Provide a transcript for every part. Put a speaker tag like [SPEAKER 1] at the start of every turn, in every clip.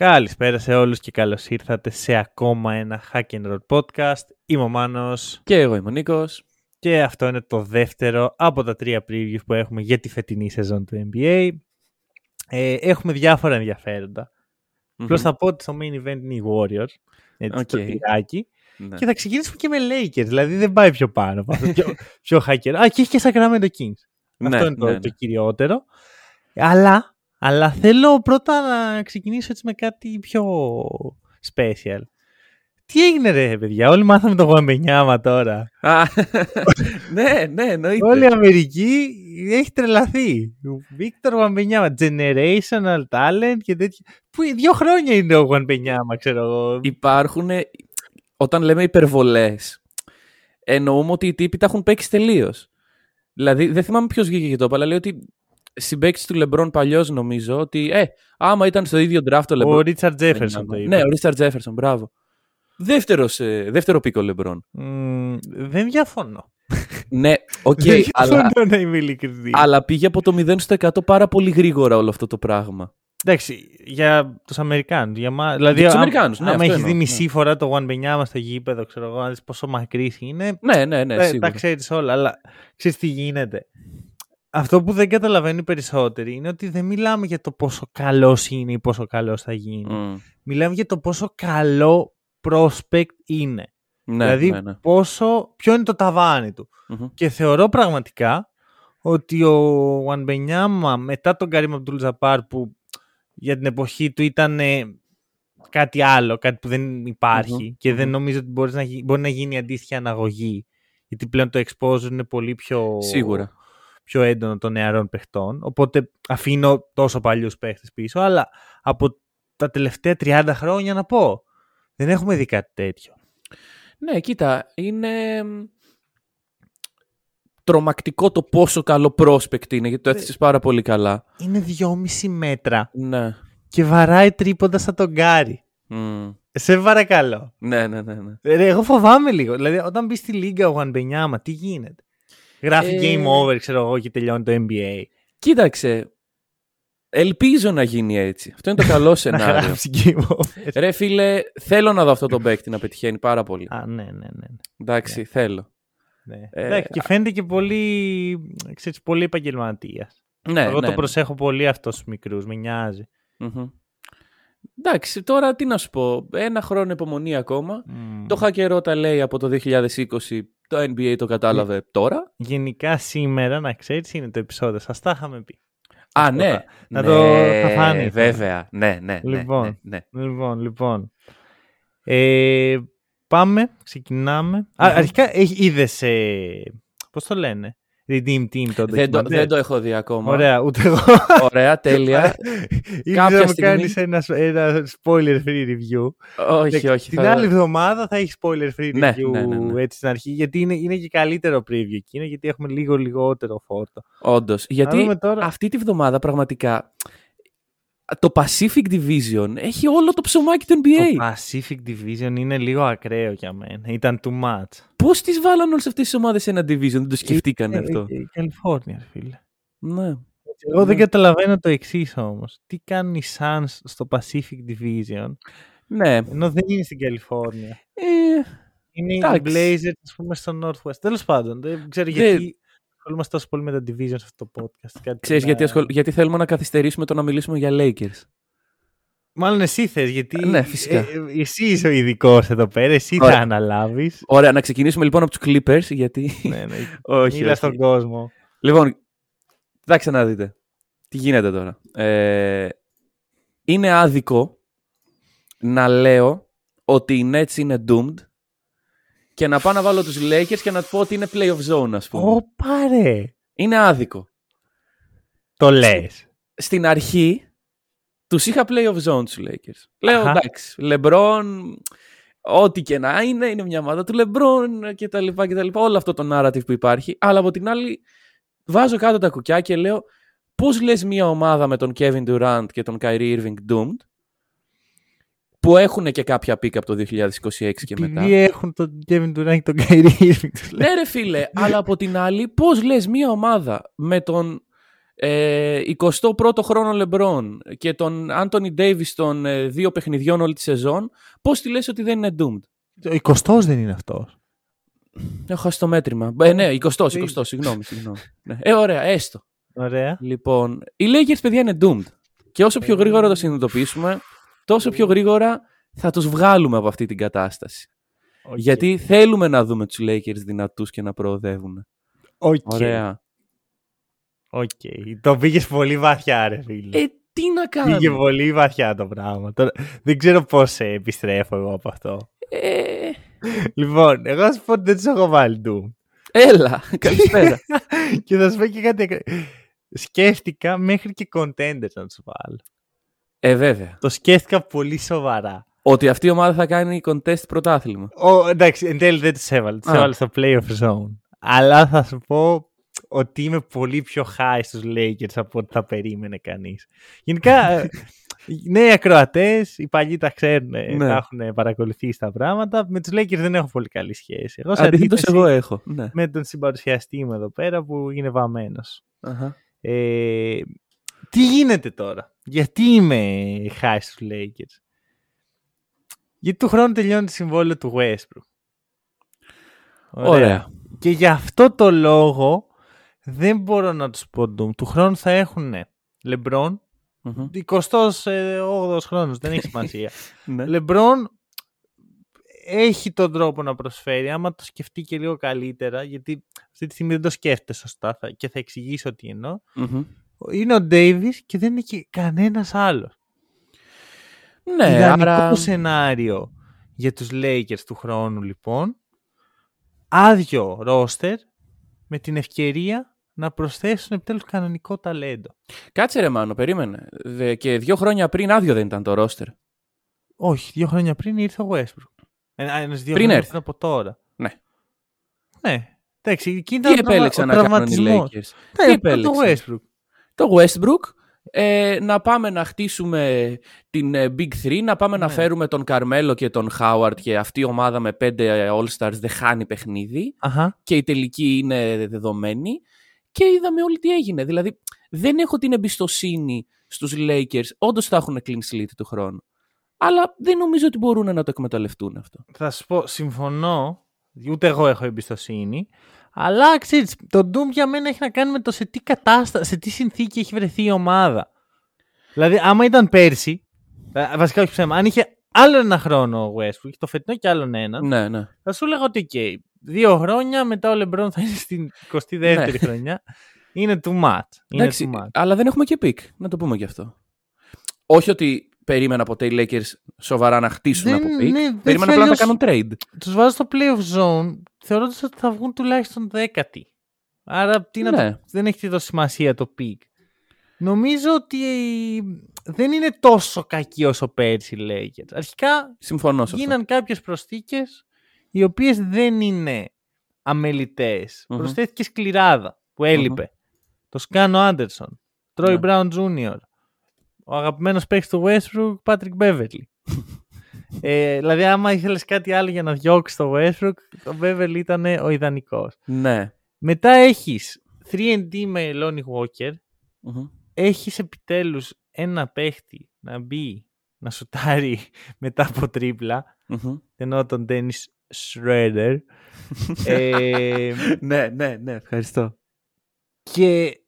[SPEAKER 1] Καλησπέρα σε όλους και καλώς ήρθατε σε ακόμα ένα Hack and Roll podcast. Είμαι ο Μάνος
[SPEAKER 2] Και εγώ είμαι ο Νίκος.
[SPEAKER 1] και αυτό είναι το δεύτερο από τα τρία preview που έχουμε για τη φετινή σεζόν του NBA. Ε, έχουμε διάφορα ενδιαφέροντα. Απλώς θα πω ότι στο main event είναι οι Warriors. Έτσι,
[SPEAKER 2] Οκ.
[SPEAKER 1] το τυράκι.
[SPEAKER 2] Ναι.
[SPEAKER 1] Και θα ξεκινήσουμε και με Lakers. Δηλαδή δεν πάει πιο πάνω. από αυτό. πιο, πιο hardcore. Α, και έχει και Sacramento Kings.
[SPEAKER 2] Ναι,
[SPEAKER 1] Αυτό είναι το,
[SPEAKER 2] ναι,
[SPEAKER 1] το
[SPEAKER 2] ναι.
[SPEAKER 1] κυριότερο. Αλλά, αλλά θέλω πρώτα να ξεκινήσω έτσι με κάτι πιο special. Τι έγινε ρε παιδιά, όλοι μάθαμε το Γουαμπενιάμα τώρα.
[SPEAKER 2] Α, ναι, ναι, εννοείται.
[SPEAKER 1] Όλη η Αμερική έχει τρελαθεί. Βίκτορ Γουαμπενιάμα, generational talent και τέτοια. Που δύο χρόνια είναι ο Γουαμπενιάμα, ξέρω εγώ.
[SPEAKER 2] Υπάρχουν, όταν λέμε υπερβολές, εννοούμε ότι οι τύποι τα έχουν παίξει τελείως. Δηλαδή, δεν θυμάμαι ποιος βγήκε και το είπα, αλλά λέει ότι συμπαίκτης του Λεμπρόν παλιός νομίζω ότι, ε, άμα ήταν στο ίδιο draft ο Λεμπρόν.
[SPEAKER 1] Ο Ρίτσαρντ Τζέφερσον το είπε.
[SPEAKER 2] Ναι, ο Ρίτσαρντ Τζέφερσον, μπράβο. Δεύτερος, ε, δεύτερο pick ο Λεμπρόν.
[SPEAKER 1] Μμ, δεν διαφωνώ.
[SPEAKER 2] ναι, οκ,
[SPEAKER 1] δεν
[SPEAKER 2] αλλά,
[SPEAKER 1] διαφωνώ να είμαι ειλικρινής.
[SPEAKER 2] αλλά πήγε από το 0 στο 100 πάρα πολύ γρήγορα όλο αυτό το πράγμα.
[SPEAKER 1] Εντάξει, για τους Αμερικάνους. Για μα... Δηλαδή,
[SPEAKER 2] τους
[SPEAKER 1] άμα-
[SPEAKER 2] Αμερικάνους, ναι,
[SPEAKER 1] άμα
[SPEAKER 2] αυτό
[SPEAKER 1] έχεις δει
[SPEAKER 2] εννοώ,
[SPEAKER 1] μισή φορά τον Ουεμπανιάμα στο γήπεδο, ξέρω εγώ, να δεις πόσο μακρύς είναι.
[SPEAKER 2] Ναι, ναι, ναι,
[SPEAKER 1] τα-
[SPEAKER 2] σίγουρα.
[SPEAKER 1] τα ξέρεις όλα, αλλά ξέρεις τι γίνεται. Αυτό που δεν καταλαβαίνουν οι περισσότεροι είναι ότι δεν μιλάμε για το πόσο καλός είναι ή πόσο καλός θα γίνει.
[SPEAKER 2] Μμ.
[SPEAKER 1] Μιλάμε για το πόσο καλό prospect είναι.
[SPEAKER 2] Ναι,
[SPEAKER 1] δηλαδή,
[SPEAKER 2] ναι, ναι.
[SPEAKER 1] πόσο, ποιο είναι το ταβάνι του.
[SPEAKER 2] Μμμ.
[SPEAKER 1] Και θεωρώ πραγματικά ότι ο Βανμπενιάμα μετά τον Καρύμ Αμπτούλ Ζαπάρ που για την εποχή του ήταν ε, κάτι άλλο, κάτι που δεν υπαρχει
[SPEAKER 2] Μμμ,
[SPEAKER 1] και δεν
[SPEAKER 2] μμμ.
[SPEAKER 1] νομίζω ότι μπορείς να, γι- μπορεί να γίνει αντίστοιχη αναγωγή γιατί πλέον το exposure είναι πολύ πιο,
[SPEAKER 2] Σίγουρα.
[SPEAKER 1] Πιο έντονο των νεαρών παιχτών οπότε αφήνω τόσο παλιούς παίχτες πίσω αλλά από τα τελευταία 30 χρόνια να πω δεν έχουμε δει κάτι τέτοιο.
[SPEAKER 2] Ναι, κοίτα, είναι μ, τρομακτικό το πόσο καλό prospect είναι, γιατί το
[SPEAKER 1] Ναι.
[SPEAKER 2] έθεσες πάρα πολύ καλά.
[SPEAKER 1] Είναι 2,5 μέτρα
[SPEAKER 2] Ναι.
[SPEAKER 1] και βαράει τρίποντας σαν τον Γκάρι.
[SPEAKER 2] Μμ.
[SPEAKER 1] Σε παρακαλώ.
[SPEAKER 2] Ναι, ναι, ναι, ναι.
[SPEAKER 1] Ρε, εγώ φοβάμαι λίγο. Δηλαδή, όταν μπει στη Λίγκα ο Γουανμπενιάμα, τι γίνεται; Γράφει
[SPEAKER 2] Ε,
[SPEAKER 1] game over, ξέρω εγώ, και τελειώνει το NBA.
[SPEAKER 2] Κοίταξε, ελπίζω να γίνει έτσι. Αυτό είναι το καλό
[SPEAKER 1] Να
[SPEAKER 2] σενάριο.
[SPEAKER 1] γράψει game over.
[SPEAKER 2] Ρε φίλε, θέλω να δω αυτό το παίκτη να πετυχαίνει πάρα πολύ.
[SPEAKER 1] Α, ναι, ναι, ναι. ναι.
[SPEAKER 2] Εντάξει, θέλω.
[SPEAKER 1] ναι.
[SPEAKER 2] Ε,
[SPEAKER 1] Εντάξει, και φαίνεται και πολύ, ξέρεις, πολύ επαγγελματίας.
[SPEAKER 2] Ναι,
[SPEAKER 1] Εγώ
[SPEAKER 2] ναι,
[SPEAKER 1] το
[SPEAKER 2] ναι.
[SPEAKER 1] προσέχω πολύ αυτός στου μικρούς, με νοιάζει.
[SPEAKER 2] Μμμ. Εντάξει, τώρα τι να σου πω. Ένα χρόνο υπομονή ακόμα.
[SPEAKER 1] Μμμ.
[SPEAKER 2] Το Χακερό τα λέει από το 2020. Το NBA το κατάλαβε τώρα.
[SPEAKER 1] Γενικά σήμερα, να ξέρεις, είναι το επεισόδιο. Σας τα είχαμε πει.
[SPEAKER 2] Α,
[SPEAKER 1] Αυτό
[SPEAKER 2] ναι.
[SPEAKER 1] θα- να
[SPEAKER 2] ναι,
[SPEAKER 1] το- θα φάνει.
[SPEAKER 2] Βέβαια. Ναι, ναι. ναι,
[SPEAKER 1] Λοιπόν.
[SPEAKER 2] ναι, ναι.
[SPEAKER 1] Λοιπόν, λοιπόν. Ε, πάμε, ξεκινάμε. Α,
[SPEAKER 2] Μμμ.
[SPEAKER 1] αρχικά είδες. Ε, Πώς το λένε, Redeem Team το
[SPEAKER 2] Δεν, το,
[SPEAKER 1] ντοκιμαντέρ;
[SPEAKER 2] δεν το έχω δει ακόμα.
[SPEAKER 1] Ωραία, ούτε εγώ.
[SPEAKER 2] Ωραία, τέλεια.
[SPEAKER 1] Ήρθε
[SPEAKER 2] Κάποια
[SPEAKER 1] να μου
[SPEAKER 2] στιγμή-
[SPEAKER 1] κάνεις ένα, ένα spoiler free review.
[SPEAKER 2] όχι, όχι.
[SPEAKER 1] Την
[SPEAKER 2] θα-
[SPEAKER 1] άλλη εβδομάδα θα έχεις spoiler free
[SPEAKER 2] Ναι,
[SPEAKER 1] review
[SPEAKER 2] ναι, ναι, ναι.
[SPEAKER 1] έτσι στην αρχή. Γιατί είναι, είναι και καλύτερο preview εκείνο, γιατί έχουμε λίγο λιγότερο φόρτο.
[SPEAKER 2] Όντως. Γιατί
[SPEAKER 1] δούμε τώρα.
[SPEAKER 2] αυτή τη βδομάδα πραγματικά το Pacific Division έχει όλο το ψωμάκι του NBA.
[SPEAKER 1] Το Pacific Division είναι λίγο ακραίο για μένα. Ήταν too much.
[SPEAKER 2] Πώς τις βάλαν όλες αυτές τι ομάδες σε ένα division, δεν το σκεφτήκανε
[SPEAKER 1] Ε,
[SPEAKER 2] αυτό.
[SPEAKER 1] ε, ε, Καλιφόρνια, ρε φίλε.
[SPEAKER 2] Ναι.
[SPEAKER 1] Εγώ δεν
[SPEAKER 2] Ναι.
[SPEAKER 1] καταλαβαίνω το εξής όμως. Τι κάνουν οι Suns στο Pacific Division,
[SPEAKER 2] Ναι.
[SPEAKER 1] ενώ δεν είναι στην Καλιφόρνια.
[SPEAKER 2] Ε,
[SPEAKER 1] Είναι οι
[SPEAKER 2] Εντάξει.
[SPEAKER 1] Blazers, ας πούμε, στο Northwest. Τέλος πάντων, δεν ξέρω
[SPEAKER 2] Δεν-
[SPEAKER 1] γιατί ασχολούμαστε τόσο πολύ με τα division σε αυτό το podcast. Κάτι
[SPEAKER 2] ξέρεις
[SPEAKER 1] να-
[SPEAKER 2] γιατί, ασχολ... γιατί θέλουμε να καθυστερήσουμε το να μιλήσουμε για Lakers.
[SPEAKER 1] Μάλλον εσύ θες, γιατί.
[SPEAKER 2] Ναι, φυσικά.
[SPEAKER 1] ε, ε, εσύ είσαι ο ειδικός εδώ πέρα, εσύ
[SPEAKER 2] Ωραία.
[SPEAKER 1] θα αναλάβεις.
[SPEAKER 2] Ωραία, να ξεκινήσουμε λοιπόν από τους Clippers, γιατί...
[SPEAKER 1] ναι, ναι.
[SPEAKER 2] όχι,
[SPEAKER 1] Μίλα
[SPEAKER 2] όχι.
[SPEAKER 1] στον κόσμο.
[SPEAKER 2] Λοιπόν, κοιτάξτε να δείτε. Τι γίνεται τώρα. Ε, είναι άδικο να λέω ότι οι Nets είναι doomed και να πάω να βάλω τους Lakers και να πω ότι είναι play of zone, ας πούμε.
[SPEAKER 1] Ω, πάρε.
[SPEAKER 2] Είναι άδικο.
[SPEAKER 1] Το λες.
[SPEAKER 2] Στην αρχή τους είχα play of zone τους Lakers. Λέω
[SPEAKER 1] Αχα.
[SPEAKER 2] εντάξει, LeBron ό,τι και να είναι, είναι μια ομάδα του Λεμπρόν και τα λοιπά και τα λοιπά, όλο αυτό το narrative που υπάρχει. Αλλά από την άλλη, βάζω κάτω τα κουκιά και λέω πώς λες μια ομάδα με τον Kevin Durant και τον Kyrie Irving doomed; Που έχουν και κάποια πίκα από το 2026 και μετά.
[SPEAKER 1] Επειδή έχουν τον Kevin Durant και τον Kyrie Irving. τους λέω.
[SPEAKER 2] Ναι ρε φίλε, αλλά από την άλλη πώς λες μια ομάδα με τον ε, 21ο χρόνο LeBron και τον Anthony Davis των ε, δύο παιχνιδιών όλη τη σεζόν, πώς τη λες ότι δεν είναι doomed;
[SPEAKER 1] Ο 20 δεν είναι αυτός.
[SPEAKER 2] Έχω χάσει το μέτρημα. Ε, ναι, 20, 20, συγγνώμη. συγγνώμη. Ναι. Ε, ωραία, έστω.
[SPEAKER 1] Ωραία.
[SPEAKER 2] Λοιπόν, οι Lakers, παιδιά, είναι doomed. Και όσο πιο γρήγορα το συνειδητοποιήσουμε, τόσο πιο γρήγορα θα τους βγάλουμε από αυτή την κατάσταση.
[SPEAKER 1] Οκ.
[SPEAKER 2] Γιατί θέλουμε να δούμε τους Lakers δυνατούς και να προοδεύουν.
[SPEAKER 1] Οκ.
[SPEAKER 2] Ωραία.
[SPEAKER 1] Οκ. Το πήγες πολύ βαθιά, ρε φίλε.
[SPEAKER 2] Ε, τι να κάνουμε;
[SPEAKER 1] Πήγε πολύ βαθιά το πράγμα. Τώρα, δεν ξέρω πώς επιστρέφω εγώ από αυτό.
[SPEAKER 2] Ε,
[SPEAKER 1] λοιπόν, εγώ θα σου πω ότι δεν τους έχω βάλει Doom.
[SPEAKER 2] έλα, καλησπέρα.
[SPEAKER 1] και θα σου πω και κάτι. ακρα- Σκέφτηκα μέχρι και contenders να τους βάλω.
[SPEAKER 2] Ε, βέβαια.
[SPEAKER 1] Το σκέφτηκα πολύ σοβαρά.
[SPEAKER 2] Ότι αυτή η ομάδα θα κάνει contest πρωτάθλημα.
[SPEAKER 1] Ο, εντάξει, εν τέλει δεν του έβαλε. Του
[SPEAKER 2] Α.
[SPEAKER 1] έβαλε στο playoff zone. Αλλά θα σου πω ότι είμαι πολύ πιο high στους Lakers από ό,τι θα περίμενε κανείς. Γενικά, ε, οι νέοι ακροατές, οι παλιοί τα ξέρουν, ε,
[SPEAKER 2] Ναι.
[SPEAKER 1] τα έχουν παρακολουθήσει τα πράγματα. Με τους Lakers δεν έχω πολύ καλή σχέση. Εγώ σε
[SPEAKER 2] Αντίθετος
[SPEAKER 1] αντίθεση
[SPEAKER 2] εγώ έχω. Ναι.
[SPEAKER 1] με τον συμπαρουσιαστή μου εδώ πέρα που είναι βαμμένος.
[SPEAKER 2] Αχα.
[SPEAKER 1] Ε, τι γίνεται τώρα; Γιατί είμαι high στους Lakers. Γιατί του χρόνου τελειώνει το συμβόλαιο του Westbrook.
[SPEAKER 2] Ωραία.
[SPEAKER 1] Και γι' αυτό το λόγο δεν μπορώ να τους πω Doom. Του χρόνου θα έχουν LeBron,
[SPEAKER 2] Μμμ.
[SPEAKER 1] 28ος χρόνος, δεν έχει σημασία.
[SPEAKER 2] Ναι.
[SPEAKER 1] LeBron έχει τον τρόπο να προσφέρει, άμα το σκεφτεί και λίγο καλύτερα, γιατί αυτή τη στιγμή δεν το σκέφτεται σωστά θα, και θα εξηγήσω τι εννοώ.
[SPEAKER 2] Μμμ.
[SPEAKER 1] Είναι ο Davis και δεν είναι και κανένας άλλος.
[SPEAKER 2] Ναι,
[SPEAKER 1] Ιδανικό
[SPEAKER 2] άρα...
[SPEAKER 1] σενάριο για τους Lakers του χρόνου λοιπόν. Άδειο ρόστερ με την ευκαιρία να προσθέσουν επιτέλους κανονικό ταλέντο.
[SPEAKER 2] Κάτσε ρε Μάνο, περίμενε. Δε- Και δύο χρόνια πριν άδειο δεν ήταν το ρόστερ.
[SPEAKER 1] Όχι, δύο χρόνια πριν ήρθε ο Westbrook. Ένα, ένας δύο
[SPEAKER 2] Πριν
[SPEAKER 1] χρόνια
[SPEAKER 2] έρθει.
[SPEAKER 1] πριν από τώρα.
[SPEAKER 2] Ναι.
[SPEAKER 1] Ναι. Εντάξει, εκεί
[SPEAKER 2] Τι
[SPEAKER 1] ήταν ο
[SPEAKER 2] επέλεξαν να
[SPEAKER 1] τραυμα-
[SPEAKER 2] κάνουν οι
[SPEAKER 1] τραυματισμός.
[SPEAKER 2] Lakers;
[SPEAKER 1] Ναι,
[SPEAKER 2] Τι
[SPEAKER 1] το
[SPEAKER 2] επέλεξαν;
[SPEAKER 1] Westbrook.
[SPEAKER 2] Το Westbrook, ε, να πάμε να χτίσουμε την ε, Big Three, να πάμε να
[SPEAKER 1] Ναι.
[SPEAKER 2] φέρουμε τον Καρμέλο και τον Howard και αυτή η ομάδα με πέντε All-Stars δεν χάνει παιχνίδι
[SPEAKER 1] Αχα.
[SPEAKER 2] και η τελική είναι δεδομένη και είδαμε όλοι τι έγινε. Δηλαδή δεν έχω την εμπιστοσύνη στους Lakers, όντως θα έχουν clean slate του χρόνου. Αλλά δεν νομίζω ότι μπορούν να το εκμεταλλευτούν αυτό.
[SPEAKER 1] Θα σου πω, συμφωνώ. Ούτε εγώ έχω εμπιστοσύνη. Αλλά ξέρεις, το Doom για μένα έχει να κάνει με το σε τι κατάσταση, σε τι συνθήκη έχει βρεθεί η ομάδα. Δηλαδή, άμα ήταν πέρσι, ε, βασικά όχι ψέμα, αν είχε άλλο ένα χρόνο ο Westbrook, το φετινό και άλλον ένα,
[SPEAKER 2] Ναι, ναι.
[SPEAKER 1] θα σου έλεγα ότι okay, δύο χρόνια μετά ο LeBron θα είναι στην 22η
[SPEAKER 2] Ναι.
[SPEAKER 1] χρονιά. Είναι too much. Είναι
[SPEAKER 2] Εντάξει,
[SPEAKER 1] too much.
[SPEAKER 2] αλλά δεν έχουμε και pick, να το πούμε γι' αυτό. Όχι ότι περίμενα ποτέ οι Lakers σοβαρά να χτίσουν
[SPEAKER 1] Δεν-
[SPEAKER 2] από pick.
[SPEAKER 1] ναι, δεν
[SPEAKER 2] περίμενα
[SPEAKER 1] θέλει
[SPEAKER 2] απλά να τα
[SPEAKER 1] ως-
[SPEAKER 2] κάνουν trade.
[SPEAKER 1] Τους βάζω στο playoff zone, θεωρώντας ότι θα βγουν τουλάχιστον δέκατη. Άρα τι να
[SPEAKER 2] Ναι.
[SPEAKER 1] το... δεν έχει τόσο σημασία το pick. Νομίζω ότι δεν είναι τόσο κακή όσο πέρσι οι Lakers. Αρχικά
[SPEAKER 2] Συμφωνώ σε αυτό.
[SPEAKER 1] γίναν κάποιες προσθήκες οι οποίες δεν είναι αμελητές.
[SPEAKER 2] Μμμ.
[SPEAKER 1] Προσθέθηκε σκληράδα που έλειπε. Το Σκάνο Άντερσον, Τρόι
[SPEAKER 2] Ναι.
[SPEAKER 1] Μπράουν Τζούνιορ, ο αγαπημένος παίκτης του Westbrook, Patrick Beverly. ε, δηλαδή άμα ήθελες κάτι άλλο για να διώξεις το Westbrook, το Beverly ήταν ο ιδανικός.
[SPEAKER 2] Ναι.
[SPEAKER 1] Μετά έχεις 3D με Lonnie Walker,
[SPEAKER 2] Μμμ.
[SPEAKER 1] έχεις επιτέλους ένα παίχτη να μπει, να σουτάρει μετά από ντρίπλα,
[SPEAKER 2] Μμμ.
[SPEAKER 1] ενώ τον Dennis Schroeder. ε,
[SPEAKER 2] ναι, ναι, ναι, ευχαριστώ.
[SPEAKER 1] και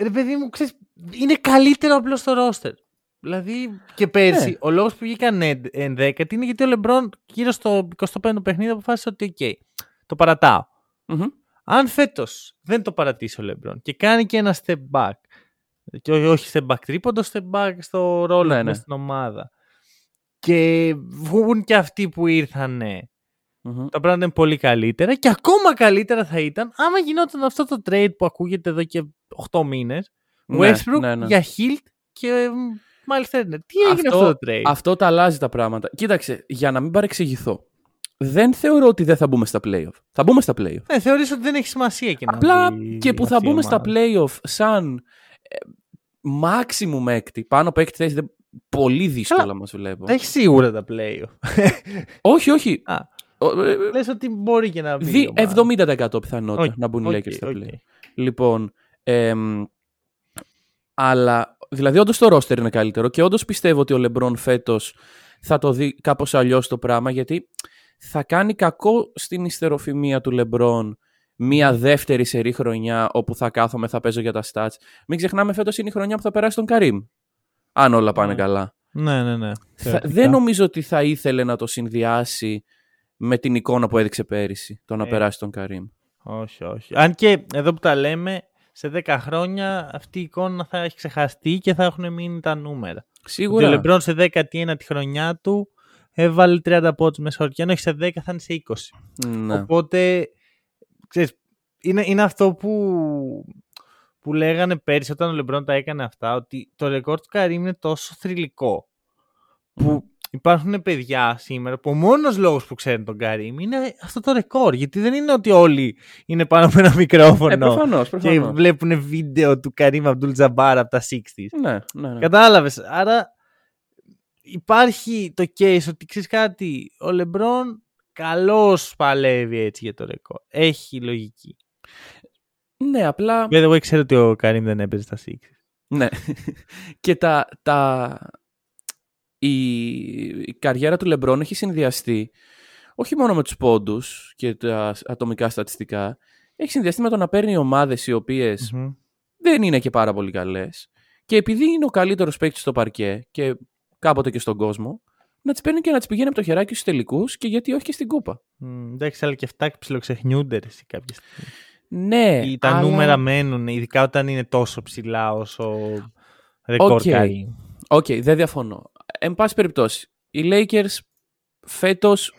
[SPEAKER 1] ρε παιδί μου, ξέρεις, είναι καλύτερο απλώς στο ρόστερ. Δηλαδή και πέρσι,
[SPEAKER 2] Ναι.
[SPEAKER 1] ο λόγος που βγήκαν εν- ενδέκατη είναι γιατί ο Λεμπρόν γύρω στο 25ο παιχνίδι αποφάσισε ότι οκ, το παρατάω.
[SPEAKER 2] Μμμ.
[SPEAKER 1] Αν φέτος δεν το παρατήσει ο Λεμπρόν και κάνει και ένα step back, και ό- όχι step back τρίποντο, step back στο ρόλο
[SPEAKER 2] Ναι,
[SPEAKER 1] του
[SPEAKER 2] ναι.
[SPEAKER 1] μες στην ομάδα και βγουν και αυτοί που ήρθανε
[SPEAKER 2] Μμμ.
[SPEAKER 1] τα πράγματα είναι πολύ καλύτερα και ακόμα καλύτερα θα ήταν άμα γινόταν αυτό το trade που ακούγεται εδώ και 8 μήνες
[SPEAKER 2] Ναι,
[SPEAKER 1] Westbrook
[SPEAKER 2] ναι, ναι.
[SPEAKER 1] για Hilt και Miles Turner. Τι έγινε αυτό, αυτό το trade;
[SPEAKER 2] Αυτό τα αλλάζει τα πράγματα. Κοίταξε, για να μην παρεξηγηθώ. Δεν θεωρώ ότι δεν θα μπούμε στα playoff. Θα μπούμε στα playoff.
[SPEAKER 1] Ναι, θεωρείς ότι δεν έχει σημασία και
[SPEAKER 2] Απλά
[SPEAKER 1] να μπει
[SPEAKER 2] και που θα
[SPEAKER 1] αυτή η
[SPEAKER 2] μπούμε στα
[SPEAKER 1] ομάδα.
[SPEAKER 2] playoff σαν ε, maximum έκτη, πάνω από έκτη θέση, δεν- πολύ δύσκολα μας βλέπω.
[SPEAKER 1] Τα έχεις σίγουρα τα playoff.
[SPEAKER 2] όχι, όχι.
[SPEAKER 1] Α.
[SPEAKER 2] Ο, ε,
[SPEAKER 1] Λες ότι μπορεί και να μπει.
[SPEAKER 2] δι-
[SPEAKER 1] η ομάδα.
[SPEAKER 2] 70% πιθανότητα
[SPEAKER 1] Οκ,
[SPEAKER 2] να μπουν οι
[SPEAKER 1] οκ,
[SPEAKER 2] Lakers στα
[SPEAKER 1] οκ.
[SPEAKER 2] playoff. Λοιπόν, εμ, αλλά δηλαδή όντως το roster είναι καλύτερο και όντως πιστεύω ότι ο LeBron φέτος θα το δει κάπως αλλιώς το πράγμα γιατί θα κάνει κακό στην ιστεροφημία του LeBron μία δεύτερη σερή χρονιά όπου θα κάθομαι, θα παίζω για τα stats. Μην ξεχνάμε φέτος είναι η χρονιά που θα περάσει τον Καρύμ. Αν όλα πάνε
[SPEAKER 1] Ναι.
[SPEAKER 2] καλά.
[SPEAKER 1] Ναι, ναι, ναι.
[SPEAKER 2] Θα-
[SPEAKER 1] Θεωρητικά.
[SPEAKER 2] δεν νομίζω ότι θα ήθελε να το συνδυάσει με την εικόνα που έδειξε πέρυσι, το να
[SPEAKER 1] Ε.
[SPEAKER 2] περάσει τον Καρύμ.
[SPEAKER 1] Όχι, όχι. Αν και εδώ που τα λέμε, σε 10 χρόνια αυτή η εικόνα θα έχει ξεχαστεί και θα έχουν μείνει τα νούμερα. Ότι
[SPEAKER 2] Σίγουρα.
[SPEAKER 1] ο Λεμπρόν σε 19η χρονιά του έβαλε 30 πόντους μέσα όρια, αν όχι σε 10 θα είναι σε 20.
[SPEAKER 2] Ναι.
[SPEAKER 1] Οπότε, ξέρεις, είναι, είναι αυτό που, που λέγανε πέρσι όταν ο Λεμπρόν τα έκανε αυτά, ότι το ρεκόρ του Καρύμ είναι τόσο θρηλυκό που υπάρχουν παιδιά σήμερα που ο μόνος λόγος που ξέρουν τον Καρύμ είναι αυτό το ρεκόρ. Γιατί δεν είναι ότι όλοι είναι πάνω από ένα μικρόφωνο
[SPEAKER 2] Ε, προφανώς,
[SPEAKER 1] και
[SPEAKER 2] προφανώς.
[SPEAKER 1] βλέπουν βίντεο του Καρύμ Αμπτούλ Τζαμπάρα από τα 60s.
[SPEAKER 2] Ναι, ναι, ναι.
[SPEAKER 1] Κατάλαβες. Άρα υπάρχει το case ότι ξέρεις κάτι, ο Λεμπρόν καλώς παλεύει έτσι για το ρεκόρ. Έχει λογική.
[SPEAKER 2] Ναι, απλά.
[SPEAKER 1] Βέβαια, εγώ ξέρω ότι ο Καρύμ δεν έπαιζε στα 60s.
[SPEAKER 2] Ναι. και τα, τα... Η... η καριέρα του Λεμπρόν έχει συνδυαστεί όχι μόνο με τους πόντους και τα ατομικά στατιστικά, έχει συνδυαστεί με το να παίρνει ομάδες οι οποίες
[SPEAKER 1] Μμμ.
[SPEAKER 2] δεν είναι και πάρα πολύ καλές και επειδή είναι ο καλύτερος παίκτης στο παρκέ και κάποτε και στον κόσμο, να τις παίρνει και να τις πηγαίνει από το χεράκι στους τελικούς και γιατί όχι και στην κούπα.
[SPEAKER 1] Μμ, Εντάξει, αλλά και αυτά ψιλοξεχνιούνται ρε, εσύ κάποια στιγμή.
[SPEAKER 2] Ναι,
[SPEAKER 1] Ή τα
[SPEAKER 2] αλλά-
[SPEAKER 1] νούμερα μένουν, ειδικά όταν είναι τόσο ψηλά όσο ρεκόρ
[SPEAKER 2] Οκ.
[SPEAKER 1] Καρίμ.
[SPEAKER 2] Οκ, δεν διαφωνώ. Εν πάση περιπτώσει, οι Lakers φέτος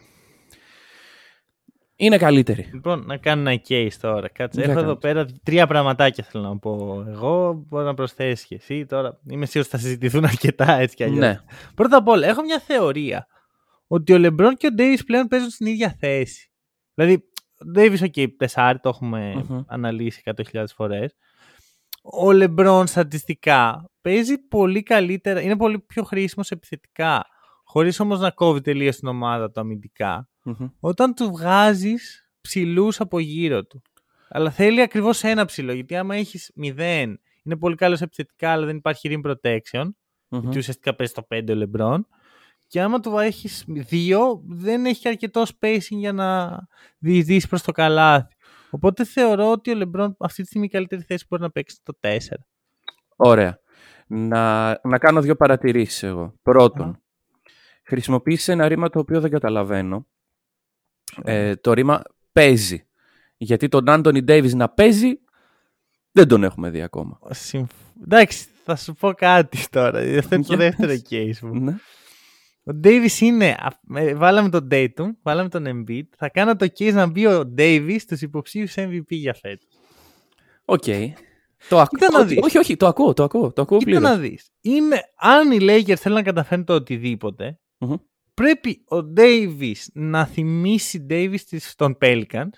[SPEAKER 2] είναι καλύτεροι.
[SPEAKER 1] Λοιπόν, να κάνω ένα case τώρα. Κάτσε.
[SPEAKER 2] Για
[SPEAKER 1] Έχω
[SPEAKER 2] κάνε.
[SPEAKER 1] εδώ πέρα τρία πραγματάκια θέλω να πω. Εγώ μπορώ να προσθέσεις και εσύ τώρα. Είμαι σίγουρος ότι θα συζητηθούν αρκετά έτσι κι αλλιώς.
[SPEAKER 2] Ναι.
[SPEAKER 1] Πρώτα απ' όλα, έχω μια θεωρία ότι ο Λεμπρόν και ο Ντέιβις πλέον παίζουν στην ίδια θέση. Δηλαδή, ο Ντέιβις, οκ, τεσάρι, το έχουμε
[SPEAKER 2] Μμμ.
[SPEAKER 1] αναλύσει 100.000 φορές. Ο Λεμπρόν στατιστικά παίζει πολύ καλύτερα, είναι πολύ πιο χρήσιμος επιθετικά, χωρίς όμως να κόβει τελείως την ομάδα του αμυντικά
[SPEAKER 2] Μμμ.
[SPEAKER 1] όταν του βγάζεις ψηλούς από γύρω του. Αλλά θέλει ακριβώς ένα ψηλό. Γιατί άμα έχεις 0, είναι πολύ καλός επιθετικά, αλλά δεν υπάρχει rim protection.
[SPEAKER 2] Μμμ.
[SPEAKER 1] Γιατί ουσιαστικά παίζει το 5 ο LeBron. Και άμα του έχεις 2, δεν έχει αρκετό spacing για να διεισδύσει προς το καλάθι. Οπότε θεωρώ ότι ο LeBron αυτή τη στιγμή η καλύτερη θέση μπορεί να παίξει το 4.
[SPEAKER 2] Ωραία. Να, να κάνω δύο παρατηρήσεις εγώ. Πρώτον, χρησιμοποίησε ένα ρήμα το οποίο δεν καταλαβαίνω. Ε, το ρήμα παίζει. Γιατί τον Άντωνι Ντέιβις να παίζει δεν τον έχουμε δει ακόμα.
[SPEAKER 1] Συμφ... Εντάξει, θα σου πω κάτι τώρα. Αυτό είναι το
[SPEAKER 2] Για
[SPEAKER 1] δεύτερο
[SPEAKER 2] πες.
[SPEAKER 1] case μου.
[SPEAKER 2] Ναι.
[SPEAKER 1] Ο Davis είναι. α- ε, Βάλαμε τον Ντέιτον, βάλαμε τον Embiid. Θα κάνω το case να μπει ο Davis στους υποψήφιους MVP για φέτος.
[SPEAKER 2] Οκ. Το ακού...
[SPEAKER 1] Κοίτα να
[SPEAKER 2] όχι,
[SPEAKER 1] δεις.
[SPEAKER 2] όχι, όχι, το ακούω, το ακούω. Το ακούω
[SPEAKER 1] Κοίτα
[SPEAKER 2] πλήρως.
[SPEAKER 1] να δεις. Είναι, αν οι Lakers θέλουν να καταφέρουν το οτιδήποτε,
[SPEAKER 2] Μμμ.
[SPEAKER 1] πρέπει ο Davis να θυμίσει Davis της- στον Pelicans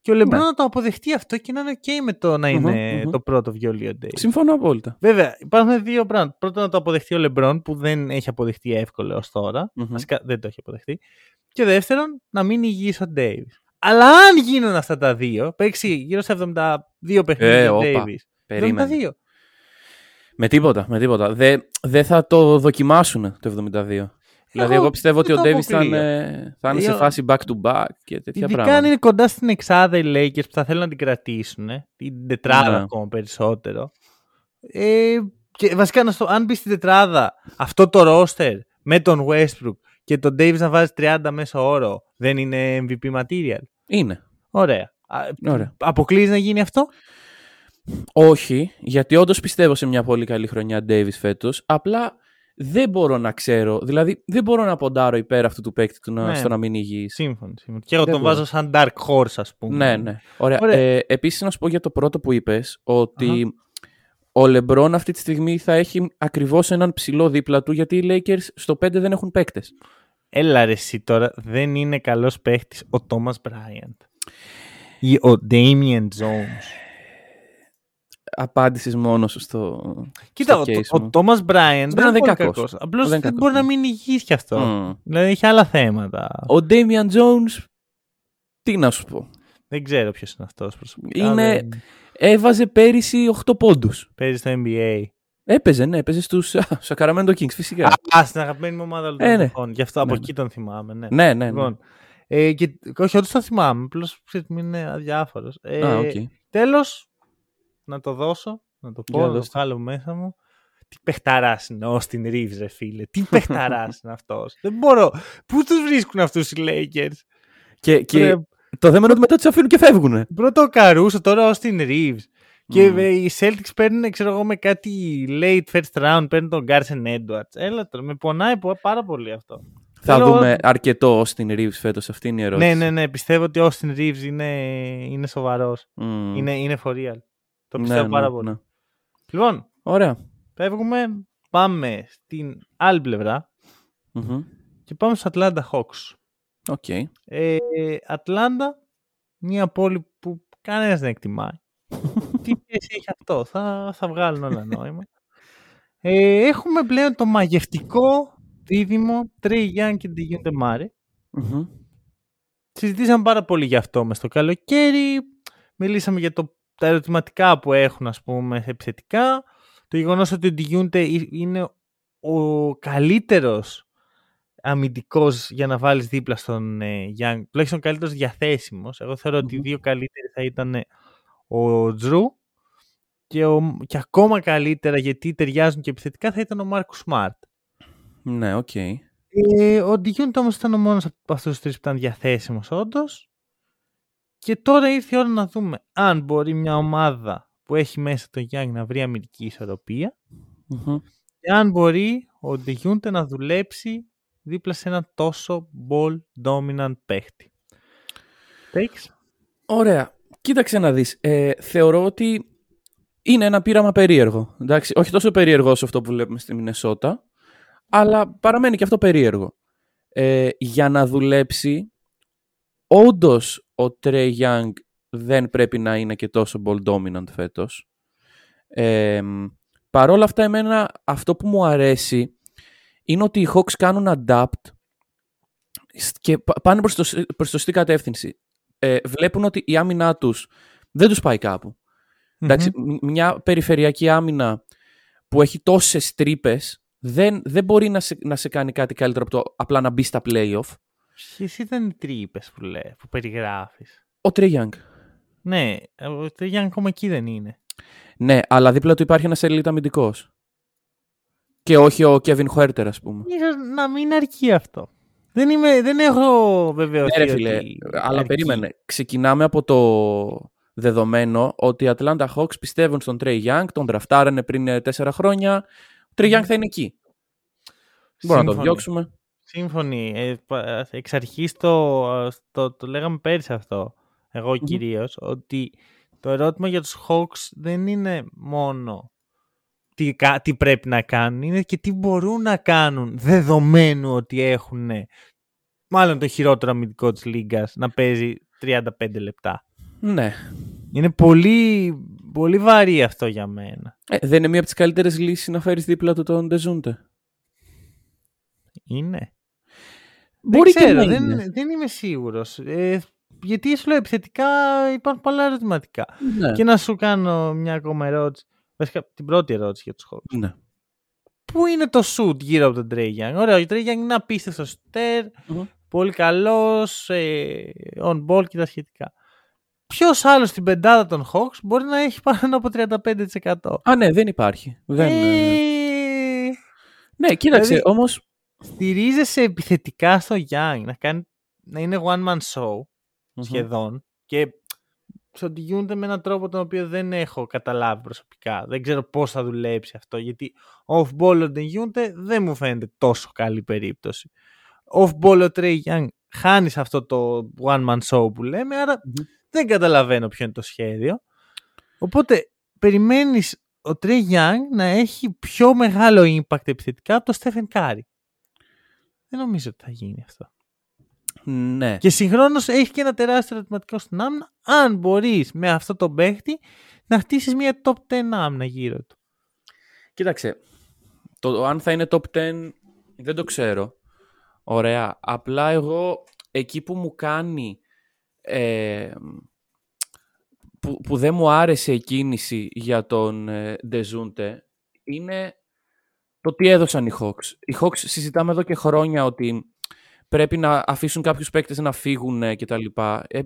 [SPEAKER 1] και ο LeBron
[SPEAKER 2] Ναι.
[SPEAKER 1] να το αποδεχτεί αυτό και να είναι ok με το να
[SPEAKER 2] Μμμ,
[SPEAKER 1] είναι
[SPEAKER 2] μμμ.
[SPEAKER 1] το πρώτο βιολί ο Davis.
[SPEAKER 2] Συμφωνώ απόλυτα.
[SPEAKER 1] Βέβαια, υπάρχουν δύο πράγματα. Πρώτον, να το αποδεχτεί ο LeBron που δεν έχει αποδεχτεί εύκολο ως τώρα.
[SPEAKER 2] Μμμ.
[SPEAKER 1] Βασικά δεν το έχει αποδεχτεί. Και δεύτερον, να μην υγιής ο Davis. Αλλά αν γίνουν αυτά τα δύο, παίξει γύρω στα 72 παιχνίδια
[SPEAKER 2] Ε,
[SPEAKER 1] ο
[SPEAKER 2] όπα.
[SPEAKER 1] Davis.
[SPEAKER 2] Περίμενε.
[SPEAKER 1] 72.
[SPEAKER 2] Με τίποτα, με τίποτα. Δεν δεν θα το δοκιμάσουν το 72. Δηλαδή, εγώ πιστεύω ότι
[SPEAKER 1] δεν
[SPEAKER 2] ο
[SPEAKER 1] το
[SPEAKER 2] Ντέβι θα
[SPEAKER 1] αποκλείω.
[SPEAKER 2] είναι, θα είναι σε
[SPEAKER 1] Εγώ-
[SPEAKER 2] φάση back to back και τέτοια
[SPEAKER 1] Ειδικά
[SPEAKER 2] πράγματα.
[SPEAKER 1] αν είναι κοντά στην εξάδα οι Lakers που θα θέλουν να την κρατήσουν, ε, την τετράδα
[SPEAKER 2] Ναι.
[SPEAKER 1] ακόμα περισσότερο. Ε, και βασικά, να στο, αν μπει στην τετράδα αυτό το roster με τον Westbrook και τον Davis να βάζει 30 μέσω όρο, δεν είναι MVP material.
[SPEAKER 2] Είναι.
[SPEAKER 1] Ωραία. Α,
[SPEAKER 2] Ωραία.
[SPEAKER 1] Αποκλείεις να γίνει αυτό;
[SPEAKER 2] Όχι, γιατί όντως πιστεύω σε μια πολύ καλή χρονιά Ντέβι φέτος. Απλά δεν μπορώ να ξέρω. Δηλαδή, δεν μπορώ να ποντάρω υπέρ αυτού του παίκτη του να,
[SPEAKER 1] Ναι.
[SPEAKER 2] στο να μην υγιείς.
[SPEAKER 1] Σύμφωνο. σύμφωνο. Και εγώ
[SPEAKER 2] Δεν
[SPEAKER 1] τον
[SPEAKER 2] μπορώ.
[SPEAKER 1] βάζω σαν dark horse, ας πούμε.
[SPEAKER 2] Ναι, ναι. Ωραία.
[SPEAKER 1] Ωραία.
[SPEAKER 2] Ε, Επίσης, να σου πω για το πρώτο που είπες, ότι ο Λεμπρόν αυτή τη στιγμή θα έχει ακριβώς έναν ψηλό δίπλα του γιατί οι Lakers στο 5 δεν έχουν παίκτες.
[SPEAKER 1] Έλα ρε εσύ τώρα, δεν είναι καλός παίχτης ο Τόμας Μπράιαντ. Ή ο Damian Jones.
[SPEAKER 2] Απάντησες μόνος σου στο
[SPEAKER 1] Κοίτα,
[SPEAKER 2] στο
[SPEAKER 1] ο,
[SPEAKER 2] case
[SPEAKER 1] ο
[SPEAKER 2] μου.
[SPEAKER 1] Thomas Bryant
[SPEAKER 2] Δεν
[SPEAKER 1] δεν
[SPEAKER 2] είναι
[SPEAKER 1] είναι
[SPEAKER 2] κακός.
[SPEAKER 1] κακός. Απλώς
[SPEAKER 2] Δεν
[SPEAKER 1] δεν,
[SPEAKER 2] είναι
[SPEAKER 1] μπορεί
[SPEAKER 2] κακός,
[SPEAKER 1] να μην είναι υγιής κι αυτό.
[SPEAKER 2] Μμ.
[SPEAKER 1] Δηλαδή έχει άλλα θέματα.
[SPEAKER 2] Ο Damian Jones, τι να σου πω.
[SPEAKER 1] Δεν ξέρω ποιος είναι αυτός προσωπικά.
[SPEAKER 2] Είναι-
[SPEAKER 1] δεν-
[SPEAKER 2] Έβαζε πέρυσι 8 πόντους.
[SPEAKER 1] Παίζει στο NBA.
[SPEAKER 2] Έπαιζε, ναι, έπαιζε στους Sacramento Kings, φυσικά.
[SPEAKER 1] Α, στην αγαπημένη μου ομάδα όλων
[SPEAKER 2] Ε,
[SPEAKER 1] των
[SPEAKER 2] ναι.
[SPEAKER 1] εποχών. Γι' αυτό από
[SPEAKER 2] Ναι,
[SPEAKER 1] εκεί τον θυμάμαι. Ναι.
[SPEAKER 2] ναι, ναι, ναι.
[SPEAKER 1] Λοιπόν, ε, και, όχι, όντως τον θυμάμαι. Απλώς ξέρεις, μην είναι αδιάφορος. Ε,
[SPEAKER 2] Α, οκ.
[SPEAKER 1] Τέλος, να το δώσω, να το πω,
[SPEAKER 2] Για
[SPEAKER 1] να το
[SPEAKER 2] δώσε.
[SPEAKER 1] βγάλω μέσα μου. Τι παιχταράς είναι ο Austin Reaves, ρε φίλε. Τι παιχταράς είναι αυτός. Δεν μπορώ. Πού τους βρίσκουν αυτούς οι Lakers;
[SPEAKER 2] Και, και
[SPEAKER 1] Ρε,
[SPEAKER 2] το θέμα είναι ότι μετά τους αφήνουν και φεύγουν.
[SPEAKER 1] Πρώτο ο Καρούσο, τώρα ο Austin Reaves. Και
[SPEAKER 2] Μμμ.
[SPEAKER 1] ε, οι Celtics παίρνουν, ξέρω εγώ, με κάτι late first round, παίρνουν τον Carsen Edwards. Έλα τώρα, με πονάει πο- πάρα πολύ αυτό.
[SPEAKER 2] Θα
[SPEAKER 1] Θέλω-
[SPEAKER 2] δούμε αρκετό Austin Reaves φέτος, αυτή είναι η ερώτηση.
[SPEAKER 1] Ναι, ναι, ναι, πιστεύω ότι ο Austin Reaves είναι, είναι σοβαρός.
[SPEAKER 2] Μμ.
[SPEAKER 1] Είναι, είναι for real. Το
[SPEAKER 2] Ναι,
[SPEAKER 1] πιστεύω
[SPEAKER 2] ναι,
[SPEAKER 1] πάρα πολύ.
[SPEAKER 2] ναι.
[SPEAKER 1] Λοιπόν,
[SPEAKER 2] Ωραία.
[SPEAKER 1] φεύγουμε, πάμε στην άλλη πλευρά
[SPEAKER 2] Μμμ.
[SPEAKER 1] και πάμε στο Atlanta Hawks.
[SPEAKER 2] OK.
[SPEAKER 1] Ε, Ατλάντα, μια πόλη που κανένας δεν εκτιμάει. Τι σχέση έχει αυτό, θα, θα βγάλουν όλα νόημα. Ε, έχουμε πλέον το μαγευτικό δίδυμο Trey Young και DeJounte Murray.
[SPEAKER 2] Μμμ.
[SPEAKER 1] Συζητήσαμε πάρα πολύ γι' αυτό μες το καλοκαίρι. Μιλήσαμε για το, τα ερωτηματικά που έχουν, ας πούμε, επιθετικά. Το γεγονός ότι ο DeJounte είναι ο καλύτερος αμυντικός για να βάλεις δίπλα στον ε, Young. Τουλάχιστον ο καλύτερος διαθέσιμος. Εγώ θεωρώ ότι οι
[SPEAKER 2] Μμμ.
[SPEAKER 1] δύο καλύτεροι θα ήταν ο Τζρού και, ο, και ακόμα καλύτερα γιατί ταιριάζουν και επιθετικά θα ήταν ο Μάρκους Σμαρτ.
[SPEAKER 2] Ναι, οκ.
[SPEAKER 1] Ε, ο Ντεζόντε όμως ήταν ο μόνος από αυτούς τους τρεις που ήταν διαθέσιμος όντως. Και τώρα ήρθε η ώρα να δούμε αν μπορεί μια ομάδα που έχει μέσα τον Γιάννη να βρει αμυντική ισορροπία
[SPEAKER 2] Μμμ.
[SPEAKER 1] και αν μπορεί ο Ντεζόντε να δουλέψει δίπλα σε ένα τόσο ball dominant παίχτη. Takes.
[SPEAKER 2] Ωραία. Κοίταξε να δεις. Ε, θεωρώ ότι είναι ένα πείραμα περίεργο. Εντάξει, όχι τόσο περίεργο όσο αυτό που βλέπουμε στη Μινεσότα, αλλά παραμένει και αυτό περίεργο. Ε, για να δουλέψει, όντως ο Trey Young δεν πρέπει να είναι και τόσο ball dominant φέτος. Ε, παρόλα αυτά, εμένα αυτό που μου αρέσει είναι ότι οι Hawks κάνουν adapt και πα- πάνε προς το, σ- προς το σωστή κατεύθυνση. Ε, βλέπουν ότι η άμυνά τους δεν τους πάει κάπου. Εντάξει, μ- μια περιφερειακή άμυνα που έχει τόσες τρύπες δεν, δεν μπορεί να σε, να σε κάνει κάτι καλύτερο από το απλά να μπει στα playoff.
[SPEAKER 1] Ποιε ήταν οι τρύπες που, λέει, που περιγράφεις.
[SPEAKER 2] Ο Trey Young.
[SPEAKER 1] Ναι, ο Τρεγιάν ακόμα εκεί δεν είναι.
[SPEAKER 2] Ναι, αλλά δίπλα του υπάρχει ένας elite αμυντικός. Και όχι ο Kevin Huerter, ας πούμε.
[SPEAKER 1] Ίσως να μην αρκεί αυτό. Δεν, είμαι, δεν έχω βεβαιωθεί
[SPEAKER 2] Ναι, ρε φίλε,
[SPEAKER 1] ότι
[SPEAKER 2] αλλά
[SPEAKER 1] αρκεί.
[SPEAKER 2] περίμενε. Ξεκινάμε από το δεδομένο ότι οι Atlanta Hawks πιστεύουν στον Trey Young, τον δραφτάρανε πριν ε, τέσσερα χρόνια. Ο Trey Young θα είναι εκεί. Μπορούμε να το
[SPEAKER 1] Σύμφωνοι.
[SPEAKER 2] διώξουμε.
[SPEAKER 1] Σύμφωνοι. Ε, πα- εξ αρχής το, το, το λέγαμε πέρυσι αυτό, εγώ
[SPEAKER 2] Μμμ.
[SPEAKER 1] κυρίως, ότι το ερώτημα για τους Hawks δεν είναι μόνο τι, κα- τι πρέπει να κάνουν, είναι και τι μπορούν να κάνουν δεδομένου ότι έχουν μάλλον το χειρότερο αμυντικό της λίγκας να παίζει 35 λεπτά.
[SPEAKER 2] Ναι.
[SPEAKER 1] Είναι πολύ, πολύ βαρύ αυτό για μένα.
[SPEAKER 2] Ε, δεν είναι μία από τις καλύτερες λύσεις να φέρεις δίπλα του τον Ντεζούντε.
[SPEAKER 1] Είναι.
[SPEAKER 2] Μπορεί
[SPEAKER 1] δεν ξέρω,
[SPEAKER 2] και να
[SPEAKER 1] δεν,
[SPEAKER 2] είναι.
[SPEAKER 1] δεν είμαι σίγουρος. Ε, γιατί σου λέω επιθετικά υπάρχουν πολλά ερωτηματικά.
[SPEAKER 2] Ναι.
[SPEAKER 1] Και να σου κάνω μια ακόμα ερώτηση. Βασικά την πρώτη ερώτηση για τους Hawks.
[SPEAKER 2] ναι.
[SPEAKER 1] Πού είναι το shoot γύρω από τον Trey Young. Ωραία, ο Trey Young είναι απίστευτος στέρ,
[SPEAKER 2] Μμμ.
[SPEAKER 1] πολύ καλός, ε, on ball και τα σχετικά. Ποιος άλλος στην πεντάδα των Hawks μπορεί να έχει πάνω από 35%.
[SPEAKER 2] Α, ναι, δεν υπάρχει. Δεν... ε,
[SPEAKER 1] Ε,
[SPEAKER 2] Ναι, κοίταξε,
[SPEAKER 1] δηλαδή-
[SPEAKER 2] όμως...
[SPEAKER 1] στηρίζεσαι επιθετικά στο Young να, κάνει, να είναι one man show σχεδόν και σε ότι γίνονται με έναν τρόπο τον οποίο δεν έχω καταλάβει προσωπικά. Δεν ξέρω πώς θα δουλέψει αυτό γιατί off-ball όταν γίνονται δεν μου φαίνεται τόσο καλή περίπτωση. Off-ball ο Trey Young χάνει σε αυτό το one man show που λέμε άρα
[SPEAKER 2] Μμμ.
[SPEAKER 1] δεν καταλαβαίνω ποιο είναι το σχέδιο. Οπότε περιμένεις ο Τρέι Γιάνγκ να έχει πιο μεγάλο impact επιθετικά από το Στέφεν Κάρι. Δεν νομίζω ότι θα γίνει αυτό.
[SPEAKER 2] Ναι.
[SPEAKER 1] Και συγχρόνως έχει και ένα τεράστιο ερωτηματικό στην άμυνα. Αν μπορείς με αυτό το παίχτη να χτίσεις μια top 10 άμυνα γύρω του.
[SPEAKER 2] Κοίταξε. Το αν θα είναι top 10 δεν το ξέρω. Ωραία. Απλά εγώ εκεί που μου κάνει. Ε, που, που δεν μου άρεσε η κίνηση για τον ε, Ντεζούντε είναι το τι έδωσαν οι Hawks. Οι Hawks συζητάμε εδώ και χρόνια ότι πρέπει να αφήσουν κάποιους παίκτες να φύγουν ε, και τα λοιπά. Ε,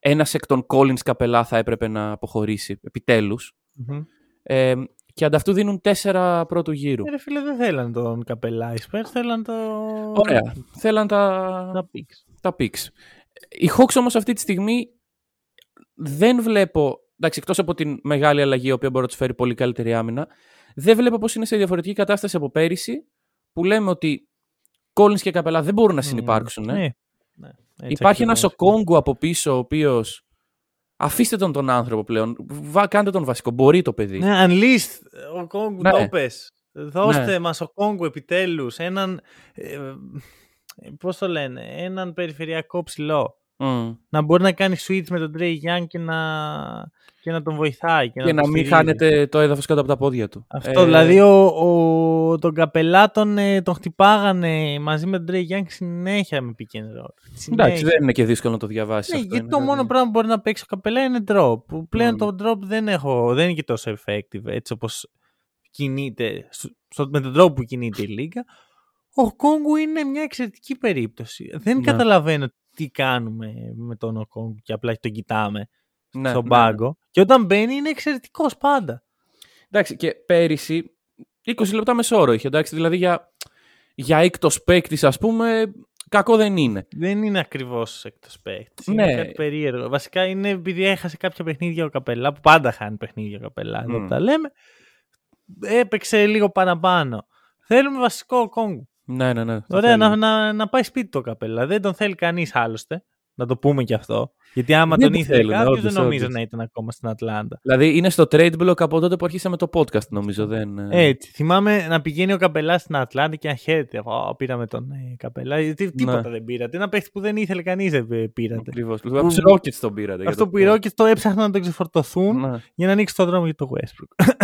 [SPEAKER 2] ένας εκ των Collins καπελά θα έπρεπε να αποχωρήσει, επιτέλους.
[SPEAKER 1] Mm-hmm.
[SPEAKER 2] Ε, και ανταυτού δίνουν τέσσερα πρώτου γύρου.
[SPEAKER 1] Ε, ρε φίλε, δεν θέλαν τον καπελά. Οι θέλαν το...
[SPEAKER 2] Ωραία. Θέλαν τα...
[SPEAKER 1] τα picks.
[SPEAKER 2] Τα picks. Οι Hawks όμως αυτή τη στιγμή δεν βλέπω... Εντάξει, εκτός από την μεγάλη αλλαγή, η οποία μπορεί να τους φέρει πολύ καλύτερη άμυνα, δεν βλέπω πώς είναι σε διαφορετική κατάσταση από πέρυσι, που λέμε ότι Collins και Καπελά δεν μπορούν να συνεπάρξουν.
[SPEAKER 1] Ναι.
[SPEAKER 2] Ε.
[SPEAKER 1] ναι.
[SPEAKER 2] Υπάρχει ένας Σοκόγκου από πίσω, ο οποίος. Αφήστε τον τον άνθρωπο πλέον. Βα, κάντε τον βασικό. Μπορεί το παιδί.
[SPEAKER 1] Ναι, unleashed. Ο Κόγκου
[SPEAKER 2] Ναι.
[SPEAKER 1] το πες. Δώστε
[SPEAKER 2] Ναι.
[SPEAKER 1] μας ο Κόγκου επιτέλους έναν, ε, πώς το λένε, έναν περιφερειακό ψηλό.
[SPEAKER 2] Μμ.
[SPEAKER 1] Να μπορεί να κάνει switch με τον Trey Young και να, και να τον βοηθάει. Και,
[SPEAKER 2] Και να
[SPEAKER 1] τον
[SPEAKER 2] μην
[SPEAKER 1] στηρίζει.
[SPEAKER 2] χάνετε το έδαφος κάτω από τα πόδια του.
[SPEAKER 1] Αυτό,
[SPEAKER 2] Ε,
[SPEAKER 1] δηλαδή ο, ο, τον καπελά τον, ε, τον χτυπάγανε μαζί με τον Trey Young συνέχεια με pick and roll.
[SPEAKER 2] Εντάξει,
[SPEAKER 1] Συνέχεια.
[SPEAKER 2] δεν είναι και δύσκολο να το διαβάσεις.
[SPEAKER 1] Ναι,
[SPEAKER 2] αυτό.
[SPEAKER 1] γιατί
[SPEAKER 2] είναι,
[SPEAKER 1] το
[SPEAKER 2] δηλαδή.
[SPEAKER 1] μόνο πράγμα που μπορεί να παίξει ο καπελά είναι drop. Που πλέον
[SPEAKER 2] Mm.
[SPEAKER 1] το drop δεν, έχω, δεν είναι και τόσο effective έτσι όπως κινείται, στο, με τον τρόπο που κινείται η λίγα. Ο Κόγκου είναι μια εξαιρετική περίπτωση. Δεν
[SPEAKER 2] Ναι.
[SPEAKER 1] καταλαβαίνω τι κάνουμε με τον Οκόγκου και απλά τον κοιτάμε
[SPEAKER 2] Ναι,
[SPEAKER 1] στον
[SPEAKER 2] ναι,
[SPEAKER 1] πάγκο. Και όταν μπαίνει είναι εξαιρετικός πάντα.
[SPEAKER 2] Εντάξει, και πέρυσι 20 λεπτά μεσόωρο είχε. Εντάξει, δηλαδή για, για έκτος παίκτης, ας πούμε, κακό δεν είναι.
[SPEAKER 1] Δεν είναι ακριβώς εκτό παίκτης.
[SPEAKER 2] Ναι.
[SPEAKER 1] Είναι κάτι περίεργο. Βασικά είναι επειδή έχασε κάποια παιχνίδια ο Καπελά, που πάντα χάνει παιχνίδια ο Καπελά, εδώ
[SPEAKER 2] Μμ.
[SPEAKER 1] που τα λέμε. Έπαιξε λίγο παραπάνω. Θέλουμε βασικό Κόγκου.
[SPEAKER 2] Ναι, ναι, ναι. το
[SPEAKER 1] Ωραία,
[SPEAKER 2] θέλουμε.
[SPEAKER 1] να, να, να πάει σπίτι το Καπελά. Δεν τον θέλει κανείς άλλωστε. Να το πούμε και αυτό. Γιατί άμα
[SPEAKER 2] Δεν
[SPEAKER 1] τον
[SPEAKER 2] το
[SPEAKER 1] ήθελε
[SPEAKER 2] θέλουν,
[SPEAKER 1] κάποιος,
[SPEAKER 2] όντως,
[SPEAKER 1] δεν νομίζω
[SPEAKER 2] όντως.
[SPEAKER 1] να ήταν ακόμα στην Ατλάντα.
[SPEAKER 2] Δηλαδή είναι στο trade block από τότε που αρχίσαμε το podcast, νομίζω. Δεν... ε,
[SPEAKER 1] Έτσι. Θυμάμαι να πηγαίνει ο Καπελάς στην Ατλάντα και να χαίρεται. Ω, πήραμε τον ε, Καπελά. Γιατί τίποτα
[SPEAKER 2] Ναι.
[SPEAKER 1] δεν πήρατε. Ένα παίχτη που δεν ήθελε κανείς δεν ε, πήρατε.
[SPEAKER 2] Ακριβώς. Από τους Rockets τον πήρατε. για
[SPEAKER 1] Αυτό
[SPEAKER 2] το
[SPEAKER 1] που οι Rockets το έψαχναν να το ξεφορτωθούν
[SPEAKER 2] Ναι.
[SPEAKER 1] για να ανοίξει το δρόμο για το Westbrook.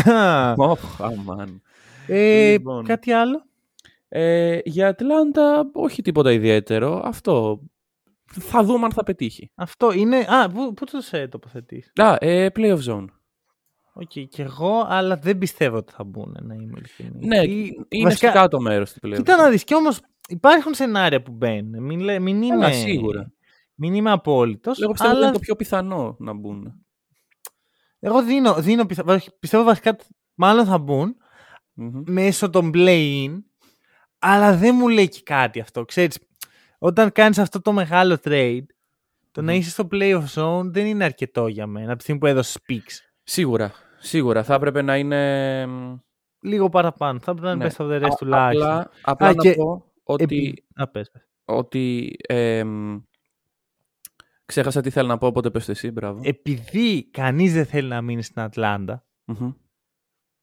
[SPEAKER 2] Οχ, αμάν.
[SPEAKER 1] ε,
[SPEAKER 2] Λοιπόν.
[SPEAKER 1] Κάτι άλλο;
[SPEAKER 2] Ε, για Ατλάντα, όχι τίποτα ιδιαίτερο. Αυτό. Θα δούμε αν θα πετύχει.
[SPEAKER 1] Αυτό είναι. Α, πού, πού το σε τοποθετείς;
[SPEAKER 2] Α, ε, playoff zone.
[SPEAKER 1] OK, και εγώ, αλλά δεν πιστεύω ότι θα μπουν, να είμαι ειλικρινής.
[SPEAKER 2] Ναι,
[SPEAKER 1] Ή-
[SPEAKER 2] είναι
[SPEAKER 1] βασικά,
[SPEAKER 2] στο κάτω μέρος του playoff.
[SPEAKER 1] Κοίτα να δεις, κι όμως υπάρχουν σενάρια που μπαίνουν. Μην, λέ- μην είμαι,
[SPEAKER 2] Έλα, σίγουρα.
[SPEAKER 1] Μην είμαι απόλυτος.
[SPEAKER 2] Εγώ πιστεύω ότι
[SPEAKER 1] αλλά
[SPEAKER 2] είναι το πιο πιθανό να μπουν.
[SPEAKER 1] εγώ δίνω, δίνω πιθα... βα- πιστεύω βασικά μάλλον θα μπουν
[SPEAKER 2] Μμμ.
[SPEAKER 1] μέσω των play-in, αλλά δεν μου λέει και κάτι αυτό. Ξέρεις, όταν κάνεις αυτό το μεγάλο trade, το να
[SPEAKER 2] Μμμ.
[SPEAKER 1] είσαι στο play-off zone δεν είναι αρκετό για μένα, από τη στιγμή που έδωσες picks.
[SPEAKER 2] Σίγουρα. Σίγουρα. Θα έπρεπε να είναι. μ,
[SPEAKER 1] Λίγο παραπάνω. Θα πρέπει να είναι
[SPEAKER 2] ναι.
[SPEAKER 1] best of the rest
[SPEAKER 2] Α-
[SPEAKER 1] τουλάχιστον.
[SPEAKER 2] Απλά, απλά
[SPEAKER 1] Α,
[SPEAKER 2] να
[SPEAKER 1] και
[SPEAKER 2] πω ότι.
[SPEAKER 1] Επί- Α, πες, πες.
[SPEAKER 2] ότι εμ, ξέχασα τι θέλω να πω, οπότε πες το εσύ, μπράβο.
[SPEAKER 1] Επειδή κανείς δεν θέλει να μείνει στην Ατλάντα,
[SPEAKER 2] Μμμ.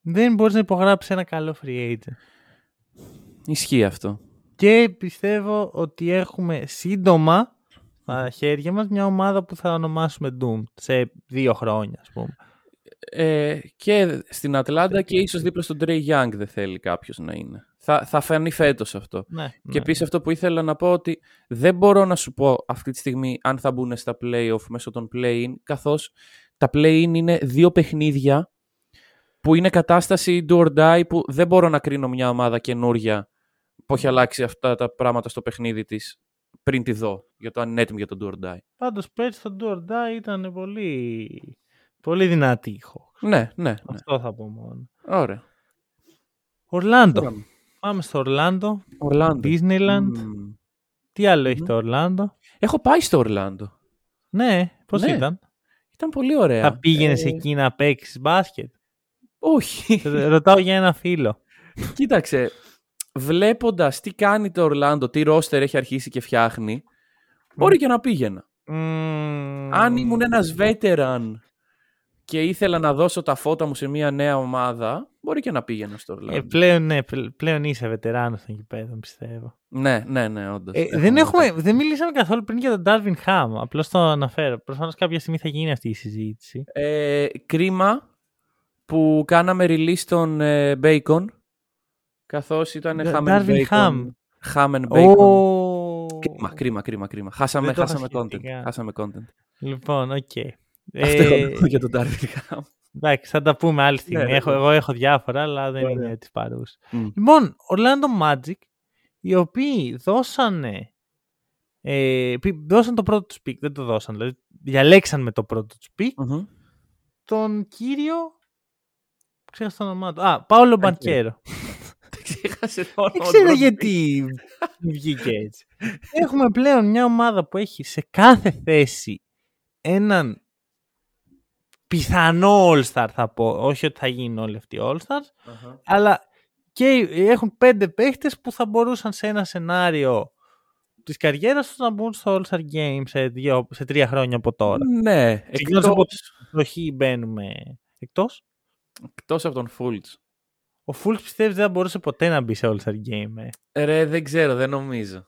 [SPEAKER 1] δεν μπορείς να υπογράψεις ένα καλό free agent.
[SPEAKER 2] Ισχύει αυτό.
[SPEAKER 1] Και πιστεύω ότι έχουμε σύντομα στα χέρια μας μια ομάδα που θα ονομάσουμε Doom σε δύο χρόνια, ας πούμε.
[SPEAKER 2] Ε, και στην Ατλάντα και ίσως δίπλα στον Trey Young δεν θέλει κάποιος να είναι. Θα, θα φανεί φέτος αυτό.
[SPEAKER 1] Ναι,
[SPEAKER 2] Και
[SPEAKER 1] ναι.
[SPEAKER 2] επίσης αυτό που ήθελα να πω ότι δεν μπορώ να σου πω αυτή τη στιγμή αν θα μπουν στα play-off μέσω των play-in, καθώς τα play-in είναι δύο παιχνίδια που είναι κατάσταση do or die που δεν μπορώ να κρίνω μια ομάδα καινούρια που έχει αλλάξει αυτά τα πράγματα στο παιχνίδι της πριν τη δω, για το αν είναι έτοιμη για το do or die.
[SPEAKER 1] Πάντως πέρσι το Do or Die ήταν πολύ, πολύ δυνατή η Hawks.
[SPEAKER 2] Ναι, ναι, ναι.
[SPEAKER 1] Αυτό θα πω μόνο.
[SPEAKER 2] Ωραία.
[SPEAKER 1] Ορλάντο. Πάμε στο Ορλάντο.
[SPEAKER 2] Ορλάντο.
[SPEAKER 1] Disneyland.
[SPEAKER 2] Μμμ.
[SPEAKER 1] Τι άλλο έχει
[SPEAKER 2] Μμμ.
[SPEAKER 1] το Ορλάντο;
[SPEAKER 2] Έχω πάει στο Ορλάντο.
[SPEAKER 1] Ναι, πώς
[SPEAKER 2] Ναι.
[SPEAKER 1] ήταν;
[SPEAKER 2] Ήταν πολύ ωραία.
[SPEAKER 1] Θα πήγαινες
[SPEAKER 2] Ε,
[SPEAKER 1] εκεί να παίξεις μπάσκετ;
[SPEAKER 2] Όχι.
[SPEAKER 1] Ρωτάω για ένα φίλο.
[SPEAKER 2] Κοίταξε, βλέποντας τι κάνει το Ορλάντο, τι ρόστερ έχει αρχίσει και φτιάχνει, μπορεί και να πήγαινα.
[SPEAKER 1] Μμμ.
[SPEAKER 2] Αν ήμουν ένας veteran και ήθελα να δώσω τα φώτα μου σε μια νέα ομάδα, μπορεί και να πήγαινα στο Orlando.
[SPEAKER 1] Ε, πλέον, ναι, πλ- πλέον είσαι βετεράνος των γηπέδων, πιστεύω.
[SPEAKER 2] Ναι, ναι, ναι, όντως.
[SPEAKER 1] Ε, δεν, έχουμε, δεν μιλήσαμε καθόλου πριν για τον Darwin Ham. Απλώς το αναφέρω. Προφανώς κάποια στιγμή θα γίνει αυτή η συζήτηση.
[SPEAKER 2] Ε, κρίμα που κάναμε release τον ε, Bacon, καθώς ήταν
[SPEAKER 1] Ντα-
[SPEAKER 2] Ham and
[SPEAKER 1] Darvin
[SPEAKER 2] Bacon.
[SPEAKER 1] Ham.
[SPEAKER 2] Ham and Bacon.
[SPEAKER 1] Ω,
[SPEAKER 2] Κρίμα, κρίμα, κρίμα, κρίμα. Χάσαμε,
[SPEAKER 1] Δεν το είχα
[SPEAKER 2] χάσαμε content.
[SPEAKER 1] σχετικά.
[SPEAKER 2] Χάσαμε content.
[SPEAKER 1] Λοιπόν, οκ.
[SPEAKER 2] Αυτό έχω
[SPEAKER 1] Ε,
[SPEAKER 2] να πω για τον Darvin Ham.
[SPEAKER 1] εντάξει, θα τα πούμε άλλη στιγμή.
[SPEAKER 2] Ναι, ναι,
[SPEAKER 1] έχω,
[SPEAKER 2] ναι.
[SPEAKER 1] εγώ έχω διάφορα, αλλά δεν
[SPEAKER 2] Ωραία.
[SPEAKER 1] είναι τη παρούσα.
[SPEAKER 2] Μμ.
[SPEAKER 1] Λοιπόν, Orlando Magic, οι οποίοι δώσανε. Ε, πι- δώσαν το πρώτο τους pick, δεν το δώσαν, δηλαδή διαλέξαν με το πρώτο τους pick
[SPEAKER 2] Μμμ.
[SPEAKER 1] τον κύριο. Ξέχασα το όνομά του. Α, Πάολο Μπανκέρο.
[SPEAKER 2] Ξέχασε το όνομα
[SPEAKER 1] Δεν
[SPEAKER 2] του
[SPEAKER 1] ξέρω
[SPEAKER 2] πρώτου
[SPEAKER 1] γιατί βγήκε έτσι. Έχουμε πλέον μια ομάδα που έχει σε κάθε θέση έναν πιθανό All-Star θα πω. Όχι ότι θα γίνουν όλοι αυτοί οι All-Stars.
[SPEAKER 2] Αχα.
[SPEAKER 1] Αλλά και έχουν πέντε παίχτες που θα μπορούσαν σε ένα σενάριο της καριέρας τους να μπουν στο All-Star Game σε, δύο, σε τρία χρόνια από τώρα.
[SPEAKER 2] Ναι,
[SPEAKER 1] Ξεκινώντας από
[SPEAKER 2] εκτός,
[SPEAKER 1] την εποχή μπαίνουμε εκτός.
[SPEAKER 2] εκτός από τον Fultz.
[SPEAKER 1] Ο Fultz πιστεύεις δεν θα μπορούσε ποτέ να μπει σε All-Star Game. Ε;
[SPEAKER 2] Ρε, δεν ξέρω, δεν νομίζω.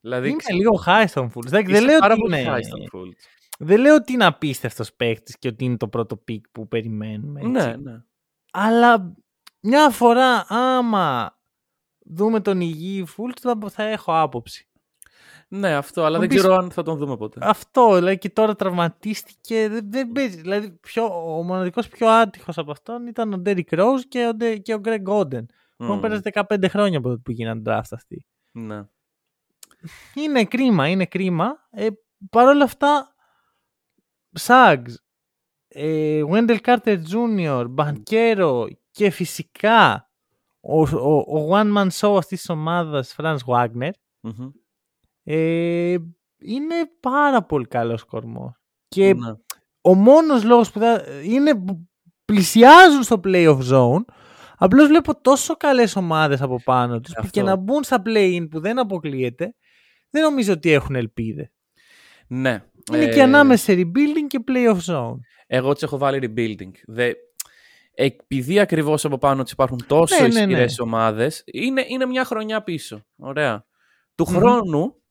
[SPEAKER 2] Δηλαδή,
[SPEAKER 1] Είναι λίγο high στον Fultz. Δεν, δεν
[SPEAKER 2] είσαι
[SPEAKER 1] λέω
[SPEAKER 2] πάρα
[SPEAKER 1] ότι
[SPEAKER 2] πολύ
[SPEAKER 1] είναι...
[SPEAKER 2] high στον Fultz.
[SPEAKER 1] Δεν λέω ότι είναι απίστευτος παίκτης και ότι είναι το πρώτο πικ που περιμένουμε. έτσι.
[SPEAKER 2] Ναι, ναι.
[SPEAKER 1] Αλλά μια φορά άμα δούμε τον υγιή Fultz θα, θα έχω άποψη.
[SPEAKER 2] Ναι, αυτό, αλλά
[SPEAKER 1] Θα
[SPEAKER 2] δεν
[SPEAKER 1] πεις-
[SPEAKER 2] ξέρω αν θα τον δούμε ποτέ.
[SPEAKER 1] Αυτό, δηλαδή και τώρα τραυματίστηκε. Δεν, δεν παίζει. Δηλαδή, πιο, ο μοναδικός πιο άτυχος από αυτόν ήταν ο Derrick Rose και ο, Ντε- και ο Greg Oden. Που
[SPEAKER 2] Μμμ.
[SPEAKER 1] πέρασε 15 χρόνια από τότε που γίνανε draft αυτοί.
[SPEAKER 2] Ναι.
[SPEAKER 1] Είναι κρίμα, είναι κρίμα. Ε, Παρ' όλα αυτά, Suggs, ε, Wendell Carter Jr., Banquero και φυσικά ο, ο, ο one man show αυτής της ομάδας Franz Wagner
[SPEAKER 2] Μμμ.
[SPEAKER 1] Ε, είναι πάρα πολύ καλός κορμός. Και
[SPEAKER 2] Ναι.
[SPEAKER 1] ο μόνος λόγος που θα, είναι που πλησιάζουν στο playoff zone απλώς βλέπω τόσο καλές ομάδες από πάνω τους που
[SPEAKER 2] Αυτό.
[SPEAKER 1] και να μπουν στα play-in που δεν αποκλείεται δεν νομίζω ότι έχουν ελπίδες.
[SPEAKER 2] Ναι.
[SPEAKER 1] Είναι
[SPEAKER 2] Ε,
[SPEAKER 1] και ανάμεσα σε rebuilding και playoff zone.
[SPEAKER 2] Εγώ τους έχω βάλει rebuilding. Δε... Επειδή ακριβώς από πάνω τους υπάρχουν τόσο
[SPEAKER 1] Ναι, ναι, ναι.
[SPEAKER 2] ισχυρές ομάδες, είναι, είναι μια χρονιά πίσω. Ωραία. Του
[SPEAKER 1] Μμμ.
[SPEAKER 2] χρόνου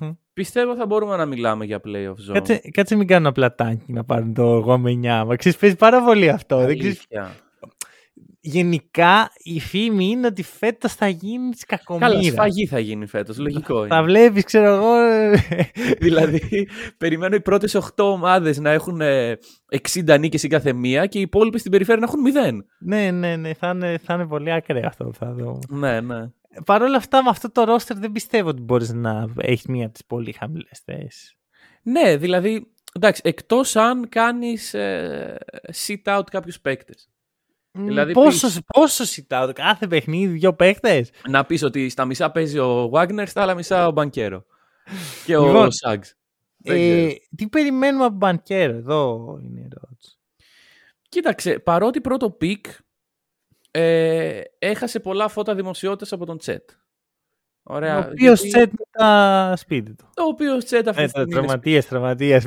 [SPEAKER 1] Μμμ.
[SPEAKER 2] πιστεύω θα μπορούμε να μιλάμε για playoff zone.
[SPEAKER 1] Κάτσε, κάτσε μην κάνουν απλά τάγκη να πάρουν το εγώ με 9. Μα ξέρεις, παίζει πάρα πολύ αυτό. Δεν ξέρεις,
[SPEAKER 2] Αλήθεια.
[SPEAKER 1] γενικά η φήμη είναι ότι φέτος θα γίνει της
[SPEAKER 2] Καλά,
[SPEAKER 1] κακομοίρας.
[SPEAKER 2] σφαγή θα γίνει φέτος. Λογικό
[SPEAKER 1] Θα
[SPEAKER 2] είναι.
[SPEAKER 1] βλέπεις, ξέρω εγώ...
[SPEAKER 2] δηλαδή, περιμένω οι πρώτες 8 ομάδες να έχουν ε, 60 νίκες η κάθε μία και οι υπόλοιπε στην περιφέρεια να έχουν 0.
[SPEAKER 1] ναι, ναι, ναι, θα είναι, θα είναι πολύ ακραίο αυτό που θα δω.
[SPEAKER 2] Ναι, ναι.
[SPEAKER 1] Παρ' όλα αυτά, με αυτό το roster δεν πιστεύω ότι μπορείς να έχεις μία από τις πολύ χαμηλές θέσεις.
[SPEAKER 2] Ναι, δηλαδή, εντάξει, εκτός αν κάνεις ε, sit out κάποιους παίκτες. Δηλαδή,
[SPEAKER 1] πόσο, πόσο sit out, κάθε παιχνίδι, δύο παίχτες.
[SPEAKER 2] Να πεις ότι στα μισά παίζει ο Wagner, στα άλλα μισά ο Μπανκέρο. Και ο
[SPEAKER 1] Λοιπόν,
[SPEAKER 2] Σάγκ. Δεν
[SPEAKER 1] Ε,
[SPEAKER 2] ξέρω.
[SPEAKER 1] τι περιμένουμε από Μπανκέρο, εδώ είναι η ερώτηση.
[SPEAKER 2] Κοίταξε, παρότι πρώτο πικ ε, έχασε πολλά φώτα δημοσιότητας από τον Τσέτ. Ωραία.
[SPEAKER 1] ο οποίος
[SPEAKER 2] γιατί-
[SPEAKER 1] τσέτ μετά σπίτι του.
[SPEAKER 2] Ο οποίος Τσέτ αυτή
[SPEAKER 1] Ε,
[SPEAKER 2] τη στιγμή είναι
[SPEAKER 1] τραυματία, τραυματία.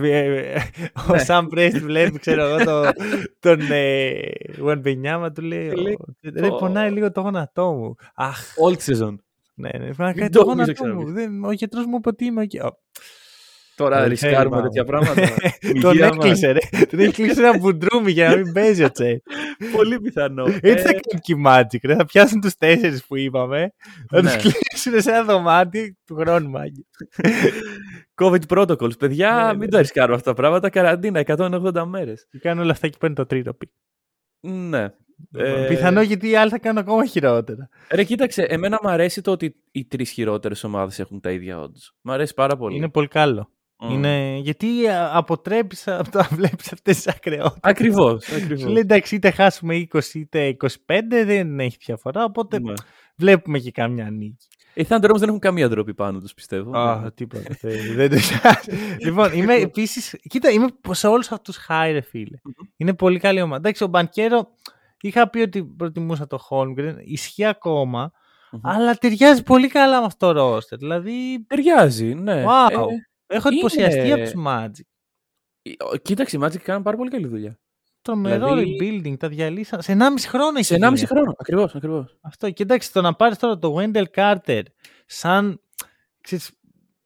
[SPEAKER 1] Ο
[SPEAKER 2] Ναι.
[SPEAKER 1] Σαμ Πρέστη βλέπει, ξέρω εγώ, το- τον Βουενμπενιάμα του λέει.
[SPEAKER 2] Λέει,
[SPEAKER 1] «Ο- Ρε,
[SPEAKER 2] «Ω».
[SPEAKER 1] πονάει λίγο το γόνατό μου. Αχ,
[SPEAKER 2] All season.
[SPEAKER 1] ναι, ναι. Πρέπει να κάνει
[SPEAKER 2] το
[SPEAKER 1] το
[SPEAKER 2] νομίζω
[SPEAKER 1] γόνατό μου.
[SPEAKER 2] ξαναπείς.
[SPEAKER 1] Δεν- Ο γιατρός μου είπε ότι είμαι εκεί. Ω,
[SPEAKER 2] Τώρα
[SPEAKER 1] Αλήθεια,
[SPEAKER 2] ρισκάρουμε
[SPEAKER 1] πάμε.
[SPEAKER 2] τέτοια πράγματα.
[SPEAKER 1] Τον
[SPEAKER 2] Υγεία μας.
[SPEAKER 1] έκλεισε, ρε. Τον έχει κλείσει ένα μπουντρούμι για να μην παίζει ο Τσέτ.
[SPEAKER 2] Πολύ πιθανό.
[SPEAKER 1] Έτσι θα
[SPEAKER 2] Ε,
[SPEAKER 1] κάνουν και οι Magic, ρε. Θα πιάσουν τους τέσσερις που είπαμε. Θα τους
[SPEAKER 2] Ναι.
[SPEAKER 1] κλείσουν σε ένα δωμάτιο του χρόνου, μάγκη.
[SPEAKER 2] COVID protocols. Παιδιά,
[SPEAKER 1] Ναι, ναι.
[SPEAKER 2] μην τα ρισκάρουμε αυτά τα πράγματα. Καραντίνα, 180 μέρες.
[SPEAKER 1] Και κάνουν όλα αυτά και παίρνουν το τρίτο πικ.
[SPEAKER 2] Ναι. Ε,
[SPEAKER 1] Πιθανό γιατί οι άλλοι θα κάνουν ακόμα χειρότερα.
[SPEAKER 2] Ρε, κοίταξε, εμένα μου αρέσει το ότι οι τρεις χειρότερες ομάδες έχουν τα ίδια odds. Μ' αρέσει πάρα πολύ.
[SPEAKER 1] Είναι πολύ καλό.
[SPEAKER 2] Μμ.
[SPEAKER 1] Είναι... Γιατί α, αποτρέπεις από το να βλέπεις αυτές τις ακρεότητες.
[SPEAKER 2] Ακριβώς,
[SPEAKER 1] Σου
[SPEAKER 2] ακριβώς.
[SPEAKER 1] λέει εντάξει είτε χάσουμε 20 είτε 25 δεν έχει διαφορά οπότε
[SPEAKER 2] Ναι.
[SPEAKER 1] βλέπουμε και καμιά νίκη.
[SPEAKER 2] Οι Thunder όμως δεν έχουν καμία ντροπή πάνω τους, πιστεύω.
[SPEAKER 1] Α, τίποτα. δεν- δεν το Λοιπόν, είμαι επίσης, κοίτα, είμαι σε όλους αυτούς high ρε φίλε. Είναι πολύ καλή ομάδα. Εντάξει, ο Μπανκέρο, είχα πει ότι προτιμούσα το Holmgren, ισχύει ακόμα,
[SPEAKER 2] Μμμ.
[SPEAKER 1] αλλά ταιριάζει πολύ καλά με αυτό το roster. Δηλαδή,
[SPEAKER 2] Ταιριάζει, ναι.
[SPEAKER 1] Wow.
[SPEAKER 2] Ε,
[SPEAKER 1] έχω
[SPEAKER 2] είναι-
[SPEAKER 1] εντυπωσιαστεί από τους Magic.
[SPEAKER 2] ο- κοίταξε, οι Magic κάνουν πάρα πολύ καλή δουλειά.
[SPEAKER 1] τρομερό
[SPEAKER 2] Δηλαδή-
[SPEAKER 1] rebuilding. Τα διαλύσαν. Σε 1,5 χρόνο έχει
[SPEAKER 2] Σε 1,5
[SPEAKER 1] γίνει.
[SPEAKER 2] χρόνο. Ακριβώς, ακριβώς.
[SPEAKER 1] Αυτό. Και εντάξει, το να πάρεις τώρα το Wendell Carter σαν. Ξέρεις,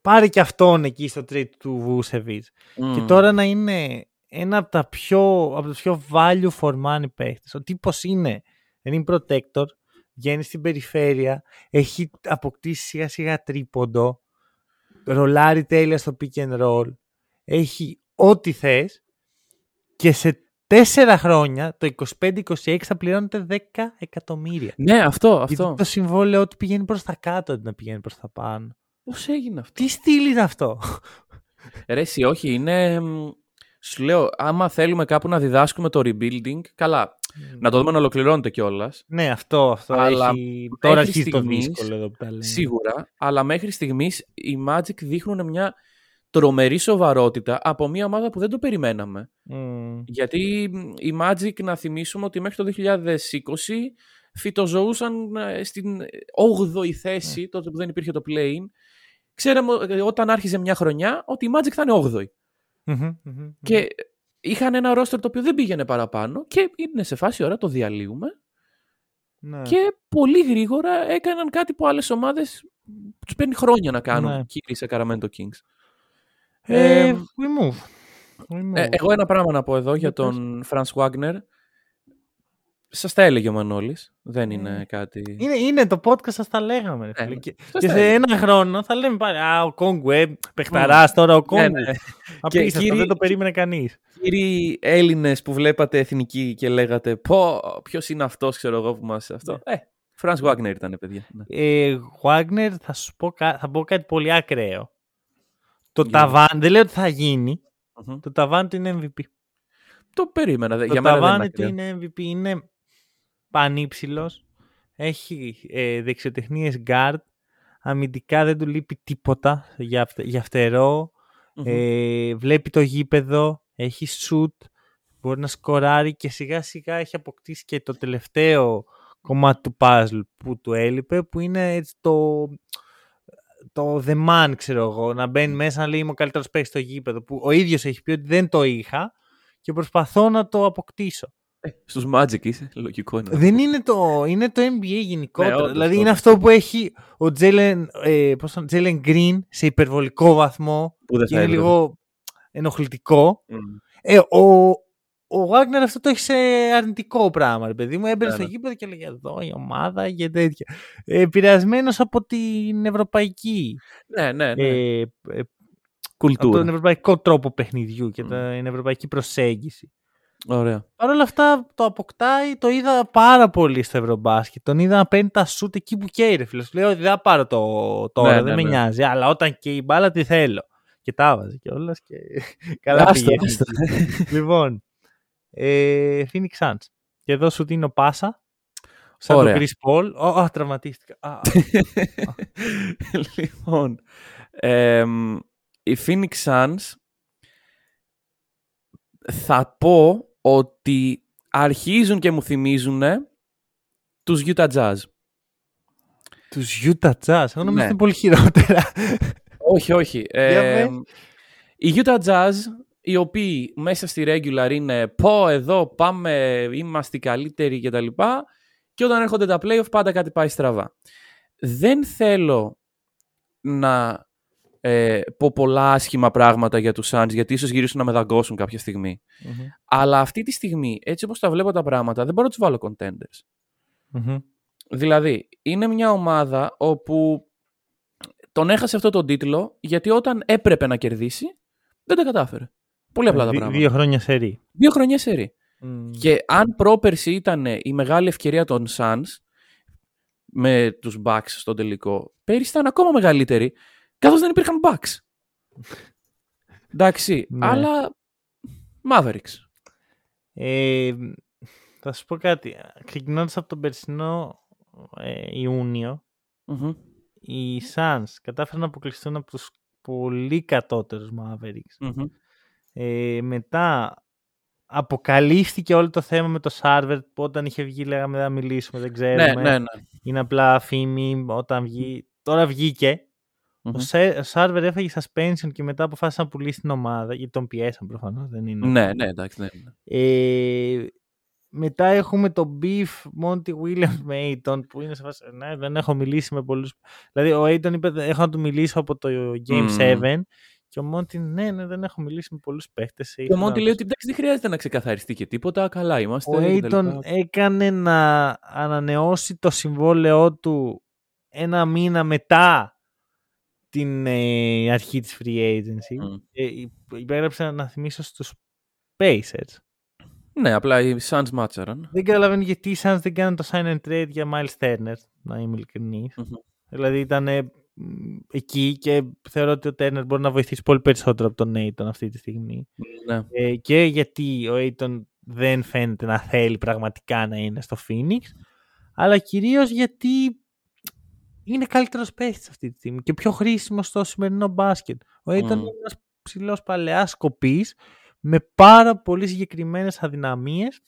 [SPEAKER 1] πάρε και αυτόν εκεί στο trade του Βούσεβιτ. Και τώρα να είναι ένα από τα πιο, από τους πιο value for money παίχτες. Ο τύπος είναι rim protector, βγαίνει στην περιφέρεια, έχει αποκτήσει σιγά σιγά τρίποντο, ρολάρει τέλεια στο pick and roll, έχει ό,τι θες και σε τέσσερα χρόνια, το 25-26 θα πληρώνεται 10 εκατομμύρια.
[SPEAKER 2] Ναι, αυτό,
[SPEAKER 1] Γιατί
[SPEAKER 2] αυτό.
[SPEAKER 1] το συμβόλαιο του πηγαίνει προς τα κάτω αντί να πηγαίνει προς τα πάνω.
[SPEAKER 2] Πώς έγινε αυτό;
[SPEAKER 1] Τι στυλ είναι αυτό;
[SPEAKER 2] Ρε, εσύ, όχι, είναι. Μ, Σου λέω, άμα θέλουμε κάπου να διδάσκουμε το rebuilding, καλά. Να το δούμε να ολοκληρώνεται κιόλας.
[SPEAKER 1] Ναι, αυτό, αυτό
[SPEAKER 2] Αλλά
[SPEAKER 1] έχει... Τώρα
[SPEAKER 2] μέχρι
[SPEAKER 1] αρχίζει το
[SPEAKER 2] στιγμής,
[SPEAKER 1] δύσκολο εδώ που τα λέμε.
[SPEAKER 2] Σίγουρα, αλλά μέχρι στιγμής οι Magic δείχνουν μια τρομερή σοβαρότητα από μια ομάδα που δεν το περιμέναμε.
[SPEAKER 1] Μμ.
[SPEAKER 2] Γιατί μ, οι Magic, να θυμίσουμε ότι μέχρι το 2020 φυτοζωούσαν ε, στην 8η θέση, τότε που δεν υπήρχε το play-in. Ξέραμε ε, όταν άρχιζε μια χρονιά ότι η Magic θα είναι 8η.
[SPEAKER 1] Μμμ, μμμ.
[SPEAKER 2] Και είχαν ένα ρόστερ το οποίο δεν πήγαινε παραπάνω και είναι σε φάση ώρα το διαλύουμε
[SPEAKER 1] Ναι.
[SPEAKER 2] και πολύ γρήγορα έκαναν κάτι που άλλες ομάδες τους παίρνει χρόνια να κάνουν
[SPEAKER 1] Ναι.
[SPEAKER 2] κύριοι σε Sacramento Kings.
[SPEAKER 1] Ε,
[SPEAKER 2] Ε,
[SPEAKER 1] we move. We move.
[SPEAKER 2] Ε, εγώ ένα πράγμα να πω εδώ για
[SPEAKER 1] Για πες.
[SPEAKER 2] τον Franz Wagner. Σα τα έλεγε ο Μανώλης. Δεν είναι
[SPEAKER 1] Ε,
[SPEAKER 2] κάτι.
[SPEAKER 1] Είναι, είναι το podcast σας τα λέγαμε. ρε
[SPEAKER 2] Ε,
[SPEAKER 1] φίλε. και,
[SPEAKER 2] σας
[SPEAKER 1] και
[SPEAKER 2] τα
[SPEAKER 1] σε
[SPEAKER 2] έλεγε.
[SPEAKER 1] ένα χρόνο θα λέμε πάλι Α, ο Κόγκου, ε, παιχταράς τώρα ο
[SPEAKER 2] Ναι,
[SPEAKER 1] Κόγκου.
[SPEAKER 2] ναι.
[SPEAKER 1] Απίστευτο,
[SPEAKER 2] κύριοι-
[SPEAKER 1] δεν το περίμενε κανείς.
[SPEAKER 2] Κύριοι Έλληνες που βλέπατε εθνική και λέγατε Πω, ποιος είναι αυτός, ξέρω εγώ που μας αυτό. Ε, Franz Wagner ήταν, παιδιά. Ναι.
[SPEAKER 1] Ε, Wagner, θα σου πω, κα- θα πω κάτι πολύ ακραίο. Το
[SPEAKER 2] Για
[SPEAKER 1] ταβάν, δεν λέω ότι θα γίνει.
[SPEAKER 2] Μμμ.
[SPEAKER 1] Το ταβάν του είναι MVP.
[SPEAKER 2] Το περίμενα. δε-
[SPEAKER 1] Το
[SPEAKER 2] Για μένα δεν
[SPEAKER 1] ταβάνι
[SPEAKER 2] είναι
[SPEAKER 1] του
[SPEAKER 2] ακραίο.
[SPEAKER 1] είναι MVP. Είναι πανύψηλος. Έχει ε, δεξιοτεχνίες guard. Αμυντικά δεν του λείπει τίποτα για, αυτε- για φτερό.
[SPEAKER 2] Μμμ.
[SPEAKER 1] Ε, βλέπει το γήπεδο. Έχει shoot. Μπορεί να σκοράρει και σιγά σιγά έχει αποκτήσει και το τελευταίο κομμάτι του puzzle που του έλειπε που είναι έτσι το, το the man ξέρω εγώ να μπαίνει μέσα να λέει είμαι ο καλύτερος παίκτης στο γήπεδο που ο ίδιος έχει πει ότι δεν το είχα και προσπαθώ να το αποκτήσω.
[SPEAKER 2] Ε, Στους Magic είσαι, λογικό είναι.
[SPEAKER 1] Δεν είναι το, είναι το NBA γενικότερα.
[SPEAKER 2] Ναι, όντως,
[SPEAKER 1] δηλαδή είναι
[SPEAKER 2] όντως.
[SPEAKER 1] αυτό που έχει ο Jalen, ε, πώς τον- Jalen Green σε υπερβολικό βαθμό
[SPEAKER 2] Που δεν
[SPEAKER 1] και
[SPEAKER 2] θα
[SPEAKER 1] είναι
[SPEAKER 2] έπρεπε.
[SPEAKER 1] λίγο ενοχλητικό.
[SPEAKER 2] Μμ.
[SPEAKER 1] Ε, ο, ο Wagner αυτό το έχει σε αρνητικό πράγμα, ρε παιδί μου. Έμπαινε
[SPEAKER 2] Ναι,
[SPEAKER 1] στο
[SPEAKER 2] ναι.
[SPEAKER 1] γήπεδο και έλεγε εδώ η ομάδα και τέτοια. Ε, Επηρεασμένος από την ευρωπαϊκή.
[SPEAKER 2] Ναι, ναι, ναι.
[SPEAKER 1] Ε, ε, από
[SPEAKER 2] Κουλτούρα.
[SPEAKER 1] τον ευρωπαϊκό τρόπο παιχνιδιού και
[SPEAKER 2] Μμ.
[SPEAKER 1] τα- την ευρωπαϊκή προσέγγιση.
[SPEAKER 2] Ωραία.
[SPEAKER 1] Παρ' όλα αυτά το αποκτάει, το είδα πάρα πολύ στο Ευρωμπάσκετ. Τον είδα να παίρνει τα σούτ εκεί που καίει ρε φίλε. Σου λέω ότι δεν θα πάρω το τώρα,
[SPEAKER 2] Ναι,
[SPEAKER 1] δεν
[SPEAKER 2] ναι,
[SPEAKER 1] με
[SPEAKER 2] ναι.
[SPEAKER 1] νοιάζει. Αλλά όταν και η μπάλα τη θέλω. Και τα έβαζε κιόλας και καλά
[SPEAKER 2] Άστο,
[SPEAKER 1] πήγε.
[SPEAKER 2] άστο.
[SPEAKER 1] λοιπόν, ε, Phoenix Suns. Και εδώ σου δίνω πάσα. Σαν
[SPEAKER 2] Ωραία.
[SPEAKER 1] τον Chris Paul. Ω, α, τραυματίστηκα. Α,
[SPEAKER 2] λοιπόν, εμ, οι Phoenix Suns θα πω ότι αρχίζουν και μου θυμίζουν τους Utah Jazz.
[SPEAKER 1] τους Utah Jazz. Εγώ νομίζω
[SPEAKER 2] Ναι.
[SPEAKER 1] ότι είναι πολύ χειρότερα.
[SPEAKER 2] όχι, όχι.
[SPEAKER 1] Για
[SPEAKER 2] Εμ, οι Utah Jazz, οι οποίοι μέσα στη regular είναι πω εδώ πάμε, είμαστε οι καλύτεροι κτλ. Και όταν έρχονται τα playoff πάντα κάτι πάει στραβά. Δεν θέλω να ε, πω πολλά άσχημα πράγματα για τους Suns, γιατί ίσως γυρίσουν να με δαγκώσουν κάποια στιγμή.
[SPEAKER 1] Μμμ,
[SPEAKER 2] Αλλά αυτή τη στιγμή, έτσι όπως τα βλέπω τα πράγματα, δεν μπορώ να τους βάλω contenders.
[SPEAKER 1] μμμ.
[SPEAKER 2] Δηλαδή, είναι μια ομάδα όπου τον έχασε αυτό τον τίτλο, γιατί όταν έπρεπε να κερδίσει, δεν τα κατάφερε. Πολύ απλά τα
[SPEAKER 1] Δι-
[SPEAKER 2] πράγματα.
[SPEAKER 1] Δύο χρόνια σε ρί.
[SPEAKER 2] Δύο χρονιές σερί.
[SPEAKER 1] Μμ.
[SPEAKER 2] Και αν πρόπερση ήταν η μεγάλη ευκαιρία των Suns με τους Bucks στο τελικό, πέρυσι ήταν ακόμα μεγαλύτερη, καθώς δεν υπήρχαν Bucks. Εντάξει,
[SPEAKER 1] Ναι.
[SPEAKER 2] αλλά Mavericks.
[SPEAKER 1] Ε, θα σου πω κάτι. Ξεκινώντας από τον περσινό ε, Ιούνιο,
[SPEAKER 2] Μμμ.
[SPEAKER 1] οι Suns κατάφεραν να αποκλειστούν από τους πολύ κατώτερους Mavericks.
[SPEAKER 2] Μμμ.
[SPEAKER 1] Ε, μετά αποκαλύφθηκε όλο το θέμα με το Σάρβερ που όταν είχε βγει λέγαμε δεν θα μιλήσουμε, δεν ξέρουμε.
[SPEAKER 2] Ναι, ναι, ναι.
[SPEAKER 1] Είναι απλά φήμη όταν βγει. Τώρα βγήκε Ο Σέ- ο Σάρβερ έφαγε suspension και μετά αποφάσισε να πουλήσει την ομάδα. Γιατί τον πιέσαν προφανώς. Δεν είναι.
[SPEAKER 2] Ναι, ναι, εντάξει. Ναι, ναι.
[SPEAKER 1] Ε, μετά έχουμε το beef Monty Williams με Aiton που είναι σε φάση, ναι, δεν έχω μιλήσει με πολλούς. Δηλαδή ο Aiton είπε έχω να του μιλήσω από το Game
[SPEAKER 2] Μμμ.
[SPEAKER 1] 7 και ο Monty ναι, ναι, δεν έχω μιλήσει με πολλούς παίχτες.
[SPEAKER 2] Και ο Μόντι λέει ότι εντάξει δεν χρειάζεται να ξεκαθαριστεί και τίποτα. Καλά είμαστε.
[SPEAKER 1] Ο
[SPEAKER 2] και τα
[SPEAKER 1] Aiton
[SPEAKER 2] λοιπά.
[SPEAKER 1] έκανε να ανανεώσει το συμβόλαιό του ένα μήνα μετά την ε, αρχή της free agency.
[SPEAKER 2] Μμ.
[SPEAKER 1] Ε, υπέγραψε να θυμίσω στους Pacers.
[SPEAKER 2] Ναι, απλά οι Suns μάτσαραν.
[SPEAKER 1] Δεν καταλαβαίνω γιατί οι Suns δεν κάνουν το sign and trade για Miles Turner, να είμαι ειλικρινής.
[SPEAKER 2] Μμμ.
[SPEAKER 1] Δηλαδή ήταν ε, μ, εκεί και θεωρώ ότι ο Turner μπορεί να βοηθήσει πολύ περισσότερο από τον Aiton αυτή τη στιγμή.
[SPEAKER 2] Ναι.
[SPEAKER 1] Ε, και γιατί ο Aiton δεν φαίνεται να θέλει πραγματικά να είναι στο Phoenix, αλλά κυρίως γιατί είναι καλύτερος παίχτης αυτή τη στιγμή και πιο χρήσιμος στο σημερινό μπάσκετ. Ο Aiton
[SPEAKER 2] Μμ.
[SPEAKER 1] είναι ένας ψηλός παλαιάς σκοπής με πάρα πολύ συγκεκριμένες αδυναμίες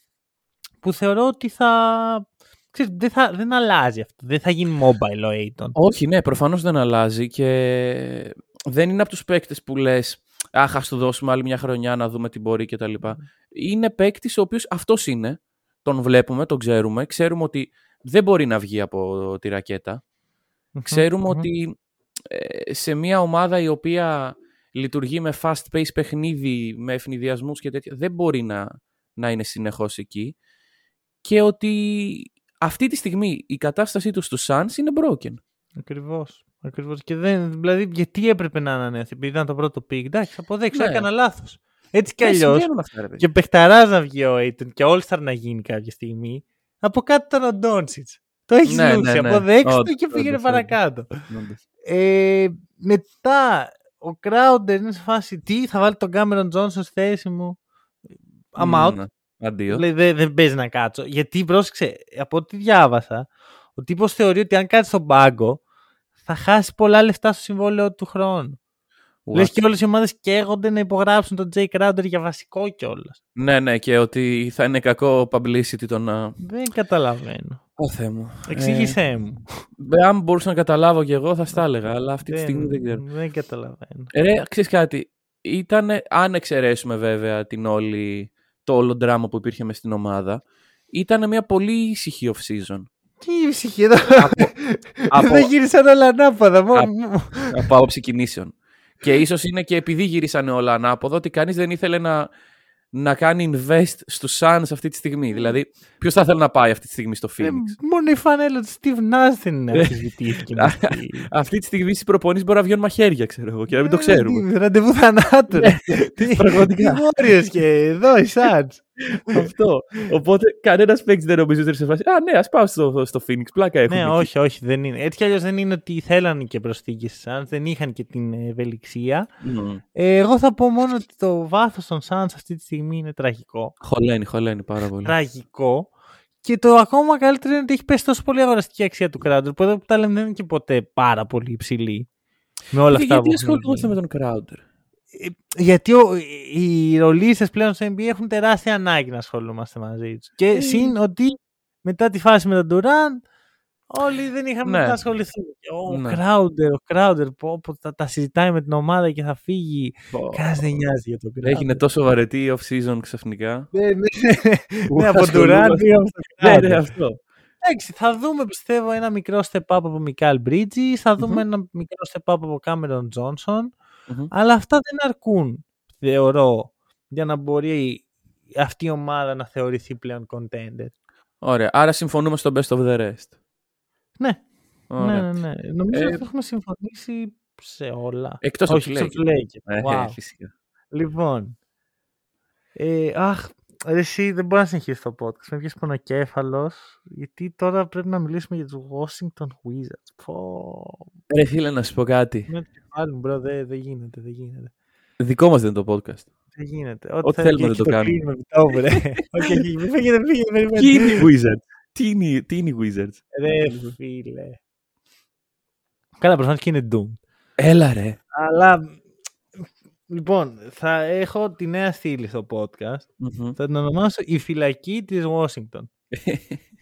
[SPEAKER 1] που θεωρώ ότι θα... Ξέρεις, δεν, θα, δεν αλλάζει αυτό. Δεν θα γίνει mobile ο Aiton.
[SPEAKER 2] Όχι, ναι, προφανώς δεν αλλάζει και δεν είναι από τους παίκτες που λες αχ, ας του δώσουμε άλλη μια χρονιά να δούμε τι μπορεί και τα λοιπά. Είναι παίκτης ο οποίος αυτός είναι, τον βλέπουμε, τον ξέρουμε, ξέρουμε ότι δεν μπορεί να βγει από τη ρακέτα. Ξέρουμε
[SPEAKER 1] Μμμ.
[SPEAKER 2] ότι ε, σε μια ομάδα η οποία λειτουργεί με fast pace παιχνίδι, με ευνηδιασμούς και τέτοια, δεν μπορεί να, να είναι συνεχώς εκεί και ότι αυτή τη στιγμή η κατάστασή τους στους Suns είναι broken.
[SPEAKER 1] Ακριβώς. Ακριβώς. Και δεν, δηλαδή, γιατί έπρεπε να ανανέωθει, επειδή ήταν το πρώτο pick. Εντάξει, θα αποδέξω,
[SPEAKER 2] Ναι.
[SPEAKER 1] έκανα λάθος. Έτσι κι
[SPEAKER 2] Ναι,
[SPEAKER 1] αλλιώς.
[SPEAKER 2] συμβαίνουν αυτά, ρε παιδιά.
[SPEAKER 1] Και παιχταρά να βγει ο Aiton και All-Star να γίνει κάποια στιγμή. Από κάτω ήταν ο Ντόνσιτ. Το έχεις
[SPEAKER 2] Ναι,
[SPEAKER 1] λούσει.
[SPEAKER 2] ναι, ναι.
[SPEAKER 1] Αποδέξτε το
[SPEAKER 2] Όντως,
[SPEAKER 1] και πήγαινε
[SPEAKER 2] όντως,
[SPEAKER 1] παρακάτω.
[SPEAKER 2] Όντως.
[SPEAKER 1] Ε, μετά, ο Crowder είναι σε φάση τι, θα βάλει τον Cameron Johnson στη θέση μου; I'm out.
[SPEAKER 2] Ναι. Αντίο.
[SPEAKER 1] Λέει, δεν, δεν παίζει να κάτσω. Γιατί πρόσεξε, από ό,τι διάβασα, ο τύπος θεωρεί ότι αν κάτσει στον πάγκο, θα χάσει πολλά λεφτά στο συμβόλαιο του χρόνου.
[SPEAKER 2] What?
[SPEAKER 1] Λες και όλες οι ομάδες καίγονται να υπογράψουν τον Jay Crowder για βασικό κιόλας.
[SPEAKER 2] Ναι, ναι, και ότι θα είναι κακό publicity το να.
[SPEAKER 1] Δεν καταλαβαίνω.
[SPEAKER 2] Ω Θεέ μου.
[SPEAKER 1] Εξήγησέ μου.
[SPEAKER 2] Ε, αν μπορούσα να καταλάβω κι εγώ θα στα έλεγα, αλλά αυτή τη στιγμή δεν ξέρω.
[SPEAKER 1] δεν καταλαβαίνω.
[SPEAKER 2] Ε, Ρε, ξέρεις κάτι. Ήταν, αν εξαιρέσουμε βέβαια την όλη, το όλο δράμα που υπήρχε μες στην ομάδα, ήταν μια πολύ ησυχή off-season.
[SPEAKER 1] Τι ησυχία εδώ.
[SPEAKER 2] από-
[SPEAKER 1] Δεν γύρισαν όλα ανάποδα. Μόνο-
[SPEAKER 2] Από- από άποψη κινήσεων. Και ίσως είναι και επειδή γυρίσανε όλα ανάποδα, ότι κανείς δεν ήθελε να, να κάνει invest στους Suns αυτή τη στιγμή. Δηλαδή, ποιος θα ήθελε να πάει αυτή τη στιγμή στο
[SPEAKER 1] Ε,
[SPEAKER 2] Phoenix;
[SPEAKER 1] Μόνο η φανέλα του Steve Nash δεν είναι αμφισβητήθηκε. μες στη-
[SPEAKER 2] αυτή τη στιγμή στις προπονήσεις μπορεί να βγαίνουν μαχαίρια, ξέρω εγώ, και να μην το ξέρουμε.
[SPEAKER 1] Ε, Ραντεβού θανάτου. ρε. Τι-
[SPEAKER 2] πραγματικά.
[SPEAKER 1] Τι Warriors και εδώ οι Suns.
[SPEAKER 2] Αυτό. Οπότε κανένας παίκτης δεν νομίζει ότι είναι σε φάση. Α, ναι, ας πάω στο, στο Phoenix. Πλάκα έχουμε.
[SPEAKER 1] Ναι,
[SPEAKER 2] εκεί».
[SPEAKER 1] όχι, όχι, δεν είναι. Έτσι κι αλλιώς δεν είναι ότι θέλανε και προσθήκες στι Suns, δεν είχαν και την ευελιξία.
[SPEAKER 2] Μμμ.
[SPEAKER 1] Ε, εγώ θα πω μόνο ότι το βάθος των Suns αυτή τη στιγμή είναι τραγικό.
[SPEAKER 2] Χωλαίνει, χωλαίνει πάρα πολύ.
[SPEAKER 1] Τραγικό. Και το ακόμα καλύτερο είναι ότι έχει πέσει τόσο πολύ αγοραστική αξία του Crowder που εδώ που τα λέμε δεν είναι και ποτέ πάρα πολύ υψηλή. Με όλα
[SPEAKER 2] Και
[SPEAKER 1] αυτά
[SPEAKER 2] γιατί
[SPEAKER 1] που
[SPEAKER 2] ασχολούμαστε
[SPEAKER 1] έχουν
[SPEAKER 2] με τον Crowder;
[SPEAKER 1] Ε, Γιατί ο, οι ρολίστες πλέον στο NBA έχουν τεράστια ανάγκη να ασχολούμαστε μαζί τους. Και
[SPEAKER 2] Ε.
[SPEAKER 1] συν ότι μετά τη φάση με τον Durant όλοι δεν είχαμε
[SPEAKER 2] Ναι.
[SPEAKER 1] να ασχοληθούν. Και Ο
[SPEAKER 2] Ναι.
[SPEAKER 1] Crowder, ο Crowder που τα, τα συζητάει με την ομάδα και θα φύγει.
[SPEAKER 2] Πω.
[SPEAKER 1] Κανένας δεν νοιάζει για τον Crowder.
[SPEAKER 2] Έγινε τόσο βαρετή η off-season ξαφνικά.
[SPEAKER 1] Ναι, ναι,
[SPEAKER 2] Που
[SPEAKER 1] ναι, από Durant
[SPEAKER 2] ασχολούμαστε.
[SPEAKER 1] πήγαμε στο
[SPEAKER 2] Ναι,
[SPEAKER 1] Crowder.
[SPEAKER 2] ναι, αυτό.
[SPEAKER 1] Εντάξει, θα δούμε πιστεύω ένα μικρό step up από Μικάλ Bridges, θα δούμε
[SPEAKER 2] Μμμ.
[SPEAKER 1] ένα μικρό step up από Cameron Johnson.
[SPEAKER 2] Μμμ.
[SPEAKER 1] Αλλά αυτά δεν αρκούν, θεωρώ, για να μπορεί αυτή η ομάδα να θεωρηθεί πλέον contender.
[SPEAKER 2] Ωραία. Άρα συμφωνούμε στο best of the rest.
[SPEAKER 1] Ναι,
[SPEAKER 2] Ωραία.
[SPEAKER 1] ναι, ναι, ναι. Νομίζω
[SPEAKER 2] Ε,
[SPEAKER 1] ότι έχουμε συμφωνήσει σε όλα.
[SPEAKER 2] Εκτός από
[SPEAKER 1] Όχι,
[SPEAKER 2] τους
[SPEAKER 1] εκτός
[SPEAKER 2] Lakers.
[SPEAKER 1] από τους Lakers.
[SPEAKER 2] Ε,
[SPEAKER 1] Wow.
[SPEAKER 2] φυσικά.
[SPEAKER 1] Λοιπόν, ε, αχ, ρε, εσύ δεν μπορεί να συνεχίσει το podcast. Με βγες πονοκέφαλος, γιατί τώρα πρέπει να μιλήσουμε για τους Washington Wizards. Πω,
[SPEAKER 2] Ρε φίλε, να σου πω κάτι.
[SPEAKER 1] με το κεφάλι μου, bro, δεν δεν γίνεται, δεν γίνεται.
[SPEAKER 2] Δικό μας δεν είναι το podcast.
[SPEAKER 1] Δεν γίνεται.
[SPEAKER 2] Ό,τι
[SPEAKER 1] θα-
[SPEAKER 2] θέλουμε
[SPEAKER 1] και
[SPEAKER 2] δεν το
[SPEAKER 1] εκεί
[SPEAKER 2] κάνουμε.
[SPEAKER 1] κλείνουμε, επιτόπου, ρε. Όχι, όχι, μην φύγετε, μην φύγετε, περιμένετε.
[SPEAKER 2] Τι είναι οι Wizards. Τι είναι, τι είναι οι Wizards;
[SPEAKER 1] Ρε φίλε. Καλά, προφανώς και είναι Doom.
[SPEAKER 2] Έλα ρε.
[SPEAKER 1] Αλλά, λοιπόν, θα έχω τη νέα στήλη στο podcast.
[SPEAKER 2] Μμμ.
[SPEAKER 1] Θα την ονομάσω η φυλακή της Washington.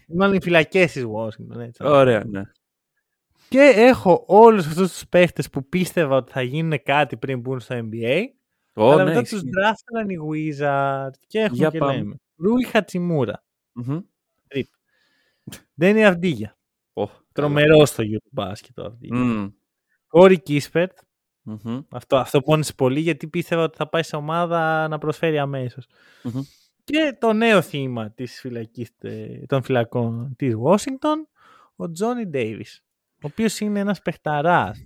[SPEAKER 1] Μάλλον οι φυλακές της Washington, έτσι.
[SPEAKER 2] Ωραία, ναι.
[SPEAKER 1] Και έχω όλους αυτούς τους παίχτες που πίστευα ότι θα γίνουν κάτι πριν μπουν στο NBA.
[SPEAKER 2] Ω,
[SPEAKER 1] αλλά
[SPEAKER 2] ναι,
[SPEAKER 1] μετά
[SPEAKER 2] ισχύει.
[SPEAKER 1] τους δράφτηκαν οι Wizards και έχουμε
[SPEAKER 2] Για
[SPEAKER 1] και
[SPEAKER 2] πάμε.
[SPEAKER 1] λέμε. Ρούι Χατσιμούρα.
[SPEAKER 2] Μμμ.
[SPEAKER 1] Ντένι Αυντίγια.
[SPEAKER 2] Ω,
[SPEAKER 1] Τρομερό στο Eurobasket ο Αυντίγια.
[SPEAKER 2] Μμμ.
[SPEAKER 1] Κόρη Κίσπερτ.
[SPEAKER 2] Μμμ.
[SPEAKER 1] Αυτό, αυτό πόνισε πολύ γιατί πίστευα ότι θα πάει σε ομάδα να προσφέρει αμέσως.
[SPEAKER 2] Μμμ.
[SPEAKER 1] Και το νέο θύμα της φυλακής, ε, των φυλακών της Washington, ο Τζόνι Ντέιβις, ο οποίος είναι ένας παιχταράς,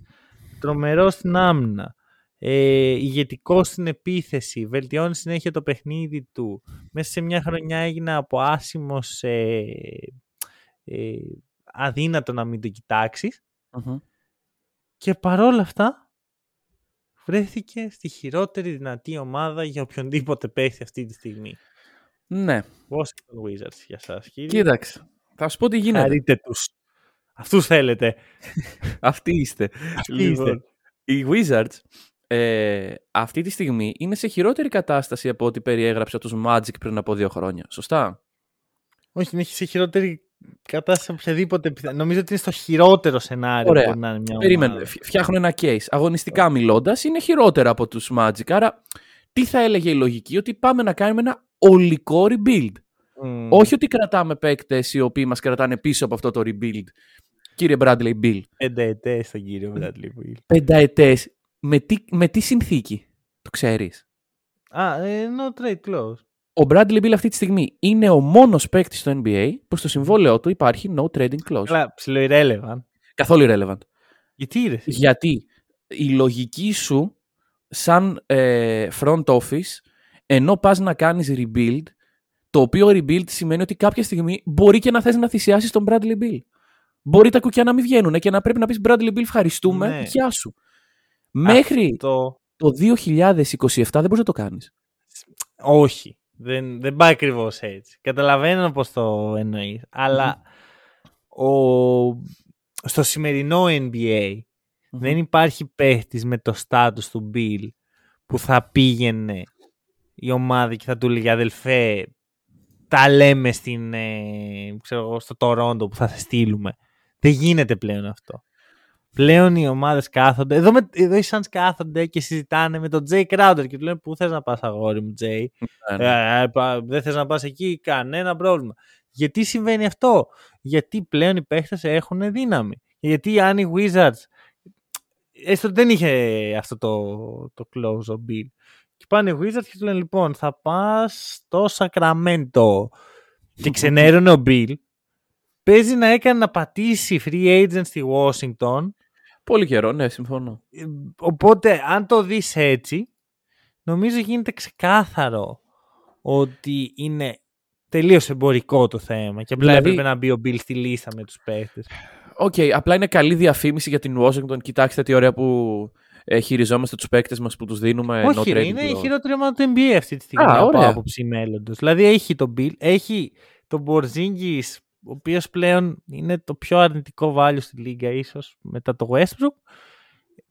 [SPEAKER 1] τρομερός στην άμυνα, ε, ηγετικός στην επίθεση, βελτιώνει συνέχεια το παιχνίδι του. Μέσα σε μια χρονιά έγινε από άσημος σε ε, αδύνατο να μην το κοιτάξεις
[SPEAKER 2] Μμμ.
[SPEAKER 1] και παρόλα αυτά βρέθηκε στη χειρότερη δυνατή ομάδα για οποιονδήποτε παίχτη αυτή τη στιγμή.
[SPEAKER 2] Ναι,
[SPEAKER 1] Washington Wizards για σας κύριε.
[SPEAKER 2] κοίταξε. Θα σου πω τι γίνεται.
[SPEAKER 1] Χαρείτε τους. Αυτούς θέλετε.
[SPEAKER 2] Αυτοί είστε.
[SPEAKER 1] Αυτοί είστε.
[SPEAKER 2] οι Wizards ε, αυτή τη στιγμή είναι σε χειρότερη κατάσταση από ό,τι περιέγραψε τους Magic πριν από δύο χρόνια. Σωστά;
[SPEAKER 1] Όχι, είναι σε χειρότερη κατάσταση από οποιαδήποτε πιθα... Νομίζω ότι είναι στο χειρότερο σενάριο
[SPEAKER 2] Ωραία.
[SPEAKER 1] που μπορεί να είναι μια
[SPEAKER 2] Περίμενε.
[SPEAKER 1] ομάδα.
[SPEAKER 2] Φ- Φτιάχνω ένα case. Αγωνιστικά μιλώντας, είναι χειρότερα από τους Magic. Άρα, τι θα έλεγε η λογική, ότι πάμε να κάνουμε ένα ολικό rebuild;
[SPEAKER 1] Μμμ.
[SPEAKER 2] Όχι ότι κρατάμε παίκτες οι οποίοι μας κρατάνε πίσω από αυτό το rebuild. Κύριε Bradley Bill,
[SPEAKER 1] Πενταετές στον κύριο Bradley Will.
[SPEAKER 2] πενταετές με τι, με τι συνθήκη, το ξέρεις;
[SPEAKER 1] Α, ε, no trade clause.
[SPEAKER 2] Ο Bradley Bill αυτή τη στιγμή είναι ο μόνος παίκτης στο NBA που στο συμβόλαιό του υπάρχει no trading clause.
[SPEAKER 1] Καλά, ψηλό irrelevant.
[SPEAKER 2] Καθόλου irrelevant.
[SPEAKER 1] Γιατί ρε. εσύ;
[SPEAKER 2] Γιατί η λογική σου σαν ε, front office ενώ πας να κάνεις rebuild το οποίο rebuild σημαίνει ότι κάποια στιγμή μπορεί και να θες να θυσιάσεις τον Bradley Bill. Μπορεί τα κουκιά να μην βγαίνουν και να πρέπει να πεις Bradley Bill ευχαριστούμε,
[SPEAKER 1] Ναι.
[SPEAKER 2] γεια σου. Μέχρι
[SPEAKER 1] Το...
[SPEAKER 2] το 2027 δεν μπορείς να το κάνεις.
[SPEAKER 1] Όχι. Δεν, δεν πάει ακριβώς έτσι. Καταλαβαίνω πώς το εννοείς. Αλλά ο... στο σημερινό NBA δεν υπάρχει παίχτης με το στάτους του Bill που θα πήγαινε η ομάδα και θα του λέγει αδελφέ τα λέμε στην, ε, ξέρω, εγώ, στο Τορόντο που θα σε στείλουμε. Δεν γίνεται πλέον αυτό. Πλέον οι ομάδες κάθονται, εδώ, με, εδώ οι Suns κάθονται και συζητάνε με τον Jay Crowder και του λένε πού θες να πας αγόρι μου Jay;
[SPEAKER 2] Ναι, ναι.
[SPEAKER 1] Ε, ε, πα- δεν θες να πας εκεί, κανένα πρόβλημα. Γιατί συμβαίνει αυτό; Γιατί πλέον οι παίχτες έχουν δύναμη. Γιατί αν οι Wizards έστω ότι δεν είχε αυτό το, το close ο Bill και πάνε οι Wizards και του λένε λοιπόν θα πας στο Sacramento και ξενέρωνε ο Bill παίζει να έκανε να πατήσει free agent στη Washington
[SPEAKER 2] Πολύ καιρό, ναι, συμφωνώ.
[SPEAKER 1] ε, Οπότε, αν το δεις έτσι, νομίζω γίνεται ξεκάθαρο ότι είναι τελείως εμπορικό το θέμα και απλά
[SPEAKER 2] Δηλαδή-
[SPEAKER 1] έπρεπε να μπει ο Bill στη λίστα με τους παίχτες.
[SPEAKER 2] Οκ, απλά είναι καλή διαφήμιση για την Washington. Κοιτάξτε τι ωραία που ε, χειριζόμαστε τους παίκτες μας που τους δίνουμε no
[SPEAKER 1] Όχι, ρε,
[SPEAKER 2] trading
[SPEAKER 1] είναι η
[SPEAKER 2] clause.
[SPEAKER 1] χειρότερη ομάδα του NBA αυτή τη στιγμή
[SPEAKER 2] Α,
[SPEAKER 1] από
[SPEAKER 2] ωραία.
[SPEAKER 1] άποψη μέλλοντος. Δηλαδή έχει τον Bill, έχει τον Porzingis, ο οποίος πλέον είναι το πιο αρνητικό value στη λίγκα ίσως μετά το Westbrook.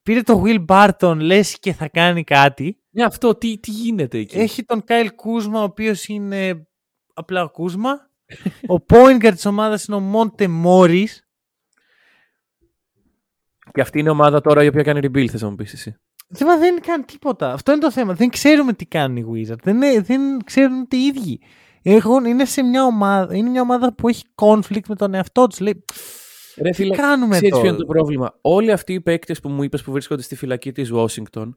[SPEAKER 1] Πήρε τον Will Barton, λες και θα κάνει κάτι.
[SPEAKER 2] Ναι, αυτό τι, τι γίνεται εκεί;
[SPEAKER 1] Έχει τον Κάιλ Κούσμα, ο οποίος είναι απλά ο Κούσμα. ο point guard της ομάδας είναι ο Μόντε Μόρις.
[SPEAKER 2] Και αυτή είναι η ομάδα τώρα η οποία κάνει rebuild, θες να μου πεις εσύ.
[SPEAKER 1] Δεν, δεν κάνει τίποτα. Αυτό είναι το θέμα. Δεν ξέρουμε τι κάνουν οι Wizards. Δεν, είναι- δεν ξέρουν ούτε οι ίδιοι. Έχουν, είναι, σε μια ομάδα, είναι μια ομάδα που έχει conflict με τον εαυτό τους. Λέει,
[SPEAKER 2] Ρε
[SPEAKER 1] τι
[SPEAKER 2] φίλε,
[SPEAKER 1] κάνουμε
[SPEAKER 2] ξέρεις
[SPEAKER 1] τώρα;
[SPEAKER 2] ποιο είναι το πρόβλημα; Όλοι αυτοί οι παίκτες που μου είπες που βρίσκονται στη φυλακή της Washington,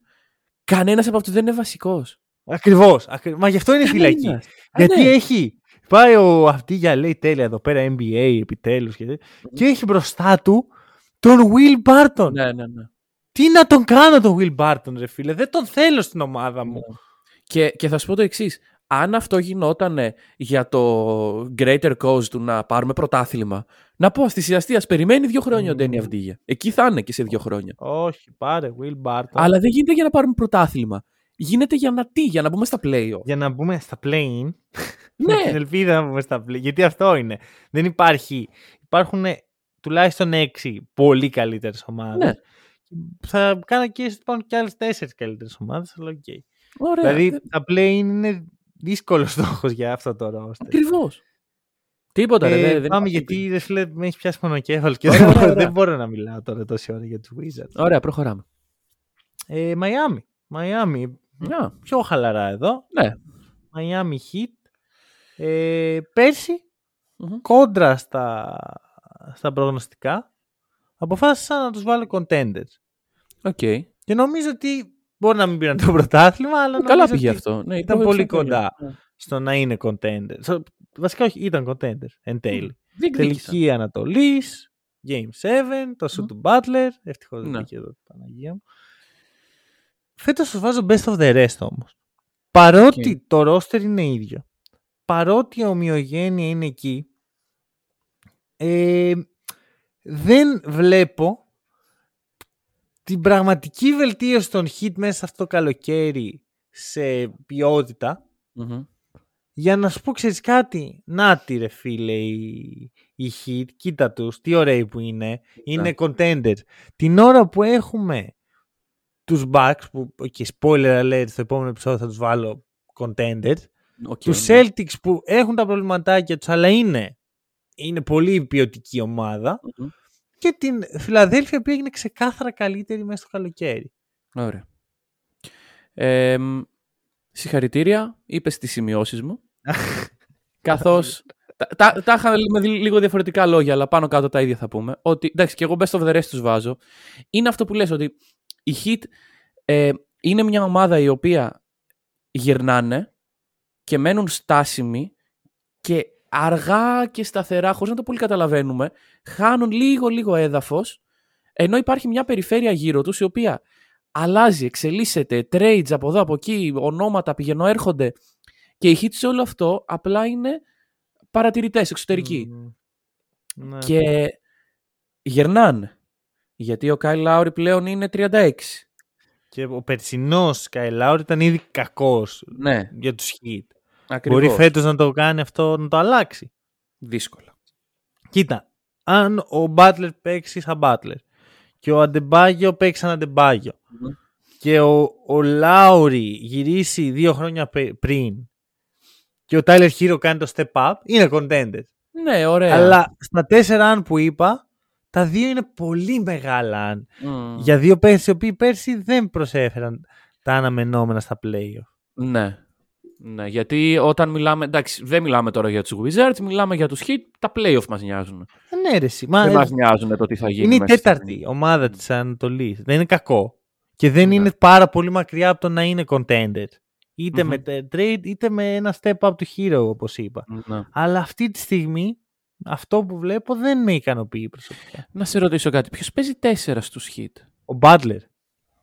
[SPEAKER 2] κανένας από αυτούς δεν είναι βασικός.
[SPEAKER 1] Ακριβώς. Ακρι... Μα γι' αυτό είναι φυλακή.
[SPEAKER 2] Κανένας. Α,
[SPEAKER 1] Γιατί
[SPEAKER 2] ναι.
[SPEAKER 1] έχει. Πάει ο αυτή για λέει τέλεια εδώ πέρα NBA επιτέλους και, τέτοια, και έχει μπροστά του τον Will Barton.
[SPEAKER 2] Ναι, ναι, ναι.
[SPEAKER 1] Τι να τον κάνω τον Will Barton ρε φίλε. Δεν τον θέλω στην ομάδα μου.
[SPEAKER 2] Και, και θα σου πω το εξής. Αν αυτό γινόταν για το greater cause του να πάρουμε πρωτάθλημα, να πω στη αστεία περιμένει δύο χρόνια ο Ντένι
[SPEAKER 1] Μμμ.
[SPEAKER 2] Αυντίγια. Εκεί θα είναι και σε δύο χρόνια.
[SPEAKER 1] Όχι, πάρε Will Barton.
[SPEAKER 2] Αλλά δεν γίνεται για να πάρουμε πρωτάθλημα. Γίνεται για να τι, για να μπούμε στα playoff.
[SPEAKER 1] Για να μπούμε στα play-in.
[SPEAKER 2] Ναι.
[SPEAKER 1] με την ελπίδα να μπούμε στα play Γιατί αυτό είναι. Δεν υπάρχει. Υπάρχουν τουλάχιστον έξι πολύ καλύτερες ομάδες.
[SPEAKER 2] Ναι.
[SPEAKER 1] Θα κάνω και υπάρχουν και άλλες τέσσερις καλύτερες ομάδες, αλλά οκ.
[SPEAKER 2] Ωραία.
[SPEAKER 1] Δηλαδή τα play-in είναι δύσκολο στόχος για αυτό το roster.
[SPEAKER 2] Ακριβώς. Τίποτα, ρε,
[SPEAKER 1] Ε,
[SPEAKER 2] δεν- δεν
[SPEAKER 1] πάμε
[SPEAKER 2] υπάρχει
[SPEAKER 1] γιατί ρε φίλε, με έχεις πιάσει πονοκέφαλο και
[SPEAKER 2] Ωραία,
[SPEAKER 1] δεν, μπορώ,
[SPEAKER 2] ωραία.
[SPEAKER 1] δεν μπορώ να μιλάω τώρα τόση ώρα για τους Wizards.
[SPEAKER 2] Ωραία, προχωράμε.
[SPEAKER 1] Ε, Miami. Miami.
[SPEAKER 2] Να,
[SPEAKER 1] Πιο χαλαρά εδώ.
[SPEAKER 2] ναι.
[SPEAKER 1] Miami Heat. Ε, πέρσι,
[SPEAKER 2] Μμμ.
[SPEAKER 1] κόντρα στα, στα προγνωστικά, αποφάσισα να τους βάλω contenders.
[SPEAKER 2] Οκ.
[SPEAKER 1] Και νομίζω ότι μπορεί να μην πήραν το πρωτάθλημα, αλλά
[SPEAKER 2] Καλά
[SPEAKER 1] νομίζω
[SPEAKER 2] πήγε
[SPEAKER 1] ότι
[SPEAKER 2] αυτό. Ναι,
[SPEAKER 1] ήταν
[SPEAKER 2] το
[SPEAKER 1] πολύ
[SPEAKER 2] ξέρω.
[SPEAKER 1] κοντά.
[SPEAKER 2] Ναι.
[SPEAKER 1] στο να είναι contenders. Στο- Βασικά όχι, ήταν contenders εν τέλει.
[SPEAKER 2] Διεκδίκησαν.
[SPEAKER 1] Τελική Ανατολής, Game 7, το σουτ
[SPEAKER 2] Μμ.
[SPEAKER 1] του Butler. Ευτυχώς δεν
[SPEAKER 2] Ναι.
[SPEAKER 1] μπήκε εδώ, Παναγία μου. Φέτος του βάζω best of the rest όμως. Παρότι
[SPEAKER 2] Οκ.
[SPEAKER 1] το roster είναι ίδιο, παρότι η ομοιογένεια είναι εκεί, ε, δεν βλέπω την πραγματική βελτίωση των Heat μέσα σε αυτό το καλοκαίρι σε ποιότητα
[SPEAKER 2] Μμμ.
[SPEAKER 1] για να σου πω ξέρεις κάτι; Να τη ρε φίλε η, η Heat κοίτα τους τι ωραίοι που είναι είναι
[SPEAKER 2] Ναι.
[SPEAKER 1] contenders την ώρα που έχουμε τους Bucks που okay, spoiler alert στο επόμενο επεισόδιο θα τους βάλω contenders
[SPEAKER 2] Οκ,
[SPEAKER 1] τους
[SPEAKER 2] ναι.
[SPEAKER 1] Celtics που έχουν τα προβληματάκια τους αλλά είναι είναι πολύ ποιοτική ομάδα
[SPEAKER 2] Μμμ.
[SPEAKER 1] Και την Φιλαδέλφια που έγινε ξεκάθαρα καλύτερη μέσα στο καλοκαίρι
[SPEAKER 2] Ωραία. Ε, μ, συγχαρητήρια. Είπες τις σημειώσεις μου. Καθώς τα, τα, τα είχα με λίγο διαφορετικά λόγια, αλλά πάνω κάτω τα ίδια θα πούμε. Ότι, εντάξει, και εγώ best of the rest τους βάζω. Είναι αυτό που λες, ότι η Heat ε, είναι μια ομάδα η οποία γυρνάνε και μένουν στάσιμοι και αργά και σταθερά, χωρίς να το πολύ καταλαβαίνουμε, χάνουν λίγο-λίγο έδαφος, ενώ υπάρχει μια περιφέρεια γύρω τους η οποία αλλάζει, εξελίσσεται, trades από εδώ, από εκεί, ονόματα πηγαίνουν, έρχονται και οι hits σε όλο αυτό απλά είναι παρατηρητές, εξωτερικοί.
[SPEAKER 1] Μμμ. Ναι.
[SPEAKER 2] Και γερνάνε. Γιατί ο Κάι Λάουρι πλέον είναι 36.
[SPEAKER 1] Και ο περσινός Sky Lowry ήταν ήδη κακός
[SPEAKER 2] Ναι,
[SPEAKER 1] για τους Heat.
[SPEAKER 2] Ακριβώς.
[SPEAKER 1] Μπορεί φέτος να το κάνει αυτό, να το αλλάξει.
[SPEAKER 2] Δύσκολα.
[SPEAKER 1] Κοίτα, αν ο Butler παίξει σαν Butler και ο Αντεμπάγιο παίξει σαν Αντεμπάγιο
[SPEAKER 2] Μμμ.
[SPEAKER 1] και ο, ο Λάουρι γυρίσει δύο χρόνια πε- πριν και ο Tyler Hero κάνει το step up, είναι contender.
[SPEAKER 2] Ναι, ωραία.
[SPEAKER 1] Αλλά στα τέσσερα αν που είπα, τα δύο είναι πολύ μεγάλα αν.
[SPEAKER 2] Μμ.
[SPEAKER 1] Για δύο πέρσι, οι οποίοι πέρσι δεν προσέφεραν τα αναμενόμενα στα playoff.
[SPEAKER 2] Ναι. Ναι, γιατί όταν μιλάμε, εντάξει, δεν μιλάμε τώρα για τους Wizards, μιλάμε για τους Heat, τα playoff μας νοιάζουν.
[SPEAKER 1] Ε, Ναι, ρε, εσύ. Μα,
[SPEAKER 2] δεν
[SPEAKER 1] ε,
[SPEAKER 2] μας νοιάζουν το τι θα γίνει
[SPEAKER 1] είναι η
[SPEAKER 2] μέσα στην-
[SPEAKER 1] τέταρτη ομάδα της Ανατολής. Δεν είναι κακό. Και δεν
[SPEAKER 2] Ναι.
[SPEAKER 1] είναι πάρα πολύ μακριά από το να είναι contender. Είτε
[SPEAKER 2] Μμμ.
[SPEAKER 1] με τε- trade, είτε με ένα step up του hero, όπως είπα.
[SPEAKER 2] Ναι.
[SPEAKER 1] Αλλά αυτή τη στιγμή, αυτό που βλέπω δεν με ικανοποιεί προσωπικά.
[SPEAKER 2] Να σε ρωτήσω κάτι, ποιος παίζει τέσσερα στους Heat;
[SPEAKER 1] Ο Butler.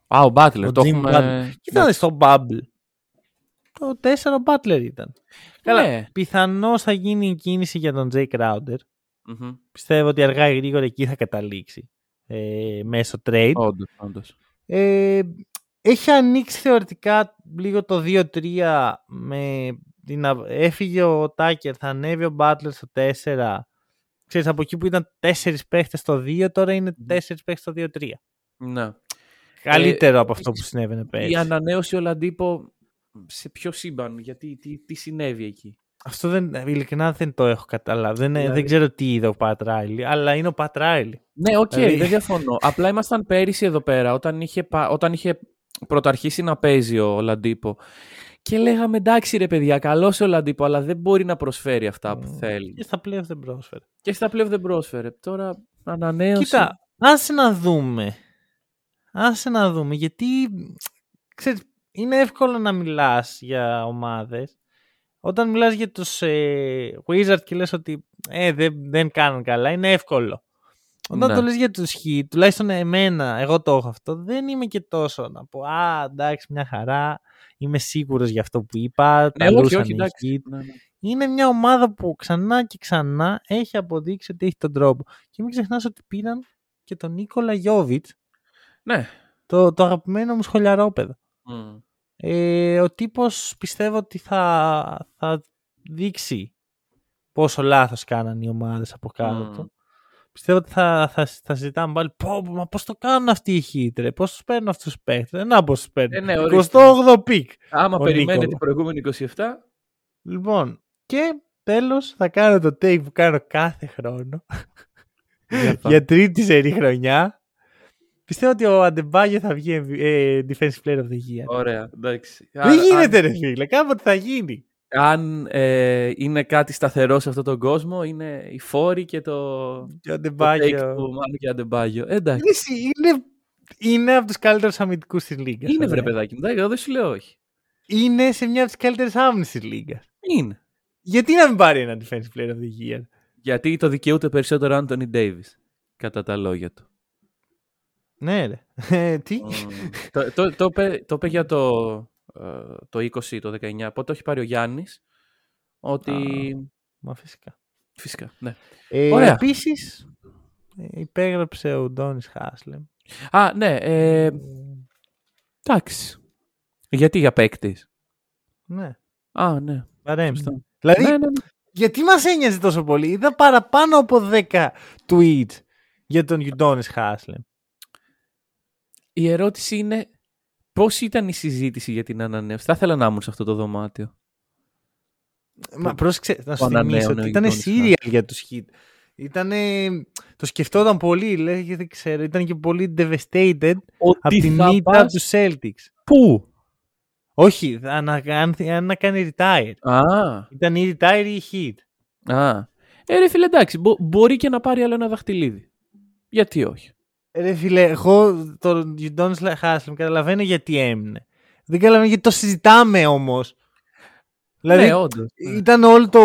[SPEAKER 2] Α, ο Butler,
[SPEAKER 1] Ο
[SPEAKER 2] το
[SPEAKER 1] Jim
[SPEAKER 2] έχουμε...
[SPEAKER 1] Butler. Κοίτα στο Bubble. Το 4 ο Butler ήταν. Καλά,
[SPEAKER 2] Ναι.
[SPEAKER 1] πιθανώς θα γίνει η κίνηση για τον Jay Crowder.
[SPEAKER 2] Μμμ.
[SPEAKER 1] Πιστεύω ότι αργά ή γρήγορα εκεί θα καταλήξει ε, μέσω trade.
[SPEAKER 2] Όντως, όντως.
[SPEAKER 1] Ε, έχει ανοίξει θεωρητικά λίγο το 2-3 με την, α- έφυγε ο Τάκερ, θα ανέβει ο Butler στο 4. Ξέρεις, από εκεί που ήταν 4 παίχτες στο 2, τώρα είναι 4 παίχτες στο 2-3.
[SPEAKER 2] Ναι.
[SPEAKER 1] Καλύτερο από αυτό που
[SPEAKER 2] επίσης,
[SPEAKER 1] συνέβαινε
[SPEAKER 2] Η
[SPEAKER 1] πέρσι.
[SPEAKER 2] ανανέωση ο Λαντίπο σε ποιο σύμπαν, γιατί τι, τι συνέβη εκεί.
[SPEAKER 1] Αυτό δεν, ειλικρινά δεν το έχω καταλάβει. Δεν,
[SPEAKER 2] Δηλαδή-
[SPEAKER 1] δεν ξέρω τι είδε ο Πατ Ράιλι, αλλά είναι ο Πατ Ράιλι.
[SPEAKER 2] Ναι, οκ,
[SPEAKER 1] Δηλαδή-
[SPEAKER 2] δεν διαφωνώ. Απλά ήμασταν πέρυσι εδώ πέρα, όταν είχε, πα- όταν είχε πρωταρχίσει να παίζει ο Ολαντίπο. Και λέγαμε εντάξει ρε παιδιά, καλός ο Ολαντίπο, αλλά δεν μπορεί να προσφέρει αυτά που
[SPEAKER 1] Μμ.
[SPEAKER 2] θέλει.
[SPEAKER 1] Και στα playoff δεν πρόσφερε.
[SPEAKER 2] Και στα play-in δεν πρόσφερε. Τώρα ανανέωση.
[SPEAKER 1] Κοίτα, άσε να δούμε. Άσε να δούμε, γιατί ξέρεις, είναι εύκολο να μιλάς για ομάδες. Όταν μιλάς για τους ε, Wizards και λες ότι ε, δεν, δεν κάνουν καλά, είναι εύκολο. Όταν
[SPEAKER 2] Ναι.
[SPEAKER 1] το λες για τους Heat, τουλάχιστον εμένα, εγώ το έχω αυτό, δεν είμαι και τόσο να πω «Α, εντάξει, μια χαρά, είμαι σίγουρος για αυτό που είπα, τα
[SPEAKER 2] Ναι, όχι,
[SPEAKER 1] λούσαν
[SPEAKER 2] όχι,
[SPEAKER 1] οι
[SPEAKER 2] εντάξει.
[SPEAKER 1] Heat».
[SPEAKER 2] Ναι, ναι.
[SPEAKER 1] Είναι μια ομάδα που ξανά και ξανά έχει αποδείξει ότι έχει τον τρόπο. Και μην ξεχνάς ότι πήραν και τον Νίκολα Γιώβιτς,
[SPEAKER 2] Ναι.
[SPEAKER 1] το, το αγαπημένο μου σχολιαρόπεδο.
[SPEAKER 2] Μμ.
[SPEAKER 1] Ε, ο τύπος πιστεύω ότι θα, θα δείξει πόσο λάθος κάναν οι ομάδες από κάτω
[SPEAKER 2] Μμ.
[SPEAKER 1] του. Πιστεύω ότι θα, θα, θα συζητάμε πάλι πω, πω, μα πώς το κάνουν αυτοί οι Heat ρε, πώς τους παίρνουν αυτούς τους παίχτες. Ε, Να πώς τους παίρνουν.
[SPEAKER 2] Ε, ναι, ορίστε.
[SPEAKER 1] 28ο πικ.
[SPEAKER 2] Άμα
[SPEAKER 1] Ο
[SPEAKER 2] περιμένετε
[SPEAKER 1] Νίκολα.
[SPEAKER 2] την προηγούμενη 27.
[SPEAKER 1] Λοιπόν, και τέλος θα κάνω το take που κάνω κάθε χρόνο για τρίτη σερί χρονιά. Πιστεύω ότι ο Αντεμπάγιο θα βγει ε, Defensive Player of the Year.
[SPEAKER 2] Ωραία, εντάξει.
[SPEAKER 1] Δεν γίνεται, ρε φίλε. Κάποτε θα γίνει.
[SPEAKER 2] Αν ε, είναι κάτι σταθερό σε αυτόν τον κόσμο, είναι οι φόροι και το.
[SPEAKER 1] Και ο Αντεμπάγιο.
[SPEAKER 2] Μάλλον και ο Αντεμπάγιο. Εντάξει.
[SPEAKER 1] Είναι, είναι από τους καλύτερους αμυντικούς της Λίγκα.
[SPEAKER 2] Είναι βρε παιδάκι μου. Εγώ δεν σου λέω όχι.
[SPEAKER 1] Είναι σε μια από τις καλύτερες άμυνες της Λίγκα.
[SPEAKER 2] Είναι.
[SPEAKER 1] Γιατί να μην πάρει ένα Defensive Player of the Year;
[SPEAKER 2] Γιατί το δικαιούται περισσότερο ο Άντωνι Ντέιβις, κατά τα λόγια του.
[SPEAKER 1] Ναι, ρε. Ε, τι;
[SPEAKER 2] το, το, το, το είπε για το, ε, το 20, το 19. Πότε το έχει πάρει ο Γιάννης, ότι...
[SPEAKER 1] μα φυσικά.
[SPEAKER 2] Φυσικά, ναι.
[SPEAKER 1] Ε, Ωραία. Επίσης, ε, υπέγραψε ο Ντόνις Χάσλεμ.
[SPEAKER 2] Α, ναι. Ε, εντάξει. Γιατί για παίκτης;
[SPEAKER 1] Ναι.
[SPEAKER 2] Α, ναι.
[SPEAKER 1] Παρέμβει. Δηλαδή, ναι, ναι, ναι. γιατί μας ένοιαζε τόσο πολύ; Είδα παραπάνω από 10 tweets για τον Γιουντόνις Χάσλεμ.
[SPEAKER 2] Η ερώτηση είναι πώς ήταν η συζήτηση για την ανανέωση; Θα ήθελα να ήμουν σε αυτό το δωμάτιο.
[SPEAKER 1] Μα πρόσεξε, να σου θυμίσω ότι ήταν serial για τους hit. Ήτανε, το σκεφτόταν πολύ, λέει, δεν ξέρω, ήταν και πολύ devastated από την ήττα του Celtics.
[SPEAKER 2] Πού;
[SPEAKER 1] Όχι, αν, να κάνει retire.
[SPEAKER 2] Α.
[SPEAKER 1] Ήταν ή retire ή hit.
[SPEAKER 2] Α. Ε, ρε φίλε, εντάξει, μπο- μπορεί και να πάρει άλλο ένα δαχτυλίδι. Γιατί όχι;
[SPEAKER 1] Ε, ρε φίλε, εγώ τον Γιουντόνις Χάσλεμ καταλαβαίνω γιατί έμεινε. Δεν καταλαβαίνω γιατί το συζητάμε όμως. Δηλαδή,
[SPEAKER 2] ναι, όντως.
[SPEAKER 1] Ήταν όλο το,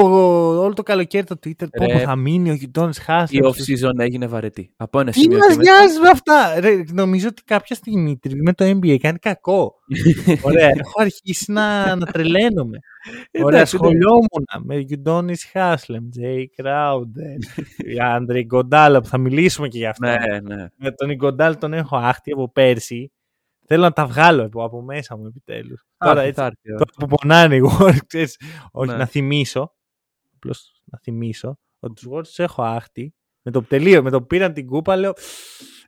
[SPEAKER 1] όλο το καλοκαίρι το Twitter. Ρε, Πόπο θα μείνει ο Γιουντόνις Χάσλεμ.
[SPEAKER 2] Η off-season έγινε βαρετή. Από ένα
[SPEAKER 1] Τι
[SPEAKER 2] σημείο.
[SPEAKER 1] μας νοιάζει με αυτά; Ρε, νομίζω ότι κάποια στιγμή με το NBA κάνει κακό. Ωραία, έχω αρχίσει να, να τρελαίνομαι. Ωραία, ασχολιόμουν με Γιουντόνι Χάσλεμ, Τζέι Κράουντερ, Άντρε Γκοντάλα που θα μιλήσουμε και γι' αυτό.
[SPEAKER 2] Ναι, ναι.
[SPEAKER 1] Με τον Γκοντάλ τον έχω άχτη από πέρσι. Θέλω να τα βγάλω από, από μέσα μου επιτέλους. Τώρα, έτσι, τώρα που πονάνε οι Warriors, όχι ναι. να θυμίσω. Απλώς να θυμίσω ότι τους Warriors τους έχω άχτη. Με το τελείω, με το που πήραν την κούπα, λέω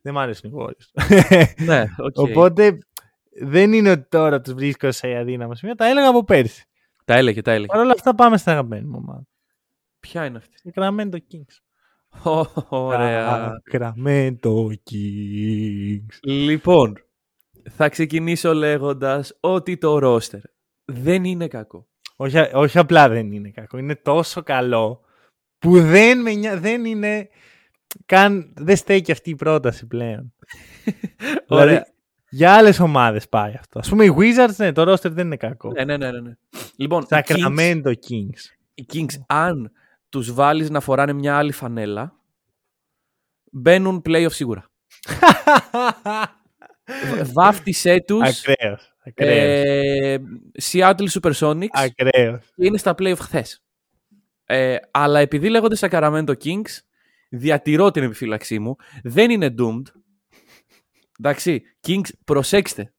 [SPEAKER 1] δεν μ' άρεσουν οι Warriors.
[SPEAKER 2] ναι, okay.
[SPEAKER 1] Οπότε δεν είναι ότι τώρα τους βρίσκω σε αδύναμα σημεία. Τα έλεγα από πέρσι.
[SPEAKER 2] Τα έλεγε, τα έλεγε.
[SPEAKER 1] Παρ' όλα αυτά πάμε στην αγαπημένη μου ομάδα.
[SPEAKER 2] Ποια είναι αυτή;
[SPEAKER 1] Sacramento Kings.
[SPEAKER 2] Oh, ωραία.
[SPEAKER 1] Sacramento Kings.
[SPEAKER 2] Λοιπόν, θα ξεκινήσω λέγοντας ότι το ρόστερ δεν είναι κακό.
[SPEAKER 1] Όχι, όχι απλά δεν είναι κακό. Είναι τόσο καλό που δεν, με, δεν είναι καν δεν στέκει αυτή η πρόταση πλέον.
[SPEAKER 2] Ωραία.
[SPEAKER 1] δηλαδή, για άλλες ομάδες πάει αυτό. Α πούμε οι Wizards, ναι, το roster δεν είναι κακό.
[SPEAKER 2] Ναι, ναι, ναι. ναι. Λοιπόν,
[SPEAKER 1] Sacramento Kings. Kings.
[SPEAKER 2] Οι Kings, αν τους βάλεις να φοράνε μια άλλη φανέλα, μπαίνουν playoff σίγουρα. Βάφτισέ τους
[SPEAKER 1] Ακραίος.
[SPEAKER 2] ε, Seattle Supersonics
[SPEAKER 1] Ακραίος.
[SPEAKER 2] είναι στα playoff χθες. Ε, αλλά επειδή λέγονται Sacramento Kings, διατηρώ την επιφύλαξή μου. Δεν είναι doomed. Εντάξει, Kings, προσέξτε.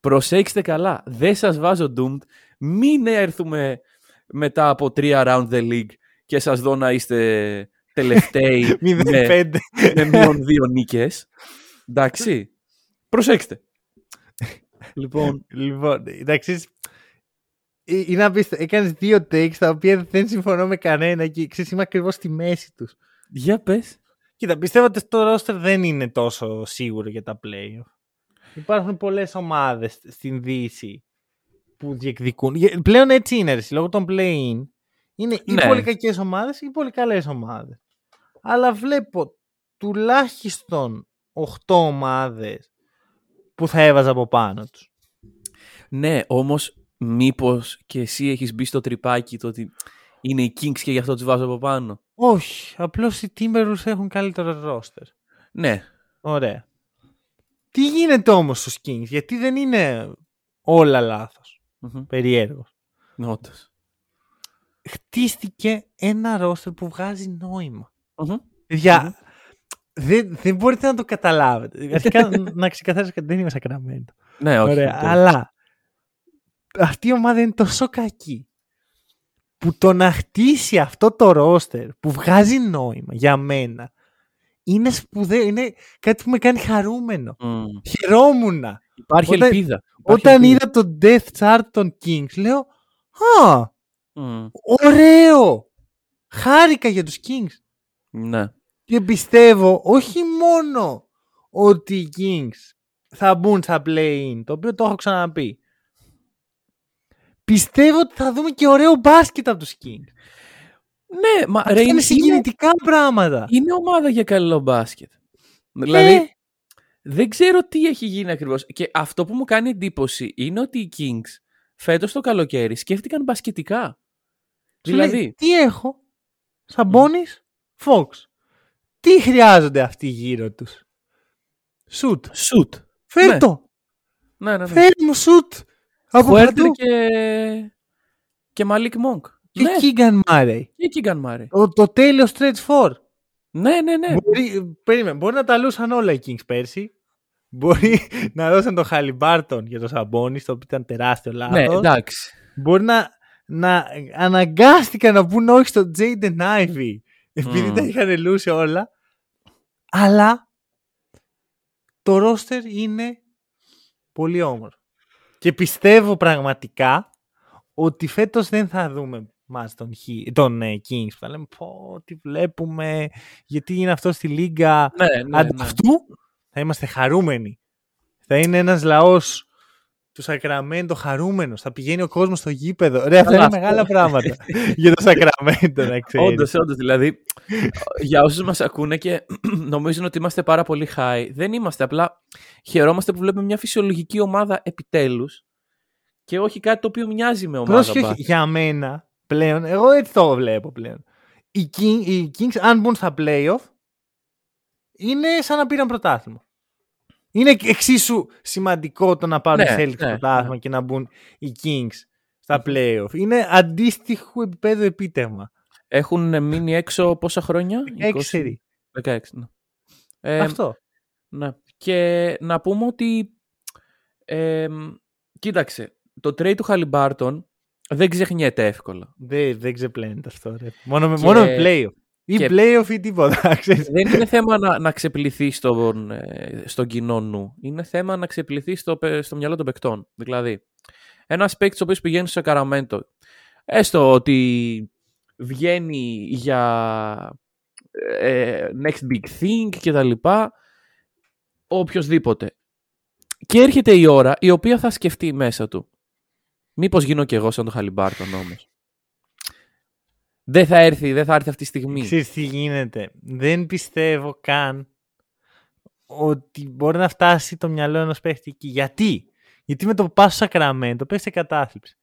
[SPEAKER 2] Προσέξτε καλά. Δεν σας βάζω doomed. Μην έρθουμε μετά από τρία round the league και σας δω να είστε τελευταίοι με, με μείον δύο νίκες. Εντάξει. Προσέξτε.
[SPEAKER 1] λοιπόν, λοιπόν, εντάξει, είναι απίστευτο. Έκανες δύο takes τα οποία δεν συμφωνώ με κανένα και ξέρεις, είμαι ακριβώς στη μέση τους.
[SPEAKER 2] Για πες.
[SPEAKER 1] Κοίτα, πιστεύω ότι το roster δεν είναι τόσο σίγουρο για τα playoff. Υπάρχουν πολλές ομάδες στην Δύση που διεκδικούν. Πλέον έτσι είναι, έτσι, λόγω των play-in. Είναι ή ναι. πολύ κακές ομάδες ή πολύ καλές ομάδες. Αλλά βλέπω τουλάχιστον 8 ομάδες που θα έβαζα από πάνω τους.
[SPEAKER 2] Ναι, όμως μήπως και εσύ έχεις μπει στο τρυπάκι το ότι είναι οι Kings και γι' αυτό τους βάζω από πάνω;
[SPEAKER 1] Όχι, απλώς οι Timberwolves έχουν καλύτερο roster.
[SPEAKER 2] Ναι.
[SPEAKER 1] Ωραία. Τι γίνεται όμως στους Kings, γιατί δεν είναι όλα λάθος. Mm-hmm. Περιέργως.
[SPEAKER 2] Νότος.
[SPEAKER 1] Χτίστηκε ένα roster που βγάζει νόημα. Mm-hmm. Για... Mm-hmm. Δεν, δεν μπορείτε να το καταλάβετε. Αρχικά να ξεκαθαρίσω ότι δεν είμαι σακραμένο.
[SPEAKER 2] Ναι, όχι.
[SPEAKER 1] Ωραία, αλλά αυτή η ομάδα είναι τόσο κακή που το να χτίσει αυτό το ρόστερ που βγάζει νόημα για μένα είναι σπουδαίο, είναι κάτι που με κάνει χαρούμενο.
[SPEAKER 2] Mm.
[SPEAKER 1] Χαιρόμουν.
[SPEAKER 2] Υπάρχει
[SPEAKER 1] όταν,
[SPEAKER 2] ελπίδα.
[SPEAKER 1] Υπάρχει όταν ελπίδα. είδα το Death Chart των Kings, λέω «Α,
[SPEAKER 2] mm.
[SPEAKER 1] ωραίο! χάρηκα για τους Kings.
[SPEAKER 2] Ναι.
[SPEAKER 1] Και πιστεύω όχι μόνο ότι οι Kings θα μπουν στα play-in, το οποίο το έχω ξαναπεί. Πιστεύω ότι θα δούμε και ωραίο μπάσκετ από τους Kings.
[SPEAKER 2] Ναι, μα
[SPEAKER 1] Αυτά
[SPEAKER 2] ρε,
[SPEAKER 1] είναι
[SPEAKER 2] είναι,
[SPEAKER 1] συγκινητικά πράγματα.
[SPEAKER 2] είναι ομάδα για καλό μπάσκετ. Δηλαδή, δεν ξέρω τι έχει γίνει ακριβώς. Και αυτό που μου κάνει εντύπωση είναι ότι οι Kings φέτος το καλοκαίρι σκέφτηκαν μπασκετικά.
[SPEAKER 1] Σου λέει,
[SPEAKER 2] Δηλαδή,
[SPEAKER 1] τι έχω, Σαμπόνις, Fox. Τι χρειάζονται αυτοί γύρω τους; Σουτ.
[SPEAKER 2] shoot.
[SPEAKER 1] Φέρ
[SPEAKER 2] Ναι.
[SPEAKER 1] το.
[SPEAKER 2] Ναι, ναι, ναι.
[SPEAKER 1] Φέρ μου σουτ. Από
[SPEAKER 2] Χουέρτερ
[SPEAKER 1] παντού.
[SPEAKER 2] και... και Μαλίκ Μόγκ.
[SPEAKER 1] Και
[SPEAKER 2] Ναι,
[SPEAKER 1] Keegan Murray.
[SPEAKER 2] και Κίγκαν Μάρι.
[SPEAKER 1] Ο, το τέλειος stretch 4.
[SPEAKER 2] Ναι, ναι, ναι.
[SPEAKER 1] Μπορεί, περίμενε, μπορεί να τα λούσαν όλα οι Kings πέρσι. Μπορεί να δώσαν τον Χαλιμπάρτον για το Σαμπόνι, το οποίο ήταν τεράστιο λάθος.
[SPEAKER 2] Ναι, εντάξει.
[SPEAKER 1] Μπορεί να, να αναγκάστηκαν να πούν όχι στον Jaden Ivy επειδή
[SPEAKER 2] Μμμ.
[SPEAKER 1] τα είχαν λούσει όλα. Αλλά το ρόστερ είναι πολύ όμορφο. Και πιστεύω πραγματικά ότι φέτος δεν θα δούμε μας τον, Χι- τον ε, Kings που θα λέμε πω τι βλέπουμε γιατί είναι αυτό στη λίγα
[SPEAKER 2] Ναι, ναι,
[SPEAKER 1] Αντί
[SPEAKER 2] ναι.
[SPEAKER 1] αυτού θα είμαστε χαρούμενοι. Θα είναι ένας λαός τους Σακραμέντο χαρούμενος. Θα πηγαίνει ο κόσμος στο γήπεδο. Ρε, αυτά
[SPEAKER 2] Καλά,
[SPEAKER 1] είναι
[SPEAKER 2] αυτό.
[SPEAKER 1] μεγάλα πράγματα για το Σακραμέντο, να ξέρεις.
[SPEAKER 2] Όντως, όντως, δηλαδή, για όσους μας ακούνε και νομίζουν ότι είμαστε πάρα πολύ high, δεν είμαστε, απλά χαιρόμαστε που βλέπουμε μια φυσιολογική ομάδα επιτέλους και όχι κάτι το οποίο μοιάζει με ομάδα
[SPEAKER 1] Πρόσεχε, όχι,
[SPEAKER 2] μπάσκετ.
[SPEAKER 1] για μένα πλέον, εγώ έτσι το βλέπω πλέον. Οι, King, οι Kings, αν μπουν στα playoff, είναι σαν να πήραν πρωτάθλημα. Είναι εξίσου σημαντικό το να πάρουν
[SPEAKER 2] Ναι,
[SPEAKER 1] οι Celtics
[SPEAKER 2] ναι,
[SPEAKER 1] πρωτάθλημα
[SPEAKER 2] ναι.
[SPEAKER 1] και να μπουν οι Kings στα playoff. Είναι αντίστοιχο επίπεδο επίτευγμα.
[SPEAKER 2] Έχουν μείνει έξω πόσα χρόνια;
[SPEAKER 1] 16
[SPEAKER 2] 20?
[SPEAKER 1] σερί.
[SPEAKER 2] 16, ναι. Ε,
[SPEAKER 1] Αυτό.
[SPEAKER 2] Ναι. Και να πούμε ότι. Ε, κοίταξε, το trade του Χαλιμπάρτον δεν ξεχνιέται εύκολα.
[SPEAKER 1] Δεν, δεν ξεπλένεται αυτό. Ρε. Μόνο, με,
[SPEAKER 2] Και-
[SPEAKER 1] μόνο με playoff. Ή
[SPEAKER 2] και-
[SPEAKER 1] playoff ή τίποτα. ξέρεις.
[SPEAKER 2] δεν είναι θέμα να, να ξεπληθεί στον, ε, στον κοινό νου. Είναι θέμα να ξεπληθεί στο, πε- στο μυαλό των παικτών. Δηλαδή, ένας παίκτης ο οποίος πηγαίνει στο Καραμέντο, έστω ότι βγαίνει για ε, next big thing και τα λοιπά, οποιοδήποτε. Και έρχεται η ώρα η οποία θα σκεφτεί μέσα του. Μήπως γίνω κι εγώ σαν τον Χαλιμπάρτον όμως. Δεν θα έρθει, δεν θα έρθει αυτή τη στιγμή.
[SPEAKER 1] Ξέρεις τι γίνεται. Δεν πιστεύω καν ότι μπορεί να φτάσει το μυαλό ενός παίχτη εκεί. Γιατί; Γιατί με το που πας στο Σακραμέντο πέφτεις σε κατάθλιψη.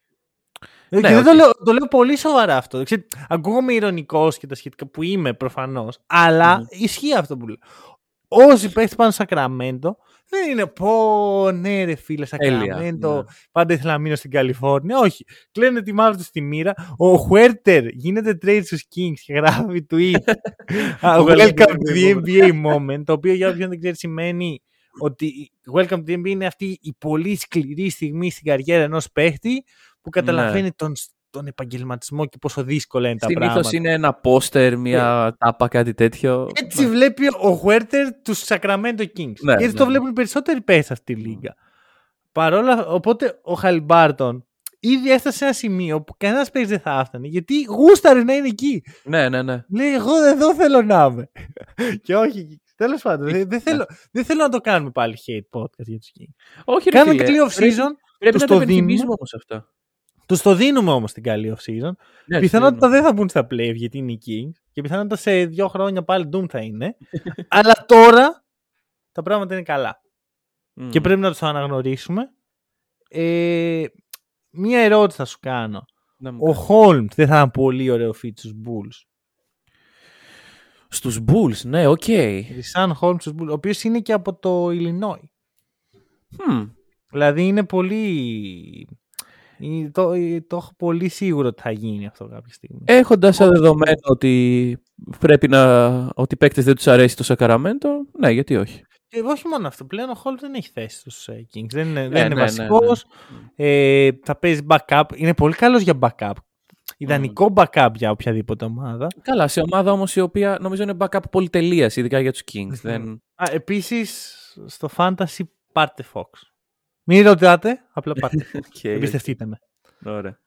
[SPEAKER 1] Ε,
[SPEAKER 2] Ναι,
[SPEAKER 1] και δεν
[SPEAKER 2] οκ.
[SPEAKER 1] το, λέω, το λέω πολύ σοβαρά αυτό. Ξέρετε, ακούγομαι ειρωνικός και τα σχετικά που είμαι προφανώς, αλλά
[SPEAKER 2] Μμμ.
[SPEAKER 1] ισχύει αυτό που λέω. Όσοι παίχτες πάνε στο Σακραμέντο, δεν είναι πω ναι ρε φίλε
[SPEAKER 2] Τέλεια,
[SPEAKER 1] Σακραμέντο,
[SPEAKER 2] ναι.
[SPEAKER 1] πάντα ήθελα να μείνω στην Καλιφόρνια. Όχι. Κλαίνε τη μαύρη τους στη μοίρα. Ο Χουέρτερ γίνεται trade στους Kings και γράφει tweet. Α,
[SPEAKER 2] Το
[SPEAKER 1] welcome
[SPEAKER 2] καλύτερο
[SPEAKER 1] to the
[SPEAKER 2] moment.
[SPEAKER 1] NBA moment. Το οποίο για όποιον δεν ξέρει σημαίνει ότι welcome to the NBA είναι αυτή η πολύ σκληρή στιγμή στην καριέρα ενός παίχτη που καταλαβαίνει τον, τον επαγγελματισμό και πόσο δύσκολα είναι τα
[SPEAKER 2] Συνήθω
[SPEAKER 1] πράγματα.
[SPEAKER 2] είναι ένα πόστερ, μια τάπα, κάτι τέτοιο.
[SPEAKER 1] Έτσι βλέπει ο Χουέρτερ τους Sacramento Kings.
[SPEAKER 2] Ναι,
[SPEAKER 1] Έτσι
[SPEAKER 2] ναι,
[SPEAKER 1] το
[SPEAKER 2] ναι.
[SPEAKER 1] βλέπουν οι περισσότεροι παίχτες σε αυτή τη λίγα. Παρόλα, οπότε ο Χαλιμπάρτον ήδη έφτασε σε ένα σημείο που κανένας παίχτη δεν θα έφτανε γιατί γούσταρε να είναι εκεί.
[SPEAKER 2] Ναι, ναι, ναι.
[SPEAKER 1] Λέει, εγώ εδώ θέλω να είμαι. και όχι. Τέλος πάντων, δεν, δεν θέλω, δεν θέλω να το κάνουμε πάλι hate podcast για τους Kings.
[SPEAKER 2] Όχι, ρε
[SPEAKER 1] Κάνουμε
[SPEAKER 2] φίλε,
[SPEAKER 1] καλή off
[SPEAKER 2] πρέπει-
[SPEAKER 1] season.
[SPEAKER 2] Πρέπει
[SPEAKER 1] τους
[SPEAKER 2] να
[SPEAKER 1] το
[SPEAKER 2] τα
[SPEAKER 1] δίνουμε.
[SPEAKER 2] υπενθυμίζουμε όμως αυτά.
[SPEAKER 1] Τους το δίνουμε όμως την καλή off season.
[SPEAKER 2] Ναι,
[SPEAKER 1] Πιθανότητα
[SPEAKER 2] συμφωνώ.
[SPEAKER 1] δεν θα μπουν στα play γιατί είναι οι Kings. Και πιθανότητα σε δύο χρόνια πάλι Doom θα είναι. Αλλά τώρα τα πράγματα είναι καλά.
[SPEAKER 2] Μμμ.
[SPEAKER 1] Και πρέπει να το αναγνωρίσουμε. Ε, μία ερώτηση θα σου κάνω.
[SPEAKER 2] Να μου
[SPEAKER 1] Ο
[SPEAKER 2] κάνεις.
[SPEAKER 1] Holmes δεν θα είναι πολύ ωραίο fit στους Bulls.
[SPEAKER 2] Στους Bulls, ναι, οκ.
[SPEAKER 1] Richaun Holmes στους Bulls, ο οποίος είναι και από το Illinois.
[SPEAKER 2] Hm.
[SPEAKER 1] Δηλαδή είναι πολύ... ε, Το, ε, το έχω πολύ σίγουρο ότι θα γίνει αυτό κάποια στιγμή.
[SPEAKER 2] Έχοντας σαν δεδομένο ότι πρέπει να... ότι οι παίκτες δεν τους αρέσει το Σακαραμέντο, ναι, γιατί όχι.
[SPEAKER 1] Και όχι μόνο αυτό. Πλέον ο Holmes δεν έχει θέση στους ε, Kings. Δεν είναι,
[SPEAKER 2] Ναι,
[SPEAKER 1] δεν είναι
[SPEAKER 2] ναι,
[SPEAKER 1] βασικός. Ε, θα παίζει backup. Είναι πολύ καλός για backup. Ιδανικό backup για οποιαδήποτε ομάδα.
[SPEAKER 2] Καλά, σε ομάδα όμως η οποία νομίζω είναι backup πολυτελείας, ειδικά για τους Kings. δεν...
[SPEAKER 1] Α, επίσης, στο fantasy πάρτε Fox. Μην ρωτάτε, απλά πάρτε Fox.
[SPEAKER 2] Οκ,
[SPEAKER 1] Εμπιστευτείτε με.
[SPEAKER 2] Ωραία.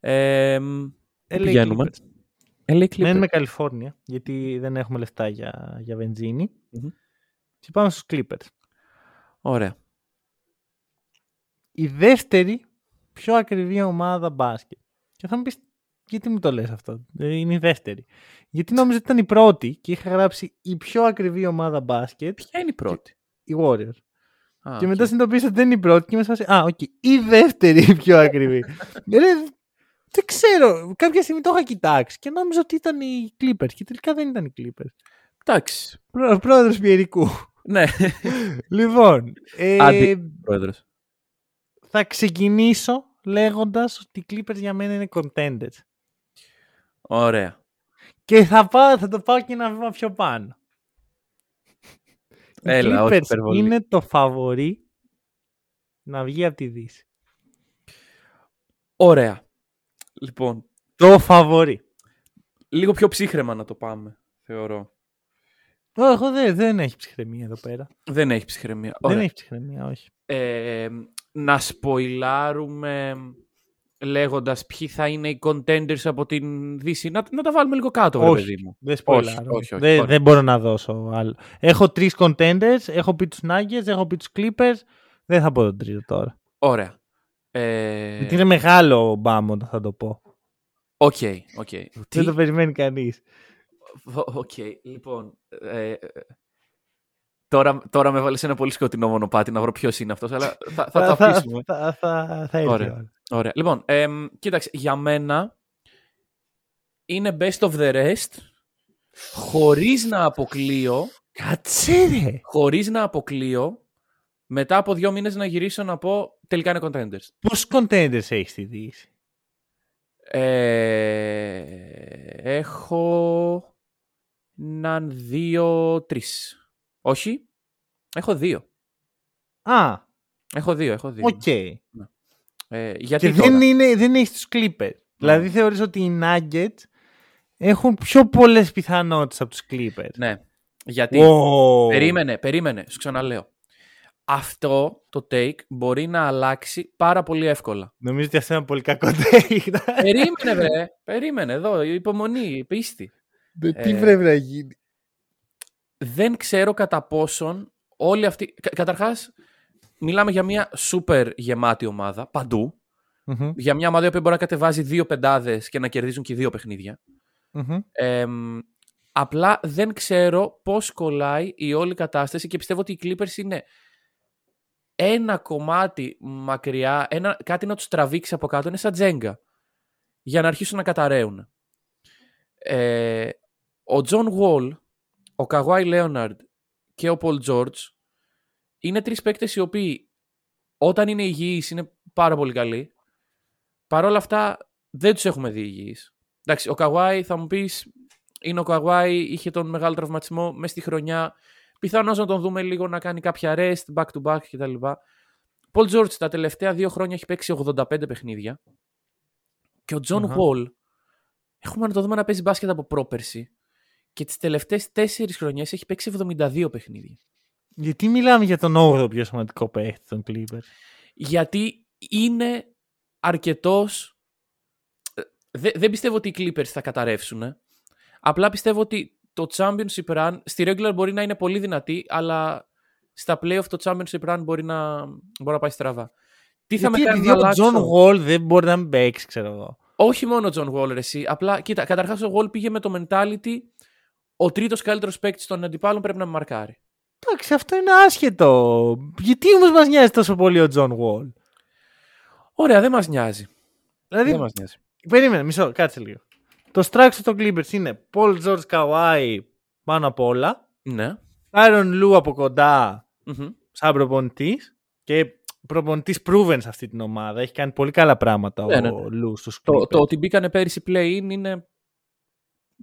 [SPEAKER 2] Ε, μ, πού
[SPEAKER 1] LA
[SPEAKER 2] πηγαίνουμε.
[SPEAKER 1] Clippers.
[SPEAKER 2] LA Clippers.
[SPEAKER 1] Μένουμε Καλιφόρνια, γιατί δεν έχουμε λεφτά για, για βενζίνη
[SPEAKER 2] Μμμ.
[SPEAKER 1] Και πάμε στους Clippers.
[SPEAKER 2] Ωραία.
[SPEAKER 1] Η δεύτερη πιο ακριβή ομάδα μπάσκετ. Και θα μου πεις, γιατί μου το λες αυτό; Ε, Είναι η δεύτερη. Γιατί νόμιζα ότι ήταν η πρώτη και είχα γράψει η πιο ακριβή ομάδα μπάσκετ,
[SPEAKER 2] Ποια είναι η πρώτη;
[SPEAKER 1] οι Warriors.
[SPEAKER 2] Α,
[SPEAKER 1] και
[SPEAKER 2] οκ.
[SPEAKER 1] μετά συνειδητοποίησα ότι δεν είναι η πρώτη και είμαι σε φάση, Α, οκ. Η δεύτερη η πιο ακριβή. Ρε, δεν ξέρω. Κάποια στιγμή το είχα κοιτάξει και νόμιζα ότι ήταν οι Clippers και τελικά δεν ήταν οι Clippers.
[SPEAKER 2] Εντάξει.
[SPEAKER 1] Πρό, πρόεδρος Πιερικού.
[SPEAKER 2] Ναι.
[SPEAKER 1] λοιπόν, ε,
[SPEAKER 2] Άντι. Πρόεδρος.
[SPEAKER 1] θα ξεκινήσω λέγοντας ότι οι Clippers για μένα είναι contenders.
[SPEAKER 2] Ωραία.
[SPEAKER 1] Και θα, πάω, θα το πάω και ένα βήμα πιο πάνω. Οι
[SPEAKER 2] Έλα, όχι
[SPEAKER 1] Clippers
[SPEAKER 2] υπερβολή.
[SPEAKER 1] είναι το φαβορί να βγει από τη Δύση.
[SPEAKER 2] Ωραία. Λοιπόν,
[SPEAKER 1] Το φαβορί.
[SPEAKER 2] λίγο πιο ψύχρεμα να το πάμε, θεωρώ.
[SPEAKER 1] Ω, Εγώ δεν, δεν έχει ψυχραιμία εδώ πέρα.
[SPEAKER 2] Δεν έχει ψυχραιμία. Ωραία.
[SPEAKER 1] Δεν έχει ψυχραιμία, όχι.
[SPEAKER 2] Ε, να σποιλάρουμε λέγοντας ποιοι θα είναι οι contenders από την Δύση. Να, να τα βάλουμε λίγο κάτω, βρε
[SPEAKER 1] Όχι.
[SPEAKER 2] παιδί μου.
[SPEAKER 1] Δεν σποιλάρω.
[SPEAKER 2] όχι, όχι, όχι,
[SPEAKER 1] δεν,
[SPEAKER 2] όχι.
[SPEAKER 1] δεν μπορώ να δώσω άλλο. Έχω τρεις contenders, έχω πει τους Nuggets, έχω πει τους Clippers. Δεν θα πω τον τρίτο τώρα.
[SPEAKER 2] Ωραία. Ε,
[SPEAKER 1] Γιατί είναι μεγάλο μπάμ όταν θα το πω.
[SPEAKER 2] Οκ, οκ.
[SPEAKER 1] Δεν
[SPEAKER 2] Τι-
[SPEAKER 1] το περιμένει κανείς.
[SPEAKER 2] Ο- Οκ, λοιπόν. ε, ε, τώρα, τώρα με έβαλες σε ένα πολύ σκοτεινό μονοπάτι να βρω ποιος είναι αυτός, αλλά θα, θα το
[SPEAKER 1] θα,
[SPEAKER 2] αφήσουμε.
[SPEAKER 1] θα, θα, θα έρθει
[SPEAKER 2] Ωραία.
[SPEAKER 1] Η ώρα.
[SPEAKER 2] Ωραία. Λοιπόν, εμ, κοίταξε, για μένα είναι best of the rest χωρίς να αποκλείω,
[SPEAKER 1] Κάτσε ρε.
[SPEAKER 2] χωρίς να αποκλείω μετά από δύο μήνες να γυρίσω να πω τελικά είναι contenders.
[SPEAKER 1] Πόσους contenders έχεις στη Δύση.
[SPEAKER 2] Ε, έχω έναν, δύο, τρεις. Όχι, έχω δύο.
[SPEAKER 1] Α,
[SPEAKER 2] Έχω δύο, έχω δύο.
[SPEAKER 1] οκ.
[SPEAKER 2] Ε, γιατί
[SPEAKER 1] Και
[SPEAKER 2] τώρα;
[SPEAKER 1] δεν, είναι, δεν έχει τους Clippers. Δηλαδή θεωρείς ότι οι Nuggets έχουν πιο πολλές πιθανότητες από τους Clippers.
[SPEAKER 2] Ναι, γιατί...
[SPEAKER 1] Wow.
[SPEAKER 2] Περίμενε, περίμενε, σου ξαναλέω. Αυτό το take μπορεί να αλλάξει πάρα πολύ εύκολα.
[SPEAKER 1] Νομίζω ότι αυτό είναι ένα πολύ κακό take.
[SPEAKER 2] περίμενε, βρε. Περίμενε, εδώ, υπομονή, πίστη.
[SPEAKER 1] Τι
[SPEAKER 2] Ε,
[SPEAKER 1] πρέπει να γίνει.
[SPEAKER 2] Δεν ξέρω κατά πόσον όλοι αυτοί... Κα- καταρχάς, μιλάμε για μια super γεμάτη ομάδα, παντού.
[SPEAKER 1] Μμμ,
[SPEAKER 2] Για μια ομάδα που μπορεί να κατεβάζει δύο πεντάδες και να κερδίζουν και δύο παιχνίδια.
[SPEAKER 1] μμμ.
[SPEAKER 2] Εμ, απλά δεν ξέρω πώς κολλάει η όλη κατάσταση και πιστεύω ότι οι Clippers είναι ένα κομμάτι μακριά, ένα, κάτι να τους τραβήξει από κάτω, είναι σαν τζέγκα, για να αρχίσουν να καταρρέουν. Ε, ο John Wall, ο Καγουάι Λέοναρντ και ο Πολ Τζόρτζ είναι τρεις παίκτες οι οποίοι όταν είναι υγιείς είναι πάρα πολύ καλοί. Παρ' όλα αυτά δεν τους έχουμε δει υγιείς. Εντάξει, ο Καγουάι θα μου πεις είναι ο Καγουάι, είχε τον μεγάλο τραυματισμό μέσα στη χρονιά. Πιθανώς να τον δούμε λίγο να κάνει κάποια rest, back to back κτλ. Πολ Τζόρτζ τα τελευταία δύο χρόνια έχει παίξει 85 παιχνίδια. Και ο Τζον
[SPEAKER 1] Αχα.
[SPEAKER 2] Wall έχουμε να τον δούμε να παίζει μπάσκετ από πρόπερση. Και τις τελευταίες τέσσερις χρονιές έχει παίξει 72 παιχνίδια.
[SPEAKER 1] Γιατί μιλάμε για τον 8ο πιο σημαντικό παίχτη των Clippers;
[SPEAKER 2] γιατί είναι αρκετός... ε, δε- δεν πιστεύω ότι οι Clippers θα καταρρεύσουν. Απλά πιστεύω ότι το championship run στη regular μπορεί να είναι πολύ δυνατή, αλλά στα playoff το championship run μπορεί να, μπορεί να πάει στραβά. Τι θα
[SPEAKER 1] Γιατί
[SPEAKER 2] με κάνει
[SPEAKER 1] επειδή
[SPEAKER 2] να
[SPEAKER 1] ο John
[SPEAKER 2] αλλάξω...
[SPEAKER 1] Wall δεν μπορεί να μην παίξει, ξέρω εγώ.
[SPEAKER 2] Όχι μόνο ο John Wall, ρε, εσύ. Απλά, κοίτα, καταρχάς ο Wall πήγε με το mentality ο τρίτος καλύτερος παίκτης των αντιπάλων πρέπει να με μαρκάρει.
[SPEAKER 1] Εντάξει, αυτό είναι άσχετο. Γιατί όμως μας νοιάζει τόσο πολύ ο John Wall.
[SPEAKER 2] Ωραία, δεν μας νοιάζει.
[SPEAKER 1] Δηλαδή,
[SPEAKER 2] Δεν μας νοιάζει.
[SPEAKER 1] περίμενε, μισό, κάτσε λίγο. Το structure των Clippers είναι Paul George Kawhi πάνω απ' όλα.
[SPEAKER 2] Ναι.
[SPEAKER 1] Tyron Lue από κοντά
[SPEAKER 2] Μμμ.
[SPEAKER 1] σαν προπονητής. Και προπονητής proven σε αυτή την ομάδα. Έχει κάνει πολύ καλά πράγματα
[SPEAKER 2] Ναι,
[SPEAKER 1] ο
[SPEAKER 2] ναι.
[SPEAKER 1] Lue στους
[SPEAKER 2] Το,
[SPEAKER 1] Clippers.
[SPEAKER 2] το ότι μπήκανε πέρυσι play-in είναι.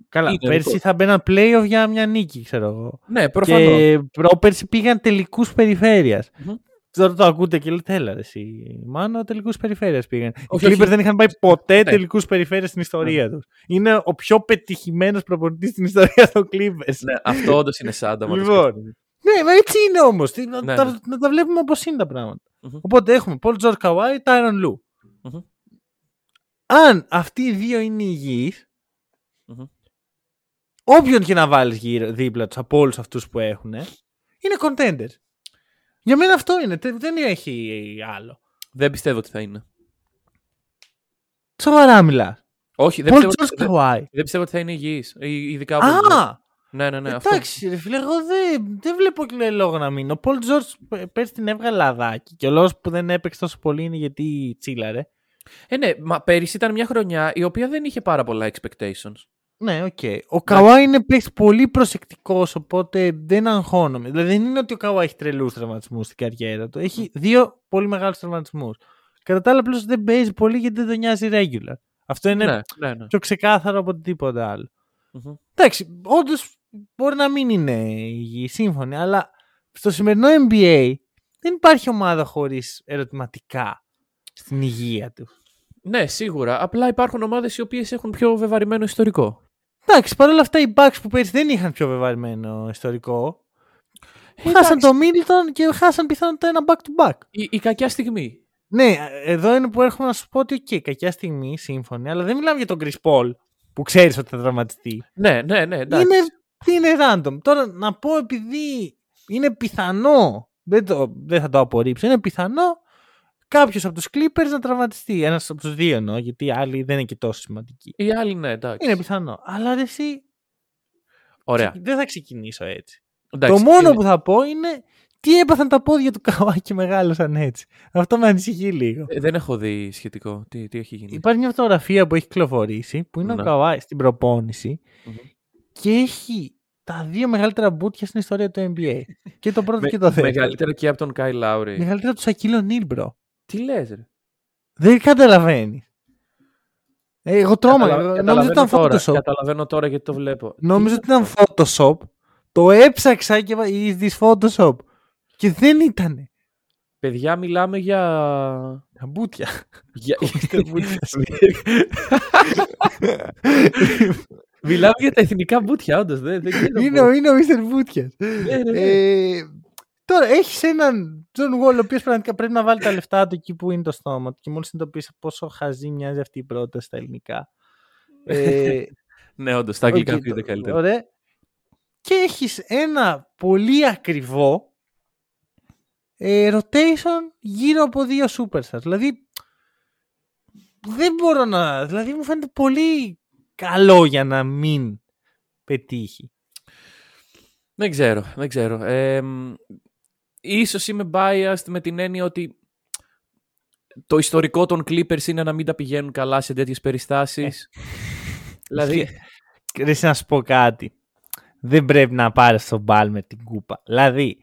[SPEAKER 1] Καλά,
[SPEAKER 2] είναι
[SPEAKER 1] πέρσι
[SPEAKER 2] ρεκόρ.
[SPEAKER 1] θα μπαίναν playoff για μια νίκη, ξέρω εγώ.
[SPEAKER 2] Ναι, προφανώς.
[SPEAKER 1] Και πρόπερσι πήγαν τελικούς περιφέρειας.
[SPEAKER 2] Μμμ.
[SPEAKER 1] Τώρα το ακούτε και λέτε, έλα ρε εσύ, μάνο, τελικούς περιφέρειας πήγαν.
[SPEAKER 2] Όχι,
[SPEAKER 1] Οι Clippers
[SPEAKER 2] όχι.
[SPEAKER 1] δεν είχαν πάει ποτέ
[SPEAKER 2] Ναι.
[SPEAKER 1] τελικούς περιφέρειας στην ιστορία τους. Είναι ο πιο πετυχημένος προπονητής στην ιστορία των Clippers.
[SPEAKER 2] Ναι, αυτό όντως είναι σάντα. άμα το
[SPEAKER 1] Λοιπόν.
[SPEAKER 2] σκεφτούμε.
[SPEAKER 1] Ναι, μα έτσι είναι όμως. Να,
[SPEAKER 2] Ναι,
[SPEAKER 1] τα-
[SPEAKER 2] ναι.
[SPEAKER 1] να τα βλέπουμε όπως είναι τα πράγματα.
[SPEAKER 2] Μμμ.
[SPEAKER 1] Οπότε έχουμε Paul George Kawhi, Tyron Lue.
[SPEAKER 2] Μμμ.
[SPEAKER 1] Αν αυτοί οι δύο είναι υγιείς,
[SPEAKER 2] Μμμ.
[SPEAKER 1] Όποιον και να βάλεις δίπλα τους από όλους αυτούς που έχουν, είναι contenders. Για μένα αυτό είναι. Δεν έχει άλλο.
[SPEAKER 2] Δεν πιστεύω ότι θα είναι.
[SPEAKER 1] Σοβαρά μιλάς.
[SPEAKER 2] Όχι, δεν πιστεύω, ότι, δεν, πιστεύω ότι θα είναι υγιής. Ειδικά από.
[SPEAKER 1] Α!
[SPEAKER 2] Ναι, ναι, ναι.
[SPEAKER 1] Εντάξει, αυτό. ρε φίλε, εγώ δεν, δεν βλέπω και λόγο να μείνω. Ο Πολ Τζόρτζ πέρσι την έβγαλε λαδάκι. Και ο λόγος που δεν έπαιξε τόσο πολύ είναι γιατί τσίλαρε.
[SPEAKER 2] Ε, ναι, μα πέρυσι ήταν μια χρονιά η οποία δεν είχε πάρα πολλά expectations.
[SPEAKER 1] Ναι, οκ. Okay. Ο Καουάι είναι πολύ προσεκτικός, οπότε δεν αγχώνομαι. Δηλαδή δεν είναι ότι ο Καουάι έχει τρελούς τραυματισμούς στην καριέρα του. Έχει δύο πολύ μεγάλους τραυματισμούς. Κατά τα άλλα, απλώς δεν παίζει πολύ γιατί δεν τον νοιάζει regular. Αυτό είναι ναι, ναι, ναι. πιο ξεκάθαρο από οτιδήποτε άλλο. Mm-hmm. Εντάξει, όντως μπορεί να μην είναι υγιή, σύμφωνοι, αλλά στο σημερινό NBA δεν υπάρχει ομάδα χωρίς ερωτηματικά στην υγεία του.
[SPEAKER 2] Ναι, σίγουρα. Απλά υπάρχουν ομάδες οι οποίες έχουν πιο βεβαρημένο ιστορικό.
[SPEAKER 1] Εντάξει, παρόλα αυτά οι Bucks που πέρυσι δεν είχαν πιο βεβαρημένο ιστορικό. Ε, χάσαν το Middleton και χάσαν πιθανότατα ένα back-to-back.
[SPEAKER 2] Η, η κακιά στιγμή.
[SPEAKER 1] Ναι, εδώ είναι που έρχομαι να σου πω ότι okay, κακιά στιγμή, σύμφωνη, αλλά δεν μιλάμε για τον Chris Paul που ξέρεις ότι θα τραυματιστεί.
[SPEAKER 2] Ναι, ναι, ναι. Εντάξει.
[SPEAKER 1] Είναι, είναι random. Τώρα να πω επειδή είναι πιθανό, δεν, το, δεν θα το απορρίψω, είναι πιθανό κάποιος από τους Clippers να τραυματιστεί. Ένας από τους δύο εννοώ, γιατί οι άλλοι δεν είναι και τόσο σημαντικοί.
[SPEAKER 2] Οι άλλοι ναι, εντάξει.
[SPEAKER 1] Είναι πιθανό. Αλλά εσύ.
[SPEAKER 2] Ωραία.
[SPEAKER 1] Δεν θα ξεκινήσω έτσι. Εντάξει, το μόνο είναι... αυτό που θα πω είναι τι έπαθαν τα πόδια του Καουάι και μεγάλωσαν έτσι. Αυτό με ανησυχεί λίγο.
[SPEAKER 2] Ε, δεν έχω δει σχετικό. Τι, τι έχει γίνει.
[SPEAKER 1] Υπάρχει μια φωτογραφία που έχει κυκλοφορήσει που είναι ο Καουάι στην προπόνηση mm-hmm. και έχει τα δύο μεγαλύτερα μπούτια στην ιστορία του NBA. και το πρώτο και το δεύτερο.
[SPEAKER 2] Μεγαλύτερα και από τον Κάιλ Λάουρι.
[SPEAKER 1] Μεγαλύτερα του Σακίλ Ο'Νίλ, bro.
[SPEAKER 2] Τι λες, ρε.
[SPEAKER 1] Δεν καταλαβαίνεις. Ε, εγώ τρόμαγα. Νόμιζα ότι ήταν Photoshop.
[SPEAKER 2] Καταλαβαίνω τώρα γιατί το βλέπω.
[SPEAKER 1] Νόμιζα ότι ήταν Photoshop. Το έψαξα και ήδη Photoshop; Και δεν ήτανε.
[SPEAKER 2] Παιδιά, μιλάμε για.
[SPEAKER 1] Για μπούτια.
[SPEAKER 2] Για... Μιλάμε για τα εθνικά μπούτια, όντως. Δεν, δεν
[SPEAKER 1] είναι, είναι ο Μίστερ Μπούτιας. Ναι, ναι, ναι. ε, τώρα έχεις έναν Τζον Γουόλ, ο οποίος πραγματικά πρέπει να βάλει τα λεφτά του εκεί που είναι το στόμα του. Και μόλις συνειδητοποιήσει πόσο χαζή μοιάζει αυτή η πρόταση στα ελληνικά.
[SPEAKER 2] Ε, ναι, όντως, στα αγγλικά okay, είναι καλύτερα. Ωραία.
[SPEAKER 1] Και έχεις ένα πολύ ακριβό ε, rotation γύρω από δύο superstars. Δηλαδή, δεν μπορώ να... Δηλαδή, μου φαίνεται πολύ καλό για να μην πετύχει.
[SPEAKER 2] Δεν ξέρω, δεν ξέρω. Ε, ίσως είμαι biased με την έννοια ότι το ιστορικό των Clippers είναι να μην τα πηγαίνουν καλά σε τέτοιες περιστάσεις. Ε. δηλαδή...
[SPEAKER 1] Δεν να σου πω κάτι. Δεν πρέπει να πάρεις τον μπάλ με την κούπα. Δηλαδή,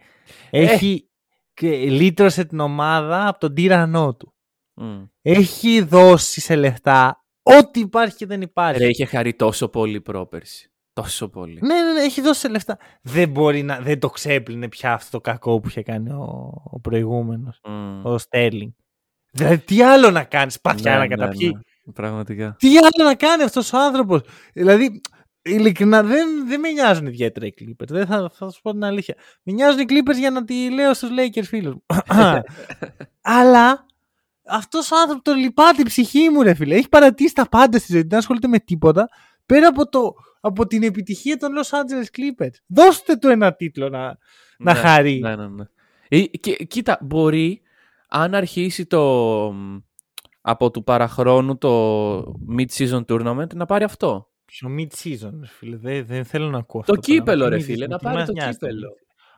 [SPEAKER 1] ε. έχει και λύτρωσε την ομάδα από τον τύρανό του. Έχει δώσει σε λεφτά ό,τι υπάρχει και δεν υπάρχει.
[SPEAKER 2] Ρε, είχε χαρεί τόσο πολύ πρόπερση. Τόσο πολύ.
[SPEAKER 1] Ναι, ναι, ναι, έχει δώσει σε λεφτά. Δεν μπορεί να. Δεν το ξέπλυνε πια αυτό το κακό που είχε κάνει ο, ο προηγούμενος. Ο Στέρλινγκ. Δηλαδή, τι άλλο να κάνεις, παθιά ναι, να ναι, καταπιεί.
[SPEAKER 2] Ναι, πραγματικά.
[SPEAKER 1] Τι άλλο να κάνει αυτός ο άνθρωπος. Δηλαδή, Ειλικρινά δεν, δεν με νοιάζουν ιδιαίτερα οι Clippers. Δεν θα, θα σου πω την αλήθεια. Με νοιάζουν οι Clippers για να τη λέω στους Lakers φίλου μου. Αλλά αυτός ο άνθρωπο τον λυπάται η ψυχή μου, ρε φίλε. Έχει παρατήσει τα πάντα στη ζωή του. Δεν ασχολείται με τίποτα. Πέρα από, το, από την επιτυχία των Los Angeles Clippers. Δώστε του ένα τίτλο να, να ναι, χαρεί.
[SPEAKER 2] Ναι, ναι, ναι. Ε, και, κοίτα, μπορεί αν αρχίσει το από του παραχρόνου το mid-season tournament να πάρει αυτό.
[SPEAKER 1] Ποιο mid-season, φίλε. Δεν, δεν θέλω να ακούω
[SPEAKER 2] το αυτό. Το κύπελο, ρε φίλε. Να πάρει το κύπελο.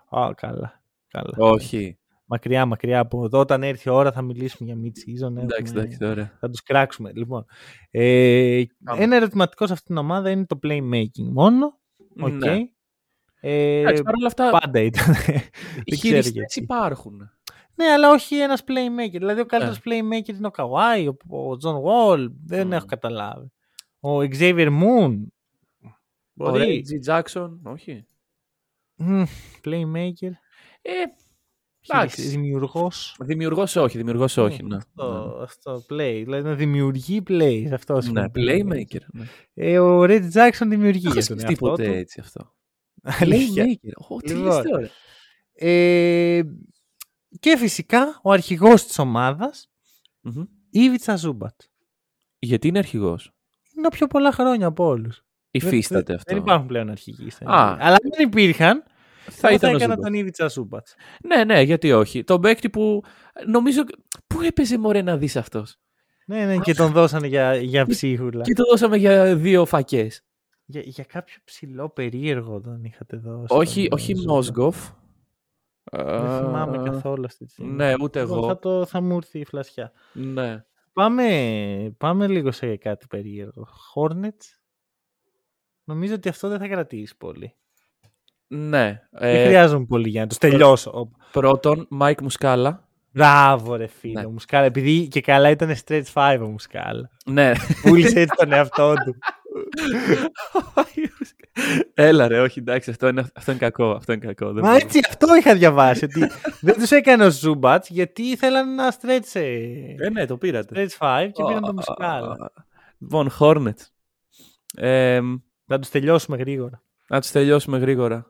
[SPEAKER 1] Α, καλά. καλά.
[SPEAKER 2] Όχι.
[SPEAKER 1] Μακριά, μακριά από εδώ. Όταν έρθει η ώρα θα μιλήσουμε για mid-season.
[SPEAKER 2] Εντάξει, εντάξει, τώρα.
[SPEAKER 1] Θα τους κράξουμε. Λοιπόν, ε, ένα ερωτηματικό σε αυτήν την ομάδα είναι το playmaking μόνο. Okay. Ναι.
[SPEAKER 2] Ε, Εντάξει, παρόλα αυτά,
[SPEAKER 1] πάντα ήταν.
[SPEAKER 2] Οι χειριστές υπάρχουν.
[SPEAKER 1] Ναι, αλλά όχι ένας playmaker. Δηλαδή ο καλύτερος yeah. playmaker είναι ο Kawhi, ο John Wall. Δεν mm. έχω καταλάβει. Ο Xavier Moon.
[SPEAKER 2] Μπορεί. Ο Reggie Jackson. Όχι.
[SPEAKER 1] playmaker.
[SPEAKER 2] Ε, εντάξει.
[SPEAKER 1] Δημιουργός.
[SPEAKER 2] Δημιουργός όχι, δημιουργός όχι.
[SPEAKER 1] Ναι. Αυτό, ναι. αυτό, play. Δηλαδή να δημιουργεί play. Αυτό
[SPEAKER 2] ναι, playmaker. Ναι.
[SPEAKER 1] Ε, ο Reggie Jackson δημιουργεί. Δεν
[SPEAKER 2] έχει τίποτε έτσι αυτό.
[SPEAKER 1] Playmaker. τι λοιπόν, τώρα. Ε, και φυσικά ο αρχηγός της ομάδας, mm-hmm. Ζούμπατ.
[SPEAKER 2] Γιατί είναι αρχηγός;
[SPEAKER 1] είναι πιο πολλά χρόνια από όλους.
[SPEAKER 2] Υφίσταται αυτό.
[SPEAKER 1] Δεν υπάρχουν πλέον αρχηγοί. στα
[SPEAKER 2] Α.
[SPEAKER 1] NBA. Αλλά αν δεν υπήρχαν,
[SPEAKER 2] Θα
[SPEAKER 1] θα,
[SPEAKER 2] ήταν ο
[SPEAKER 1] έκανα
[SPEAKER 2] Ζούμπατς.
[SPEAKER 1] τον Ίβιτσα Ζούμπατς.
[SPEAKER 2] Ναι, ναι, γιατί όχι. Τον παίκτη που νομίζω. Πού έπαιζε μωρέ να δεις αυτός;
[SPEAKER 1] Ναι, ναι, και τον δώσανε για, για ψίχουλα.
[SPEAKER 2] Και το δώσαμε για δύο φακές.
[SPEAKER 1] Για, για κάποιο ψηλό περίεργο τον είχατε δώσει.
[SPEAKER 2] Όχι,
[SPEAKER 1] τον,
[SPEAKER 2] όχι
[SPEAKER 1] ε, Ζούμπατ.
[SPEAKER 2] Μόσγκοφ.
[SPEAKER 1] Δεν θυμάμαι
[SPEAKER 2] Α,
[SPEAKER 1] καθόλου αυτή τη στιγμή.
[SPEAKER 2] Ναι, ούτε
[SPEAKER 1] Θα,
[SPEAKER 2] εγώ.
[SPEAKER 1] το, θα μου έρθει η φλασιά.
[SPEAKER 2] Ναι.
[SPEAKER 1] Πάμε, πάμε λίγο σε κάτι περίεργο. Hornets. Νομίζω ότι αυτό δεν θα κρατήσει πολύ.
[SPEAKER 2] Ναι.
[SPEAKER 1] δεν
[SPEAKER 2] Ε,
[SPEAKER 1] χρειάζομαι πολύ για να το τελειώσω. Ω,
[SPEAKER 2] πρώτον, Μάικ Μουσκάλα.
[SPEAKER 1] Μπράβο ρε φίλε.
[SPEAKER 2] Ναι.
[SPEAKER 1] Ο Μουσκάλα. Επειδή και καλά ήταν stretch 5 ο Μουσκάλα.
[SPEAKER 2] Ναι.
[SPEAKER 1] Πούλησε έτσι τον εαυτό του.
[SPEAKER 2] Έλα ρε, όχι εντάξει, αυτό είναι, αυτό είναι κακό. Αυτό είναι κακό. δεν
[SPEAKER 1] Μα
[SPEAKER 2] μπορώ.
[SPEAKER 1] έτσι αυτό είχα διαβάσει. ότι δεν τους έκανε ο Ζούμπατς γιατί ήθελαν να stretch, ε,
[SPEAKER 2] Ε, ναι, το πήρατε.
[SPEAKER 1] stretch 5 και πήραν τον Μουσκάλα.
[SPEAKER 2] Λοιπόν, Hornets. Ε,
[SPEAKER 1] Να τους τελειώσουμε γρήγορα.
[SPEAKER 2] να τους τελειώσουμε γρήγορα.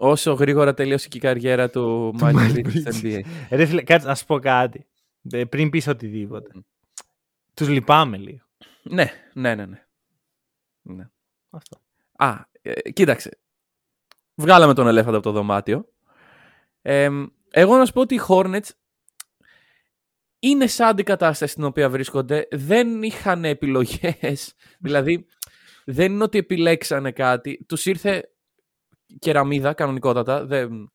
[SPEAKER 2] Όσο γρήγορα τελείωσε και η καριέρα του Miles
[SPEAKER 1] Miles
[SPEAKER 2] Bridges
[SPEAKER 1] Bridges.
[SPEAKER 2] στο NBA.
[SPEAKER 1] Ρε φίλε, κάτσε να σου πω κάτι. Ε, Πριν πεις οτιδήποτε. Τους λυπάμαι λίγο.
[SPEAKER 2] ναι, ναι, ναι, ναι. ναι.
[SPEAKER 1] Αυτό.
[SPEAKER 2] Α, ε, κοίταξε. Βγάλαμε τον ελέφαντα από το δωμάτιο. Ε, εγώ να σου πω ότι οι Hornets είναι σαν την κατάσταση στην οποία βρίσκονται. Δεν είχαν επιλογές. δηλαδή, δεν είναι ότι επιλέξανε κάτι. Τους ήρθε κεραμίδα κανονικότατα. Δεν,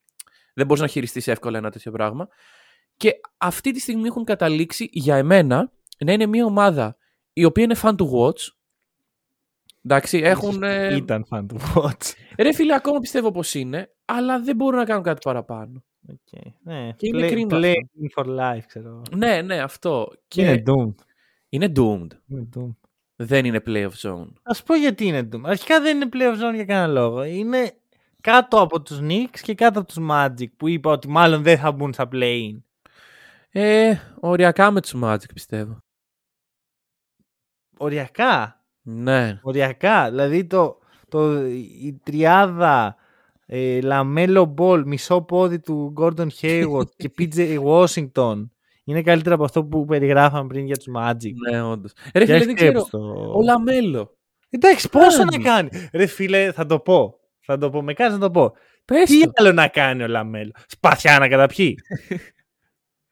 [SPEAKER 2] δεν μπορείς να χειριστείς εύκολα ένα τέτοιο πράγμα. Και αυτή τη στιγμή έχουν καταλήξει για εμένα να είναι μια ομάδα η οποία είναι fan to watch. Εντάξει, έχουν... ε,
[SPEAKER 1] Ήταν fan του Watch.
[SPEAKER 2] Ρε φίλε, ακόμα πιστεύω πως είναι, αλλά δεν μπορούν να κάνουν κάτι παραπάνω.
[SPEAKER 1] Okay. Ναι,
[SPEAKER 2] Και είναι
[SPEAKER 1] play,
[SPEAKER 2] κρίμα
[SPEAKER 1] play
[SPEAKER 2] αυτό.
[SPEAKER 1] for life, ξέρω.
[SPEAKER 2] Ναι, ναι, αυτό. Και
[SPEAKER 1] Είναι doomed.
[SPEAKER 2] είναι doomed.
[SPEAKER 1] Είναι doomed.
[SPEAKER 2] Δεν είναι playoff zone.
[SPEAKER 1] Να σου πω γιατί είναι doomed. Αρχικά δεν είναι playoff zone για κανένα λόγο. Είναι κάτω από τους Knicks και κάτω από τους Magic που είπα ότι μάλλον δεν θα μπουν στα play-in.
[SPEAKER 2] Ε, οριακά με τους Magic πιστεύω.
[SPEAKER 1] Οριακά;
[SPEAKER 2] Ναι.
[SPEAKER 1] Οριακά. Δηλαδή το, το, η τριάδα ε, Λαμέλο Μπολ, μισό πόδι του Gordon Hayward και PJ Washington είναι καλύτερα από αυτό που περιγράφαμε πριν για τους Magic.
[SPEAKER 2] Ναι, όντως. Ρε
[SPEAKER 1] Και
[SPEAKER 2] φίλε,
[SPEAKER 1] έχει
[SPEAKER 2] δεν ξέρω.
[SPEAKER 1] το-
[SPEAKER 2] Ο Λαμέλο.
[SPEAKER 1] Εντάξει, πόσο
[SPEAKER 2] κάνει.
[SPEAKER 1] να κάνει. Ρε φίλε, θα το πω. Θα το πω. Με κάνεις να το πω.
[SPEAKER 2] Πες
[SPEAKER 1] Τι
[SPEAKER 2] το.
[SPEAKER 1] άλλο να κάνει ο Λαμέλο; Σπαθιά να καταπιεί.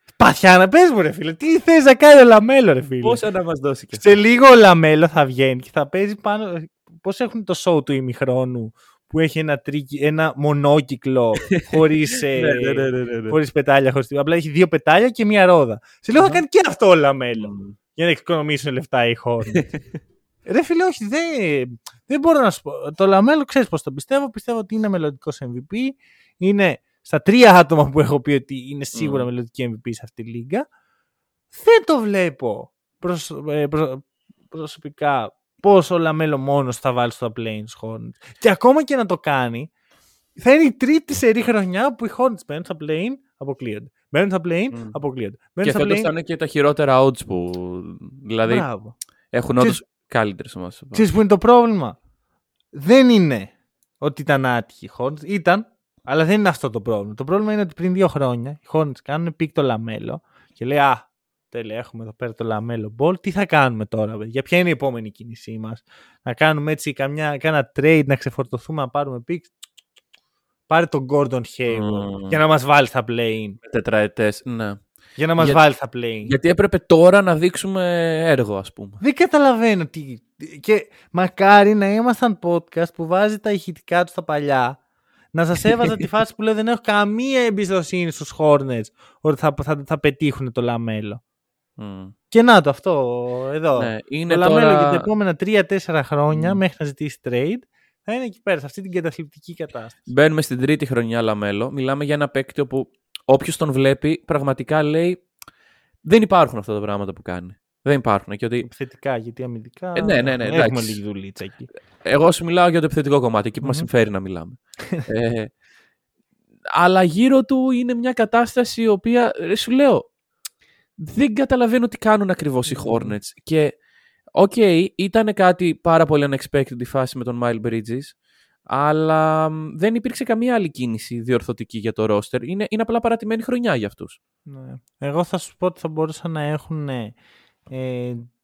[SPEAKER 1] Σπαθιά να πες μου ρε φίλε. Τι θες να κάνει ο Λαμέλο ρε φίλε;
[SPEAKER 2] Πόσα να μας δώσει και
[SPEAKER 1] Σε λίγο ο Λαμέλο θα βγαίνει και θα παίζει πάνω. Πώς έχουν το show του ημιχρόνου που έχει ένα, τρίκι, ένα μονόκυκλο χωρίς, ε,
[SPEAKER 2] Ναι, ναι, ναι, ναι, ναι, ναι.
[SPEAKER 1] χωρίς πετάλια. Χωρίς... τίποτα. Απλά έχει δύο πετάλια και μία ρόδα. Σε λίγο θα
[SPEAKER 2] Αχα.
[SPEAKER 1] κάνει και αυτό ο Λαμέλο. Για να εξοικονομήσουν λεφτά οι χώροι. Ρε φίλε, όχι, δεν, δεν μπορώ να σου πω. Το Λαμέλο ξέρεις πώς το πιστεύω. Πιστεύω ότι είναι μελλοντικός MVP. Είναι στα τρία άτομα που έχω πει ότι είναι σίγουρα
[SPEAKER 2] Μμμ.
[SPEAKER 1] μελλοντική MVP σε αυτή τη λίγκα. Δεν το βλέπω προσ, ε, προ- προσωπικά πώς ο Λαμέλο μόνος θα βάλει στο play-in τους Hornets. Και ακόμα και να το κάνει, θα είναι η τρίτη σερί χρονιά που οι Hornets μπαίνουν στα play αποκλείονται. Μπαίνουν στα play
[SPEAKER 2] Μμ.
[SPEAKER 1] αποκλείονται.
[SPEAKER 2] Και
[SPEAKER 1] Μπαίνουν στα
[SPEAKER 2] φέτος
[SPEAKER 1] play
[SPEAKER 2] θα είναι και τα χειρότερα odds που. Δηλαδή
[SPEAKER 1] Μπράβο.
[SPEAKER 2] έχουν
[SPEAKER 1] Ξέρεις-
[SPEAKER 2] όντως καλύτερες ομάδες.
[SPEAKER 1] Ξέρεις που είναι το πρόβλημα; Δεν είναι ότι ήταν άτυχοι οι Hornets. Ήταν, αλλά δεν είναι αυτό το πρόβλημα. Το πρόβλημα είναι ότι πριν δύο χρόνια οι Hornets κάνουν pick το Λαμέλο και λέει Α, τέλεια, έχουμε εδώ πέρα το Λαμέλο Μπολ. Τι θα κάνουμε τώρα, παιδιά, ποια είναι η επόμενη κίνησή μας; Να κάνουμε έτσι καμιά, κάνα trade, να ξεφορτωθούμε, να πάρουμε pick. Πάρε τον Gordon Hayward
[SPEAKER 2] Μμμ.
[SPEAKER 1] για να μας βάλει στα play-in.
[SPEAKER 2] Τετραετές, ναι.
[SPEAKER 1] Για να μας
[SPEAKER 2] Για-
[SPEAKER 1] βάλει στα play-in.
[SPEAKER 2] Γιατί έπρεπε τώρα να δείξουμε έργο, ας πούμε.
[SPEAKER 1] Δεν καταλαβαίνω τι. Και μακάρι να ήμασταν podcast που βάζει τα ηχητικά του στα παλιά. Να σας έβαζα τη φάση που λέω δεν έχω καμία εμπιστοσύνη στους Hornets ότι θα, θα, θα πετύχουν το Λαμέλο.
[SPEAKER 2] Μμ.
[SPEAKER 1] Και να το αυτό εδώ.
[SPEAKER 2] Ναι, είναι
[SPEAKER 1] το Λαμέλο
[SPEAKER 2] τώρα...
[SPEAKER 1] για τα επόμενα 3-4 χρόνια
[SPEAKER 2] Μμ.
[SPEAKER 1] μέχρι να ζητήσει trade θα είναι εκεί πέρα, σε αυτή την καταθλιπτική κατάσταση.
[SPEAKER 2] Μπαίνουμε στην τρίτη χρονιά Λαμέλο. Μιλάμε για ένα παίκτη όπου όποιος τον βλέπει πραγματικά λέει δεν υπάρχουν αυτά τα πράγματα που κάνει. Δεν υπάρχουν. Και ότι
[SPEAKER 1] Θετικά, γιατί αμυντικά.
[SPEAKER 2] Ε, ναι, ναι, ναι,
[SPEAKER 1] Έχουμε
[SPEAKER 2] εντάξει.
[SPEAKER 1] λίγη δουλίτσα εκεί.
[SPEAKER 2] εγώ σου μιλάω για το επιθετικό κομμάτι, εκεί που μας
[SPEAKER 1] Μμμ.
[SPEAKER 2] συμφέρει να μιλάμε. ε, αλλά γύρω του είναι μια κατάσταση η οποία, ρε, σου λέω, δεν καταλαβαίνω τι κάνουν ακριβώς οι
[SPEAKER 1] Μμμ.
[SPEAKER 2] Hornets. Και, οκ, ήταν κάτι πάρα πολύ unexpected η φάση με τον Miles Bridges, αλλά μ, δεν υπήρξε καμία άλλη κίνηση διορθωτική για το roster. Είναι, είναι απλά παρατημένη χρονιά για αυτούς.
[SPEAKER 1] Ναι. Εγώ θα σου πω ότι θα μπορούσαν να έχουν ε,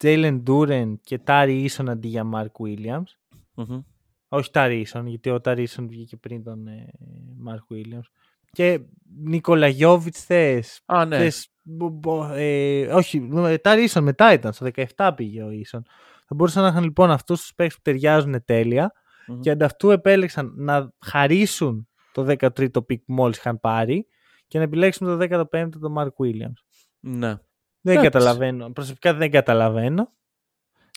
[SPEAKER 1] Jalen Duren και Tari Eason αντί για Mark Williams.
[SPEAKER 2] Μμμ.
[SPEAKER 1] Όχι Tari Eason, γιατί ο Tari Eason βγήκε πριν τον ε, Mark Williams. Και Νίκολα Γιώβιτς θες.
[SPEAKER 2] Α, ναι.
[SPEAKER 1] θες μπο- μπο- ε, όχι, ε, Tari Eason μετά ήταν, στο 17 πήγε ο Eason. Θα μπορούσαν να είχαν λοιπόν αυτούς τους παίκτες που ταιριάζουν τέλεια
[SPEAKER 2] Μμμ.
[SPEAKER 1] και αντ' αυτού επέλεξαν να χαρίσουν το 13ο pick που μόλις είχαν πάρει και να επιλέξουν το 15ο τον Mark Williams.
[SPEAKER 2] Ναι.
[SPEAKER 1] Δεν
[SPEAKER 2] Εντάξει.
[SPEAKER 1] καταλαβαίνω. Προσωπικά δεν καταλαβαίνω.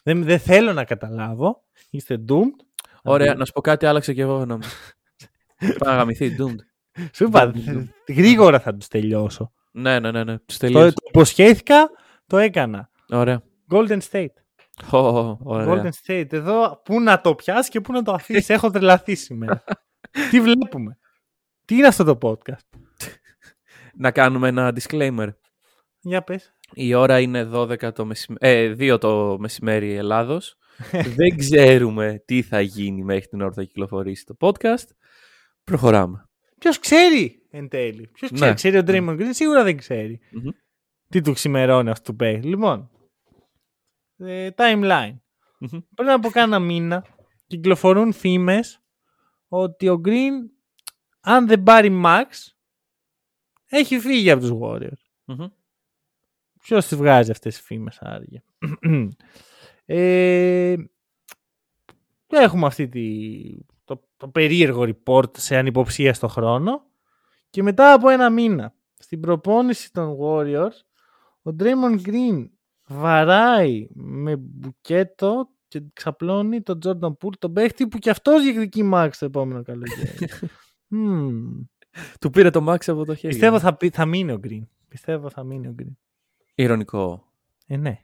[SPEAKER 1] Δεν, δεν θέλω να καταλάβω. Είστε doomed.
[SPEAKER 2] Ωραία, να σου πω κάτι, άλλαξε και εγώ γνώμη. Πάει να γαμηθεί, doomed.
[SPEAKER 1] Σου είπα, γρήγορα θα τους τελειώσω.
[SPEAKER 2] Ναι, ναι, ναι, ναι. Τους
[SPEAKER 1] Το,
[SPEAKER 2] τελείωσε.
[SPEAKER 1] το υποσχέθηκα, το έκανα.
[SPEAKER 2] Ωραία.
[SPEAKER 1] Golden State.
[SPEAKER 2] Ω, ωραία.
[SPEAKER 1] Golden State. Εδώ, πού να το πιάσεις και πού να το αφήσεις. Έχω τρελαθεί σήμερα. Τι βλέπουμε; Τι είναι αυτό το podcast;
[SPEAKER 2] Να κάνουμε ένα disclaimer.
[SPEAKER 1] Για πες.
[SPEAKER 2] Η ώρα είναι 12 το μεσημέρι, ε, 2 το μεσημέρι Ελλάδος. Δεν ξέρουμε τι θα γίνει μέχρι την ώρα που θα κυκλοφορήσει το podcast. Προχωράμε.
[SPEAKER 1] Ποιος ξέρει εν τέλει; Ποιος ξέρει.
[SPEAKER 2] Ναι.
[SPEAKER 1] Ξέρει; Ο Draymond Green; Σίγουρα δεν ξέρει.
[SPEAKER 2] Μμμ.
[SPEAKER 1] Τι του ξημερώνει αυτό του παίχτη. Λοιπόν. Ε, timeline.
[SPEAKER 2] Μμμ.
[SPEAKER 1] Πριν από κάνα μήνα κυκλοφορούν φήμες ότι ο Green αν δεν πάρει Max έχει φύγει από τους Warriors.
[SPEAKER 2] Μμμ.
[SPEAKER 1] Ποιος τις βγάζει αυτές τις φήμες άραγε. ε, έχουμε αυτή τη, το, το περίεργο report σε ανυποψία στο χρόνο και μετά από ένα μήνα στην προπόνηση των Warriors ο Draymond Green βαράει με μπουκέτο και ξαπλώνει τον Jordan Poole τον παίχτη που κι αυτός διεκδικεί Max το επόμενο καλοκαίρι. Μμμ.
[SPEAKER 2] Του πήρε το Max από το χέρι.
[SPEAKER 1] Πιστεύω θα, πει- θα μείνει ο Green. Πιστεύω θα μείνει ο Green.
[SPEAKER 2] Ηρωνικό.
[SPEAKER 1] Ε, ναι.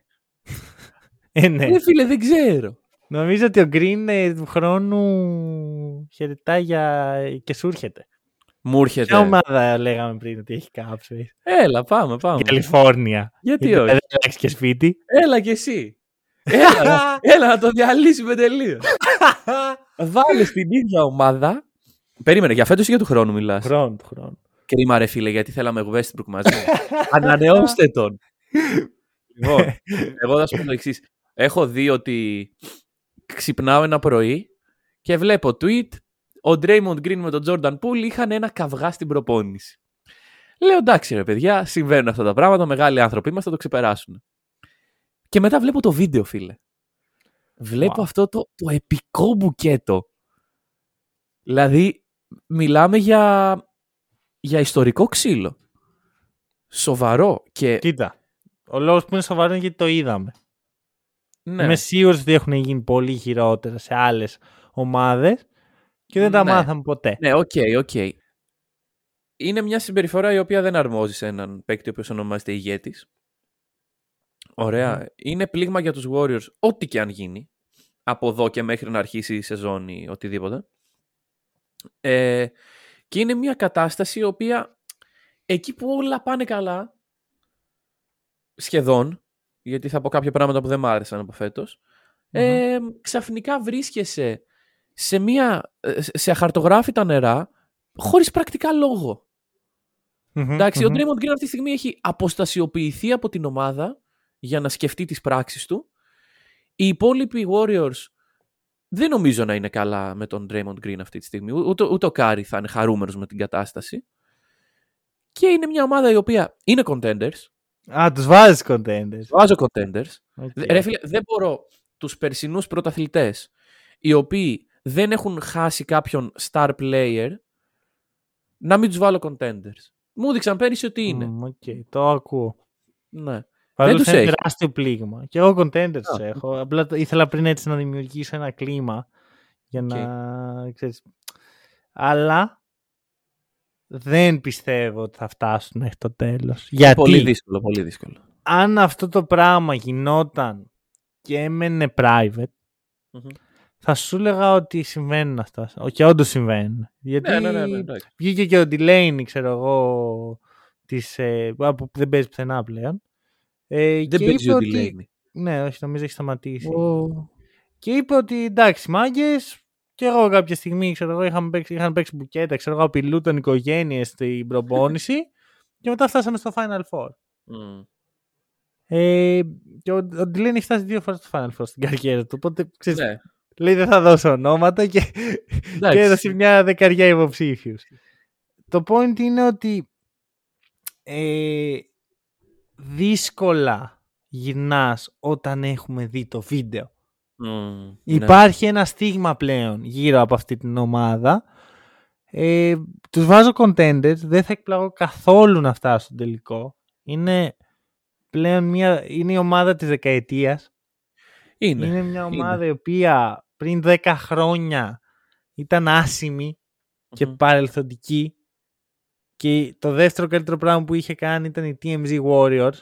[SPEAKER 1] ε, ναι.
[SPEAKER 2] Ναι, φίλε, δεν ξέρω.
[SPEAKER 1] Νομίζω ότι ο Green ε, του χρόνου χαιρετάει για... και σου έρχεται.
[SPEAKER 2] Μου έρχεται.
[SPEAKER 1] Ποια ομάδα λέγαμε πριν ότι έχει κάψει;
[SPEAKER 2] Έλα, πάμε, πάμε.
[SPEAKER 1] Καλιφόρνια.
[SPEAKER 2] Γιατί
[SPEAKER 1] Γιατί
[SPEAKER 2] όχι;
[SPEAKER 1] Δεν έχει και σπίτι;
[SPEAKER 2] Έλα κι εσύ. Έλα, να- έλα να το διαλύσουμε τελείως. Βάλες στην ίδια ομάδα. Περίμενε, για φέτος ή για του χρόνου μιλάς;
[SPEAKER 1] Χρόνο του χρόνου.
[SPEAKER 2] Κρίμα, ρε φίλε, γιατί θέλαμε Westbrook μαζί. Ανανεώστε τον. λοιπόν, εγώ θα σου πω το εξής. Έχω δει ότι ξυπνάω ένα πρωί και βλέπω tweet. Ο Draymond Green με τον Jordan Poole είχαν ένα καυγά στην προπόνηση. Λέω εντάξει ρε παιδιά, συμβαίνουν αυτά τα πράγματα, μεγάλοι άνθρωποι είμαστε, θα το ξεπεράσουν. Και μετά βλέπω το βίντεο, φίλε. Βλέπω
[SPEAKER 1] Wow.
[SPEAKER 2] αυτό το, το επικό μπουκέτο. Δηλαδή, μιλάμε για, για ιστορικό ξύλο. Σοβαρό. Και
[SPEAKER 1] Κοίτα. Ο λόγος που είναι σοβαρό είναι γιατί το είδαμε.
[SPEAKER 2] ναι,
[SPEAKER 1] Είμαι σίγουρος ότι έχουν γίνει πολύ χειρότερα σε άλλες ομάδες και δεν τα
[SPEAKER 2] Ναι.
[SPEAKER 1] μάθαμε ποτέ.
[SPEAKER 2] ναι, OK, OK. Είναι μια συμπεριφορά η οποία δεν αρμόζει σε έναν παίκτη ο οποίος ονομάζεται ηγέτης. Ωραία. Είναι πλήγμα για τους Warriors ό,τι και αν γίνει. Από εδώ και μέχρι να αρχίσει η σεζόν ή οτιδήποτε. Ε, και είναι μια κατάσταση η οποία εκεί που όλα πάνε καλά, σχεδόν, γιατί θα πω κάποια πράγματα που δεν μ' άρεσαν από φέτος, ε, ξαφνικά βρίσκεσαι σε, μια, ε, σε αχαρτογράφητα νερά χωρίς πρακτικά λόγο.
[SPEAKER 1] Μμμ,
[SPEAKER 2] Εντάξει, ο
[SPEAKER 1] μμμ.
[SPEAKER 2] Draymond Green αυτή τη στιγμή έχει αποστασιοποιηθεί από την ομάδα για να σκεφτεί τις πράξεις του. Οι υπόλοιποι Warriors δεν νομίζω να είναι καλά με τον Draymond Green αυτή τη στιγμή. Ού- Ούτε, ούτε ο Κάρι θα είναι χαρούμενος με την κατάσταση. Και είναι μια ομάδα η οποία είναι contenders.
[SPEAKER 1] Α, τους βάζεις contenders.
[SPEAKER 2] Βάζω contenders.
[SPEAKER 1] OK.
[SPEAKER 2] Δε- Ρε φίλε, δεν μπορώ τους περσινούς πρωταθλητές οι οποίοι δεν έχουν χάσει κάποιον star player να μην τους βάλω contenders. Μου έδειξαν πέρυσι ότι είναι.
[SPEAKER 1] Μμ, οκ, το ακούω.
[SPEAKER 2] Ναι.
[SPEAKER 1] Πάντως
[SPEAKER 2] τους
[SPEAKER 1] είναι
[SPEAKER 2] έχει.
[SPEAKER 1] τεράστιο πλήγμα. Και εγώ contenders
[SPEAKER 2] Α.
[SPEAKER 1] έχω. Απλά το- ήθελα πριν έτσι να δημιουργήσω ένα κλίμα για
[SPEAKER 2] Οκ.
[SPEAKER 1] να ξέρεις. Αλλά δεν πιστεύω ότι θα φτάσουν μέχρι το τέλος. Γιατί;
[SPEAKER 2] Πολύ δύσκολο, πολύ δύσκολο.
[SPEAKER 1] αν αυτό το πράγμα γινόταν και έμενε private,
[SPEAKER 2] Μμμ.
[SPEAKER 1] Θα σου έλεγα ότι συμβαίνουν αυτά. Και όντως συμβαίνουν. Γιατί
[SPEAKER 2] Ναι, ναι, ναι, ναι, εντάξει.
[SPEAKER 1] βγήκε και ο Delaney, ξέρω εγώ, της, ε, που δεν παίζει πουθενά πλέον. Ε,
[SPEAKER 2] Δεν
[SPEAKER 1] και
[SPEAKER 2] παίζει
[SPEAKER 1] είπε
[SPEAKER 2] ο
[SPEAKER 1] ότι-
[SPEAKER 2] Delaney.
[SPEAKER 1] Ναι, όχι, νομίζω έχει σταματήσει.
[SPEAKER 2] Ω.
[SPEAKER 1] Και είπε ότι εντάξει, μάγκες, και εγώ κάποια στιγμή, ξέρω εγώ, είχαμε παίξει, είχαν παίξει μπουκέτα, ξέρω εγώ, απειλούνταν οικογένειε στην προπόνηση και μετά φτάσαμε στο Final Four.
[SPEAKER 2] Μμ.
[SPEAKER 1] Ε, και ο, ο Delaney έχει φτάσει δύο φορές στο Final Four στην καριέρα του. Οπότε ξέρεις,
[SPEAKER 2] Ναι.
[SPEAKER 1] Λέει δεν θα δώσω ονόματα και, και έδωσε μια δεκαριά υποψήφιους. Το point είναι ότι ε, δύσκολα γυρνάς όταν έχουμε δει το βίντεο.
[SPEAKER 2] Ναι.
[SPEAKER 1] Υπάρχει ένα στίγμα πλέον γύρω από αυτή την ομάδα. Ε, τους βάζω contenders, δεν θα εκπλαγώ καθόλου να φτάσω στο τελικό. Είναι πλέον μια, είναι η ομάδα της δεκαετίας.
[SPEAKER 2] Είναι,
[SPEAKER 1] είναι μια ομάδα η οποία πριν 10 χρόνια ήταν άσημη και παρελθοντική και το δεύτερο καλύτερο πράγμα που είχε κάνει ήταν η TMZ Warriors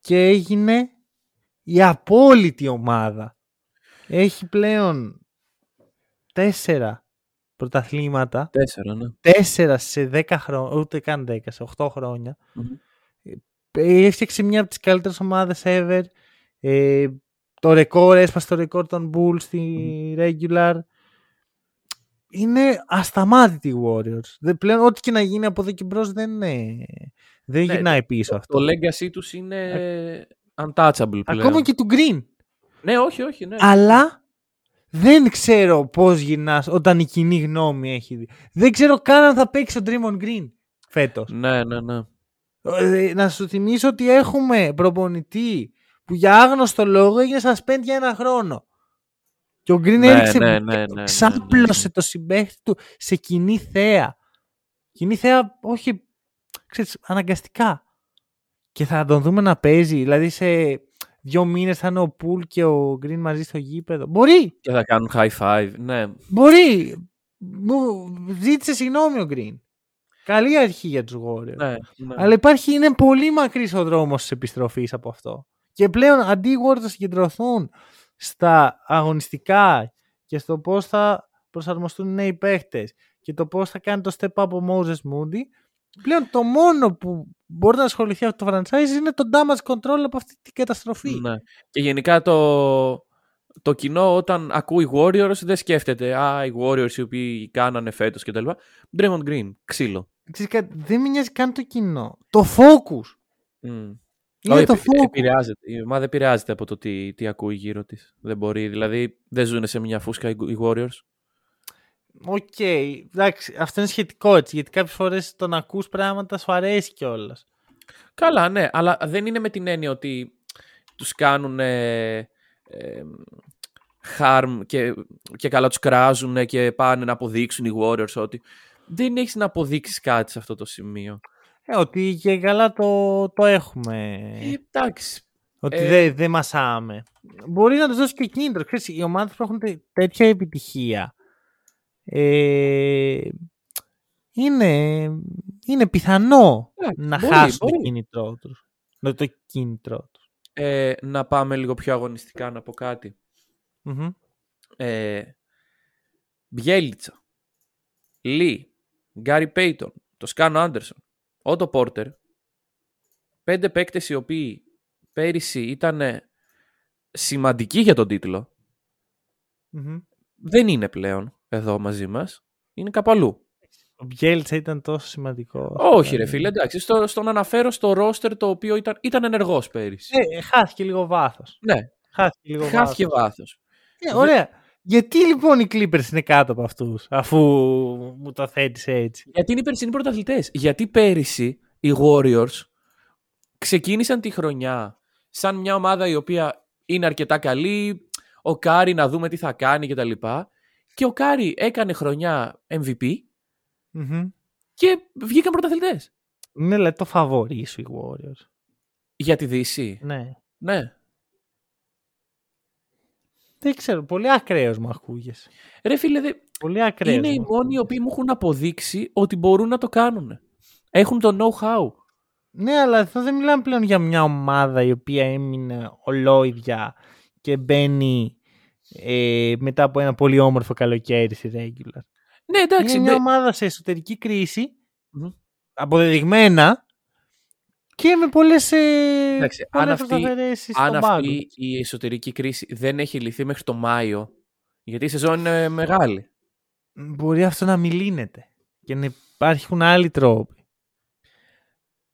[SPEAKER 1] και έγινε η απόλυτη ομάδα. Έχει πλέον τέσσερα πρωταθλήματα.
[SPEAKER 2] Τέσσερα, ναι.
[SPEAKER 1] Τέσσερα σε δέκα χρόνια, ούτε καν δέκα, σε οχτώ χρόνια. Mm-hmm. Έφτιαξε μια από τις καλύτερες ομάδες ever. Ε, το ρεκόρ, έσπασε το ρεκόρ των Bulls στη regular. Είναι ασταμάτητη οι Warriors. Δεν, πλέον ό,τι και να γίνει από εδώ και μπρος δεν, είναι, δεν ναι, γυρνάει πίσω
[SPEAKER 2] το,
[SPEAKER 1] αυτό.
[SPEAKER 2] Το legacy τους είναι untouchable πλέον.
[SPEAKER 1] Ακόμα και του Green.
[SPEAKER 2] Ναι, όχι, όχι. Ναι.
[SPEAKER 1] Αλλά δεν ξέρω πώς γυρνάς όταν η κοινή γνώμη έχει δει. Δεν ξέρω καν αν θα παίξει ο Draymond Green φέτος.
[SPEAKER 2] Ναι, ναι, ναι.
[SPEAKER 1] Ε, να σου θυμίσω ότι έχουμε προπονητή που για άγνωστο λόγο έγινε suspend για ένα χρόνο. Και ο Γκριν
[SPEAKER 2] ναι,
[SPEAKER 1] έριξε
[SPEAKER 2] ναι, ναι, ναι, ναι,
[SPEAKER 1] ξάπλωσε το συμπέχτη του σε κοινή θέα. Κοινή θέα, όχι, ξέρεις, αναγκαστικά. Και θα τον δούμε να παίζει, δηλαδή σε δύο μήνες θα είναι ο Πουλ και ο Γκριν μαζί στο γήπεδο. Μπορεί.
[SPEAKER 2] Και θα κάνουν high five, ναι.
[SPEAKER 1] Μπορεί. Μου ζήτησε συγγνώμη ο Γκριν. Καλή αρχή για τους Warriors.
[SPEAKER 2] Ναι, ναι.
[SPEAKER 1] Αλλά υπάρχει, είναι πολύ μακρύς ο δρόμος της επιστροφής από αυτό. Και πλέον αντί οι Warriors να συγκεντρωθούν στα αγωνιστικά και στο πώς θα προσαρμοστούν οι νέοι παίχτες και το πώς θα κάνει το step up ο Moses Moody, πλέον το μόνο που μπορεί να ασχοληθεί αυτό το franchise είναι το damage control από αυτή την καταστροφή.
[SPEAKER 2] Ναι. Και γενικά το, το κοινό όταν ακούει Warriors δεν σκέφτεται «Α, οι Warriors οι οποίοι κάνανε φέτος κτλ». Draymond Green, ξύλο.
[SPEAKER 1] Ξέρεις, δεν με νοιάζει καν το κοινό. Το focus.
[SPEAKER 2] Mm.
[SPEAKER 1] Είναι
[SPEAKER 2] Όχι,
[SPEAKER 1] το
[SPEAKER 2] επη-
[SPEAKER 1] focus.
[SPEAKER 2] επηρεάζεται. Η ομάδα επηρεάζεται από το τι, τι ακούει γύρω της. Δεν μπορεί. Δηλαδή, δεν ζουν σε μια φούσκα οι οι Warriors.
[SPEAKER 1] OK, εντάξει, αυτό είναι σχετικό έτσι, γιατί κάποιες φορές το να ακούς πράγματα σου αρέσει κιόλας.
[SPEAKER 2] Καλά, ναι, αλλά δεν είναι με την έννοια ότι τους κάνουν ε, ε, harm και, και καλά τους κράζουν και πάνε να αποδείξουν οι Warriors ότι δεν έχεις να αποδείξεις κάτι σε αυτό το σημείο.
[SPEAKER 1] Ε, ότι και καλά το, το έχουμε.
[SPEAKER 2] Ε, εντάξει.
[SPEAKER 1] Ότι
[SPEAKER 2] ε,
[SPEAKER 1] δεν δε μασάμε. Μπορεί να τους δώσει και κίνητρο. Ξέρεις, οι ομάδες που έχουν τε- τέτοια επιτυχία ε, είναι, είναι πιθανό
[SPEAKER 2] Εντάξει,
[SPEAKER 1] να
[SPEAKER 2] μπορεί,
[SPEAKER 1] χάσουν
[SPEAKER 2] μπορεί.
[SPEAKER 1] το κίνητρό τους. Με το κίνητρό τους.
[SPEAKER 2] Ε, να πάμε λίγο πιο αγωνιστικά να πω κάτι.
[SPEAKER 1] Μμμ.
[SPEAKER 2] Ε, Μπιέλιτσα, Λί, Γκάρι Πέιτον, το Σκάνο Άντερσον, Ότο Πόρτερ, πέντε παίκτες οι οποίοι πέρυσι ήταν σημαντικοί για τον τίτλο,
[SPEAKER 1] Μμμ.
[SPEAKER 2] δεν είναι πλέον εδώ μαζί μας, είναι κάπου αλλού.
[SPEAKER 1] Ο Μπιέλτσα ήταν τόσο σημαντικός.
[SPEAKER 2] Όχι ρε φίλε, εντάξει, στο, στον αναφέρω στο ρόστερ το οποίο ήταν, ήταν ενεργός πέρυσι.
[SPEAKER 1] Ε, χάθηκε λίγο βάθος.
[SPEAKER 2] ναι,
[SPEAKER 1] Χάθηκε λίγο
[SPEAKER 2] χάθηκε
[SPEAKER 1] βάθος.
[SPEAKER 2] βάθος.
[SPEAKER 1] Ε, ωραία. Γιατί λοιπόν οι Clippers είναι κάτω από αυτούς, αφού μου το θέτεις έτσι;
[SPEAKER 2] Γιατί είναι οι περσινοί πρωταθλητές. Γιατί πέρυσι οι Warriors ξεκίνησαν τη χρονιά σαν μια ομάδα η οποία είναι αρκετά καλή, ο Κάρι να δούμε τι θα κάνει κτλ. Και ο Κάρι έκανε χρονιά MVP
[SPEAKER 1] Μμμ.
[SPEAKER 2] και βγήκαν πρωταθλητές.
[SPEAKER 1] Είναι λέει το φαβορί σου οι Warriors.
[SPEAKER 2] Για τη Δύση.
[SPEAKER 1] Ναι.
[SPEAKER 2] Ναι.
[SPEAKER 1] Δεν ξέρω, πολύ ακραίος μου ακούγες.
[SPEAKER 2] Ρε φίλε, δε-
[SPEAKER 1] Πολύ ακραίος.
[SPEAKER 2] είναι οι
[SPEAKER 1] μου
[SPEAKER 2] μόνοι οι οποίοι μου έχουν αποδείξει ότι μπορούν να το κάνουν. Έχουν το know-how.
[SPEAKER 1] Ναι, αλλά εδώ δεν μιλάμε πλέον για μια ομάδα η οποία έμεινε ολόιδια και μπαίνει ε, μετά από ένα πολύ όμορφο καλοκαίρι στη regular.
[SPEAKER 2] Ναι, εντάξει.
[SPEAKER 1] είναι μια
[SPEAKER 2] ναι.
[SPEAKER 1] ομάδα σε εσωτερική κρίση,
[SPEAKER 2] Μμμ.
[SPEAKER 1] αποδεδειγμένα και με πολλές, ε,
[SPEAKER 2] Εντάξει, αν
[SPEAKER 1] πολλές
[SPEAKER 2] αυτή-
[SPEAKER 1] προσταφαιρέσεις
[SPEAKER 2] αν
[SPEAKER 1] στον πάγκο.
[SPEAKER 2] αυτή η εσωτερική κρίση δεν έχει λυθεί μέχρι το Μάιο, γιατί η σεζόν είναι μεγάλη.
[SPEAKER 1] Μπορεί αυτό να μην λύνεται και να υπάρχουν άλλοι τρόποι.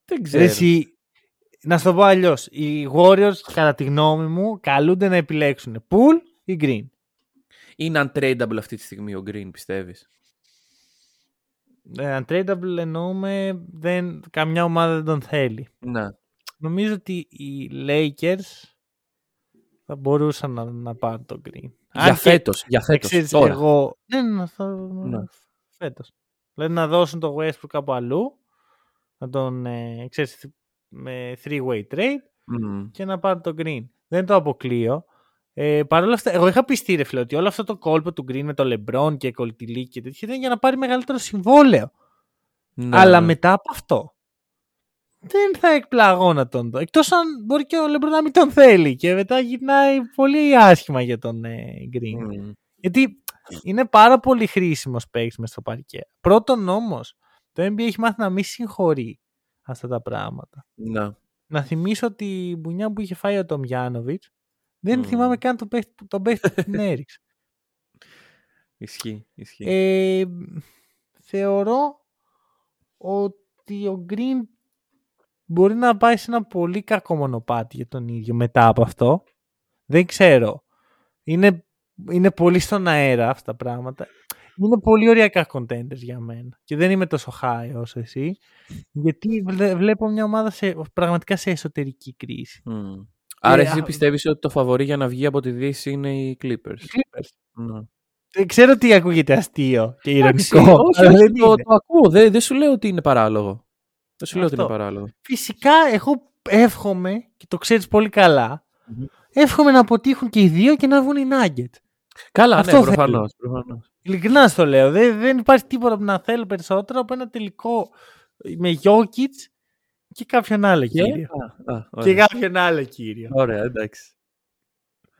[SPEAKER 2] Δεν ξέρω.
[SPEAKER 1] Εσύ, να σου το πω αλλιώς. Οι Warriors, κατά τη γνώμη μου, καλούνται να επιλέξουν Pool ή green.
[SPEAKER 2] Είναι untradeable αυτή τη στιγμή ο green, πιστεύεις;
[SPEAKER 1] Ε, untradeable εννοούμε δεν, καμιά ομάδα δεν τον θέλει.
[SPEAKER 2] Ναι.
[SPEAKER 1] Νομίζω ότι οι Lakers θα μπορούσαν να, να πάρουν τον green.
[SPEAKER 2] Για φέτος, για φέτος,
[SPEAKER 1] Ξέρεις,
[SPEAKER 2] τώρα.
[SPEAKER 1] εγώ... Ναι, ναι, θα...
[SPEAKER 2] Ναι.
[SPEAKER 1] Φέτος. Δηλαδή να δώσουν τον Westbrook κάπου αλλού, να τον, ε, ξέρεις, με three-way trade
[SPEAKER 2] Μμμ.
[SPEAKER 1] και να πάρουν τον Green. Δεν το αποκλείω. Ε, Παρ' όλα αυτά, εγώ είχα πιστεί ρε φίλε ότι όλο αυτό το κόλπο του Green με το LeBron και κολτιλί και τέτοια ήταν για να πάρει μεγαλύτερο συμβόλαιο.
[SPEAKER 2] Ναι,
[SPEAKER 1] Αλλά
[SPEAKER 2] ναι.
[SPEAKER 1] μετά από αυτό δεν θα εκπλαγώ να τον δω. Εκτός αν μπορεί και ο LeBron να μην τον θέλει και μετά γυρνάει πολύ άσχημα για τον ε, Green.
[SPEAKER 2] Μμμ.
[SPEAKER 1] Γιατί είναι πάρα πολύ χρήσιμος παίκτης μες στο παρκέ. Πρώτον όμως, το NBA έχει μάθει να μην συγχωρεί αυτά τα πράγματα.
[SPEAKER 2] Ναι.
[SPEAKER 1] Να θυμίσω ότι η μπουνιά που είχε φάει ο Τομιάνοβιτ δεν
[SPEAKER 2] Μμμ.
[SPEAKER 1] θυμάμαι καν τον παίκτη, τον παίκτη που την έριξε.
[SPEAKER 2] Ισχύει, ισχύει.
[SPEAKER 1] Ε, θεωρώ ότι ο Green μπορεί να πάει σε ένα πολύ κακό μονοπάτι για τον ίδιο μετά από αυτό. Δεν ξέρω. Είναι, είναι πολύ στον αέρα αυτά τα πράγματα. Είναι πολύ ωριακά contenders για μένα. Και δεν είμαι τόσο high όσο εσύ. Γιατί βλέ- βλέπω μια ομάδα σε, πραγματικά σε εσωτερική κρίση.
[SPEAKER 2] Μμ. Άρα
[SPEAKER 1] Ε,
[SPEAKER 2] εσύ
[SPEAKER 1] α-
[SPEAKER 2] πιστεύεις ότι το φαβορή για να βγει από τη Δύση είναι οι Clippers;
[SPEAKER 1] Οι Clippers.
[SPEAKER 2] Ναι.
[SPEAKER 1] Δεν ξέρω τι ακούγεται αστείο και
[SPEAKER 2] Εντάξει,
[SPEAKER 1] ηρωνικό.
[SPEAKER 2] όχι,
[SPEAKER 1] αλλά
[SPEAKER 2] όχι,
[SPEAKER 1] δεν
[SPEAKER 2] το,
[SPEAKER 1] είναι.
[SPEAKER 2] το ακούω. Δεν, δεν σου λέω ότι είναι παράλογο. Δεν σου λέω ότι είναι
[SPEAKER 1] Αυτό.
[SPEAKER 2] παράλογο.
[SPEAKER 1] Φυσικά εγώ εύχομαι, και το ξέρεις πολύ καλά,
[SPEAKER 2] Μμμ.
[SPEAKER 1] εύχομαι να αποτύχουν και οι δύο και να βγουν οι Nuggets.
[SPEAKER 2] Καλά,
[SPEAKER 1] Αυτό
[SPEAKER 2] ναι,
[SPEAKER 1] θέλω.
[SPEAKER 2] προφανώς, προφανώς.
[SPEAKER 1] Ειλικρινά στο λέω. Δεν, δεν υπάρχει τίποτα που να θέλω περισσότερο από ένα τελικό με Jokic και κάποιον άλλο
[SPEAKER 2] Και,
[SPEAKER 1] κύριο.
[SPEAKER 2] α, α,
[SPEAKER 1] Και
[SPEAKER 2] ωραία.
[SPEAKER 1] κάποιον άλλο κύριο.
[SPEAKER 2] ωραία, εντάξει.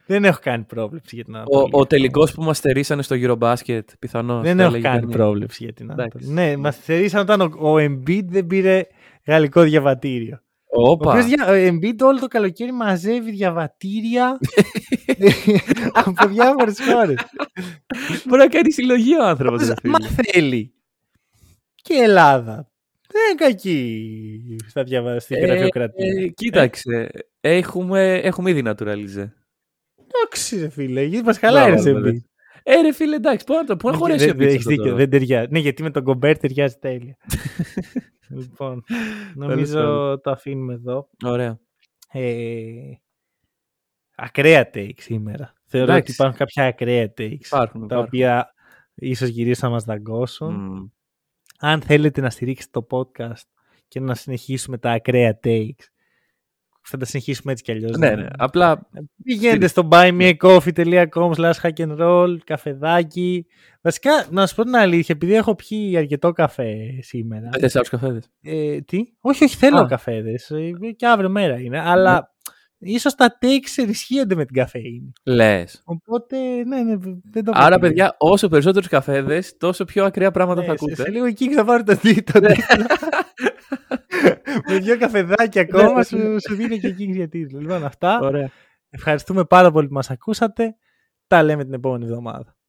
[SPEAKER 1] Δεν έχω κάνει πρόβλεψη για την
[SPEAKER 2] Ο,
[SPEAKER 1] Ανατολή.
[SPEAKER 2] ο τελικός που μας στερήσανε στο Eurobasket, πιθανώς.
[SPEAKER 1] Δεν
[SPEAKER 2] θα
[SPEAKER 1] έχω
[SPEAKER 2] έλεγε
[SPEAKER 1] κάνει
[SPEAKER 2] κανείς.
[SPEAKER 1] πρόβλεψη για την
[SPEAKER 2] Εντάξει.
[SPEAKER 1] Ανατολή. Ναι, μας θερήσαν όταν ο, ο Embiid δεν πήρε γαλλικό διαβατήριο. Ο
[SPEAKER 2] Όπα.
[SPEAKER 1] οποίος δια- ο Embiid όλο το καλοκαίρι μαζεύει διαβατήρια από διάφορες χώρες.
[SPEAKER 2] Μπορεί να κάνει συλλογή ο άνθρωπος. ρε φίλε.
[SPEAKER 1] Μα θέλει. Και η Ελλάδα. Δεν είναι κακή στα διαβα... στη
[SPEAKER 2] Ε,
[SPEAKER 1] γραφειοκρατία.
[SPEAKER 2] ε, κοίταξε, έχουμε, έχουμε ήδη naturalize.
[SPEAKER 1] Εντάξει, ρε φίλε, γιατί μας χαλάει ρε
[SPEAKER 2] Μπράβο,
[SPEAKER 1] Embiid.
[SPEAKER 2] βέβαια. Ε, ρε φίλε, εντάξει, πού να το πού να χωρέσει ο
[SPEAKER 1] Δεν- δεν-
[SPEAKER 2] Embiid
[SPEAKER 1] έχεις
[SPEAKER 2] σε αυτό
[SPEAKER 1] δίκιο,
[SPEAKER 2] το-
[SPEAKER 1] δεν ταιριάζει. Ναι, γιατί με τον Κομπέρ ταιριάζει τέλεια. λοιπόν, νομίζω
[SPEAKER 2] πάντων.
[SPEAKER 1] το αφήνουμε εδώ.
[SPEAKER 2] Ωραία.
[SPEAKER 1] Ε, ακραία take σήμερα. Θεωρώ
[SPEAKER 2] Εντάξει.
[SPEAKER 1] ότι υπάρχουν κάποια ακραία takes
[SPEAKER 2] Υπάρχουν,
[SPEAKER 1] τα
[SPEAKER 2] υπάρχουν.
[SPEAKER 1] οποία ίσως γυρίσουν να μας δαγκώσουν.
[SPEAKER 2] Μμ.
[SPEAKER 1] Αν θέλετε να στηρίξετε το podcast και να συνεχίσουμε τα ακραία takes, θα τα συνεχίσουμε έτσι κι αλλιώς.
[SPEAKER 2] Ναι, ναι. Απλά
[SPEAKER 1] Πηγαίνετε στο buymeacoffee.com slash hack and roll, καφεδάκι. Βασικά, να σου πω την αλήθεια, επειδή έχω πιει αρκετό καφέ σήμερα.
[SPEAKER 2] δεν θες άλλους καφέδες;
[SPEAKER 1] Ε, τι; Όχι, όχι, θέλω
[SPEAKER 2] Α.
[SPEAKER 1] καφέδες. Ε, Και αύριο μέρα είναι. Αλλά ίσως τα takes ενισχύονται με την καφέινη.
[SPEAKER 2] Λες.
[SPEAKER 1] Οπότε, ναι, ναι, δεν το
[SPEAKER 2] Άρα,
[SPEAKER 1] αποκλείω.
[SPEAKER 2] παιδιά, όσο περισσότερους καφέδες, τόσο πιο ακραία πράγματα
[SPEAKER 1] Ναι,
[SPEAKER 2] θα
[SPEAKER 1] σε,
[SPEAKER 2] ακούτε.
[SPEAKER 1] σε λίγο εκεί θα πάρω το τίτλο. με δύο καφεδάκια ακόμα
[SPEAKER 2] Ναι,
[SPEAKER 1] σου, σου δίνει και εκεί για τίτλο. Λοιπόν, αυτά.
[SPEAKER 2] Ωραία.
[SPEAKER 1] Ευχαριστούμε πάρα πολύ που μας ακούσατε. Τα λέμε την επόμενη εβδομάδα.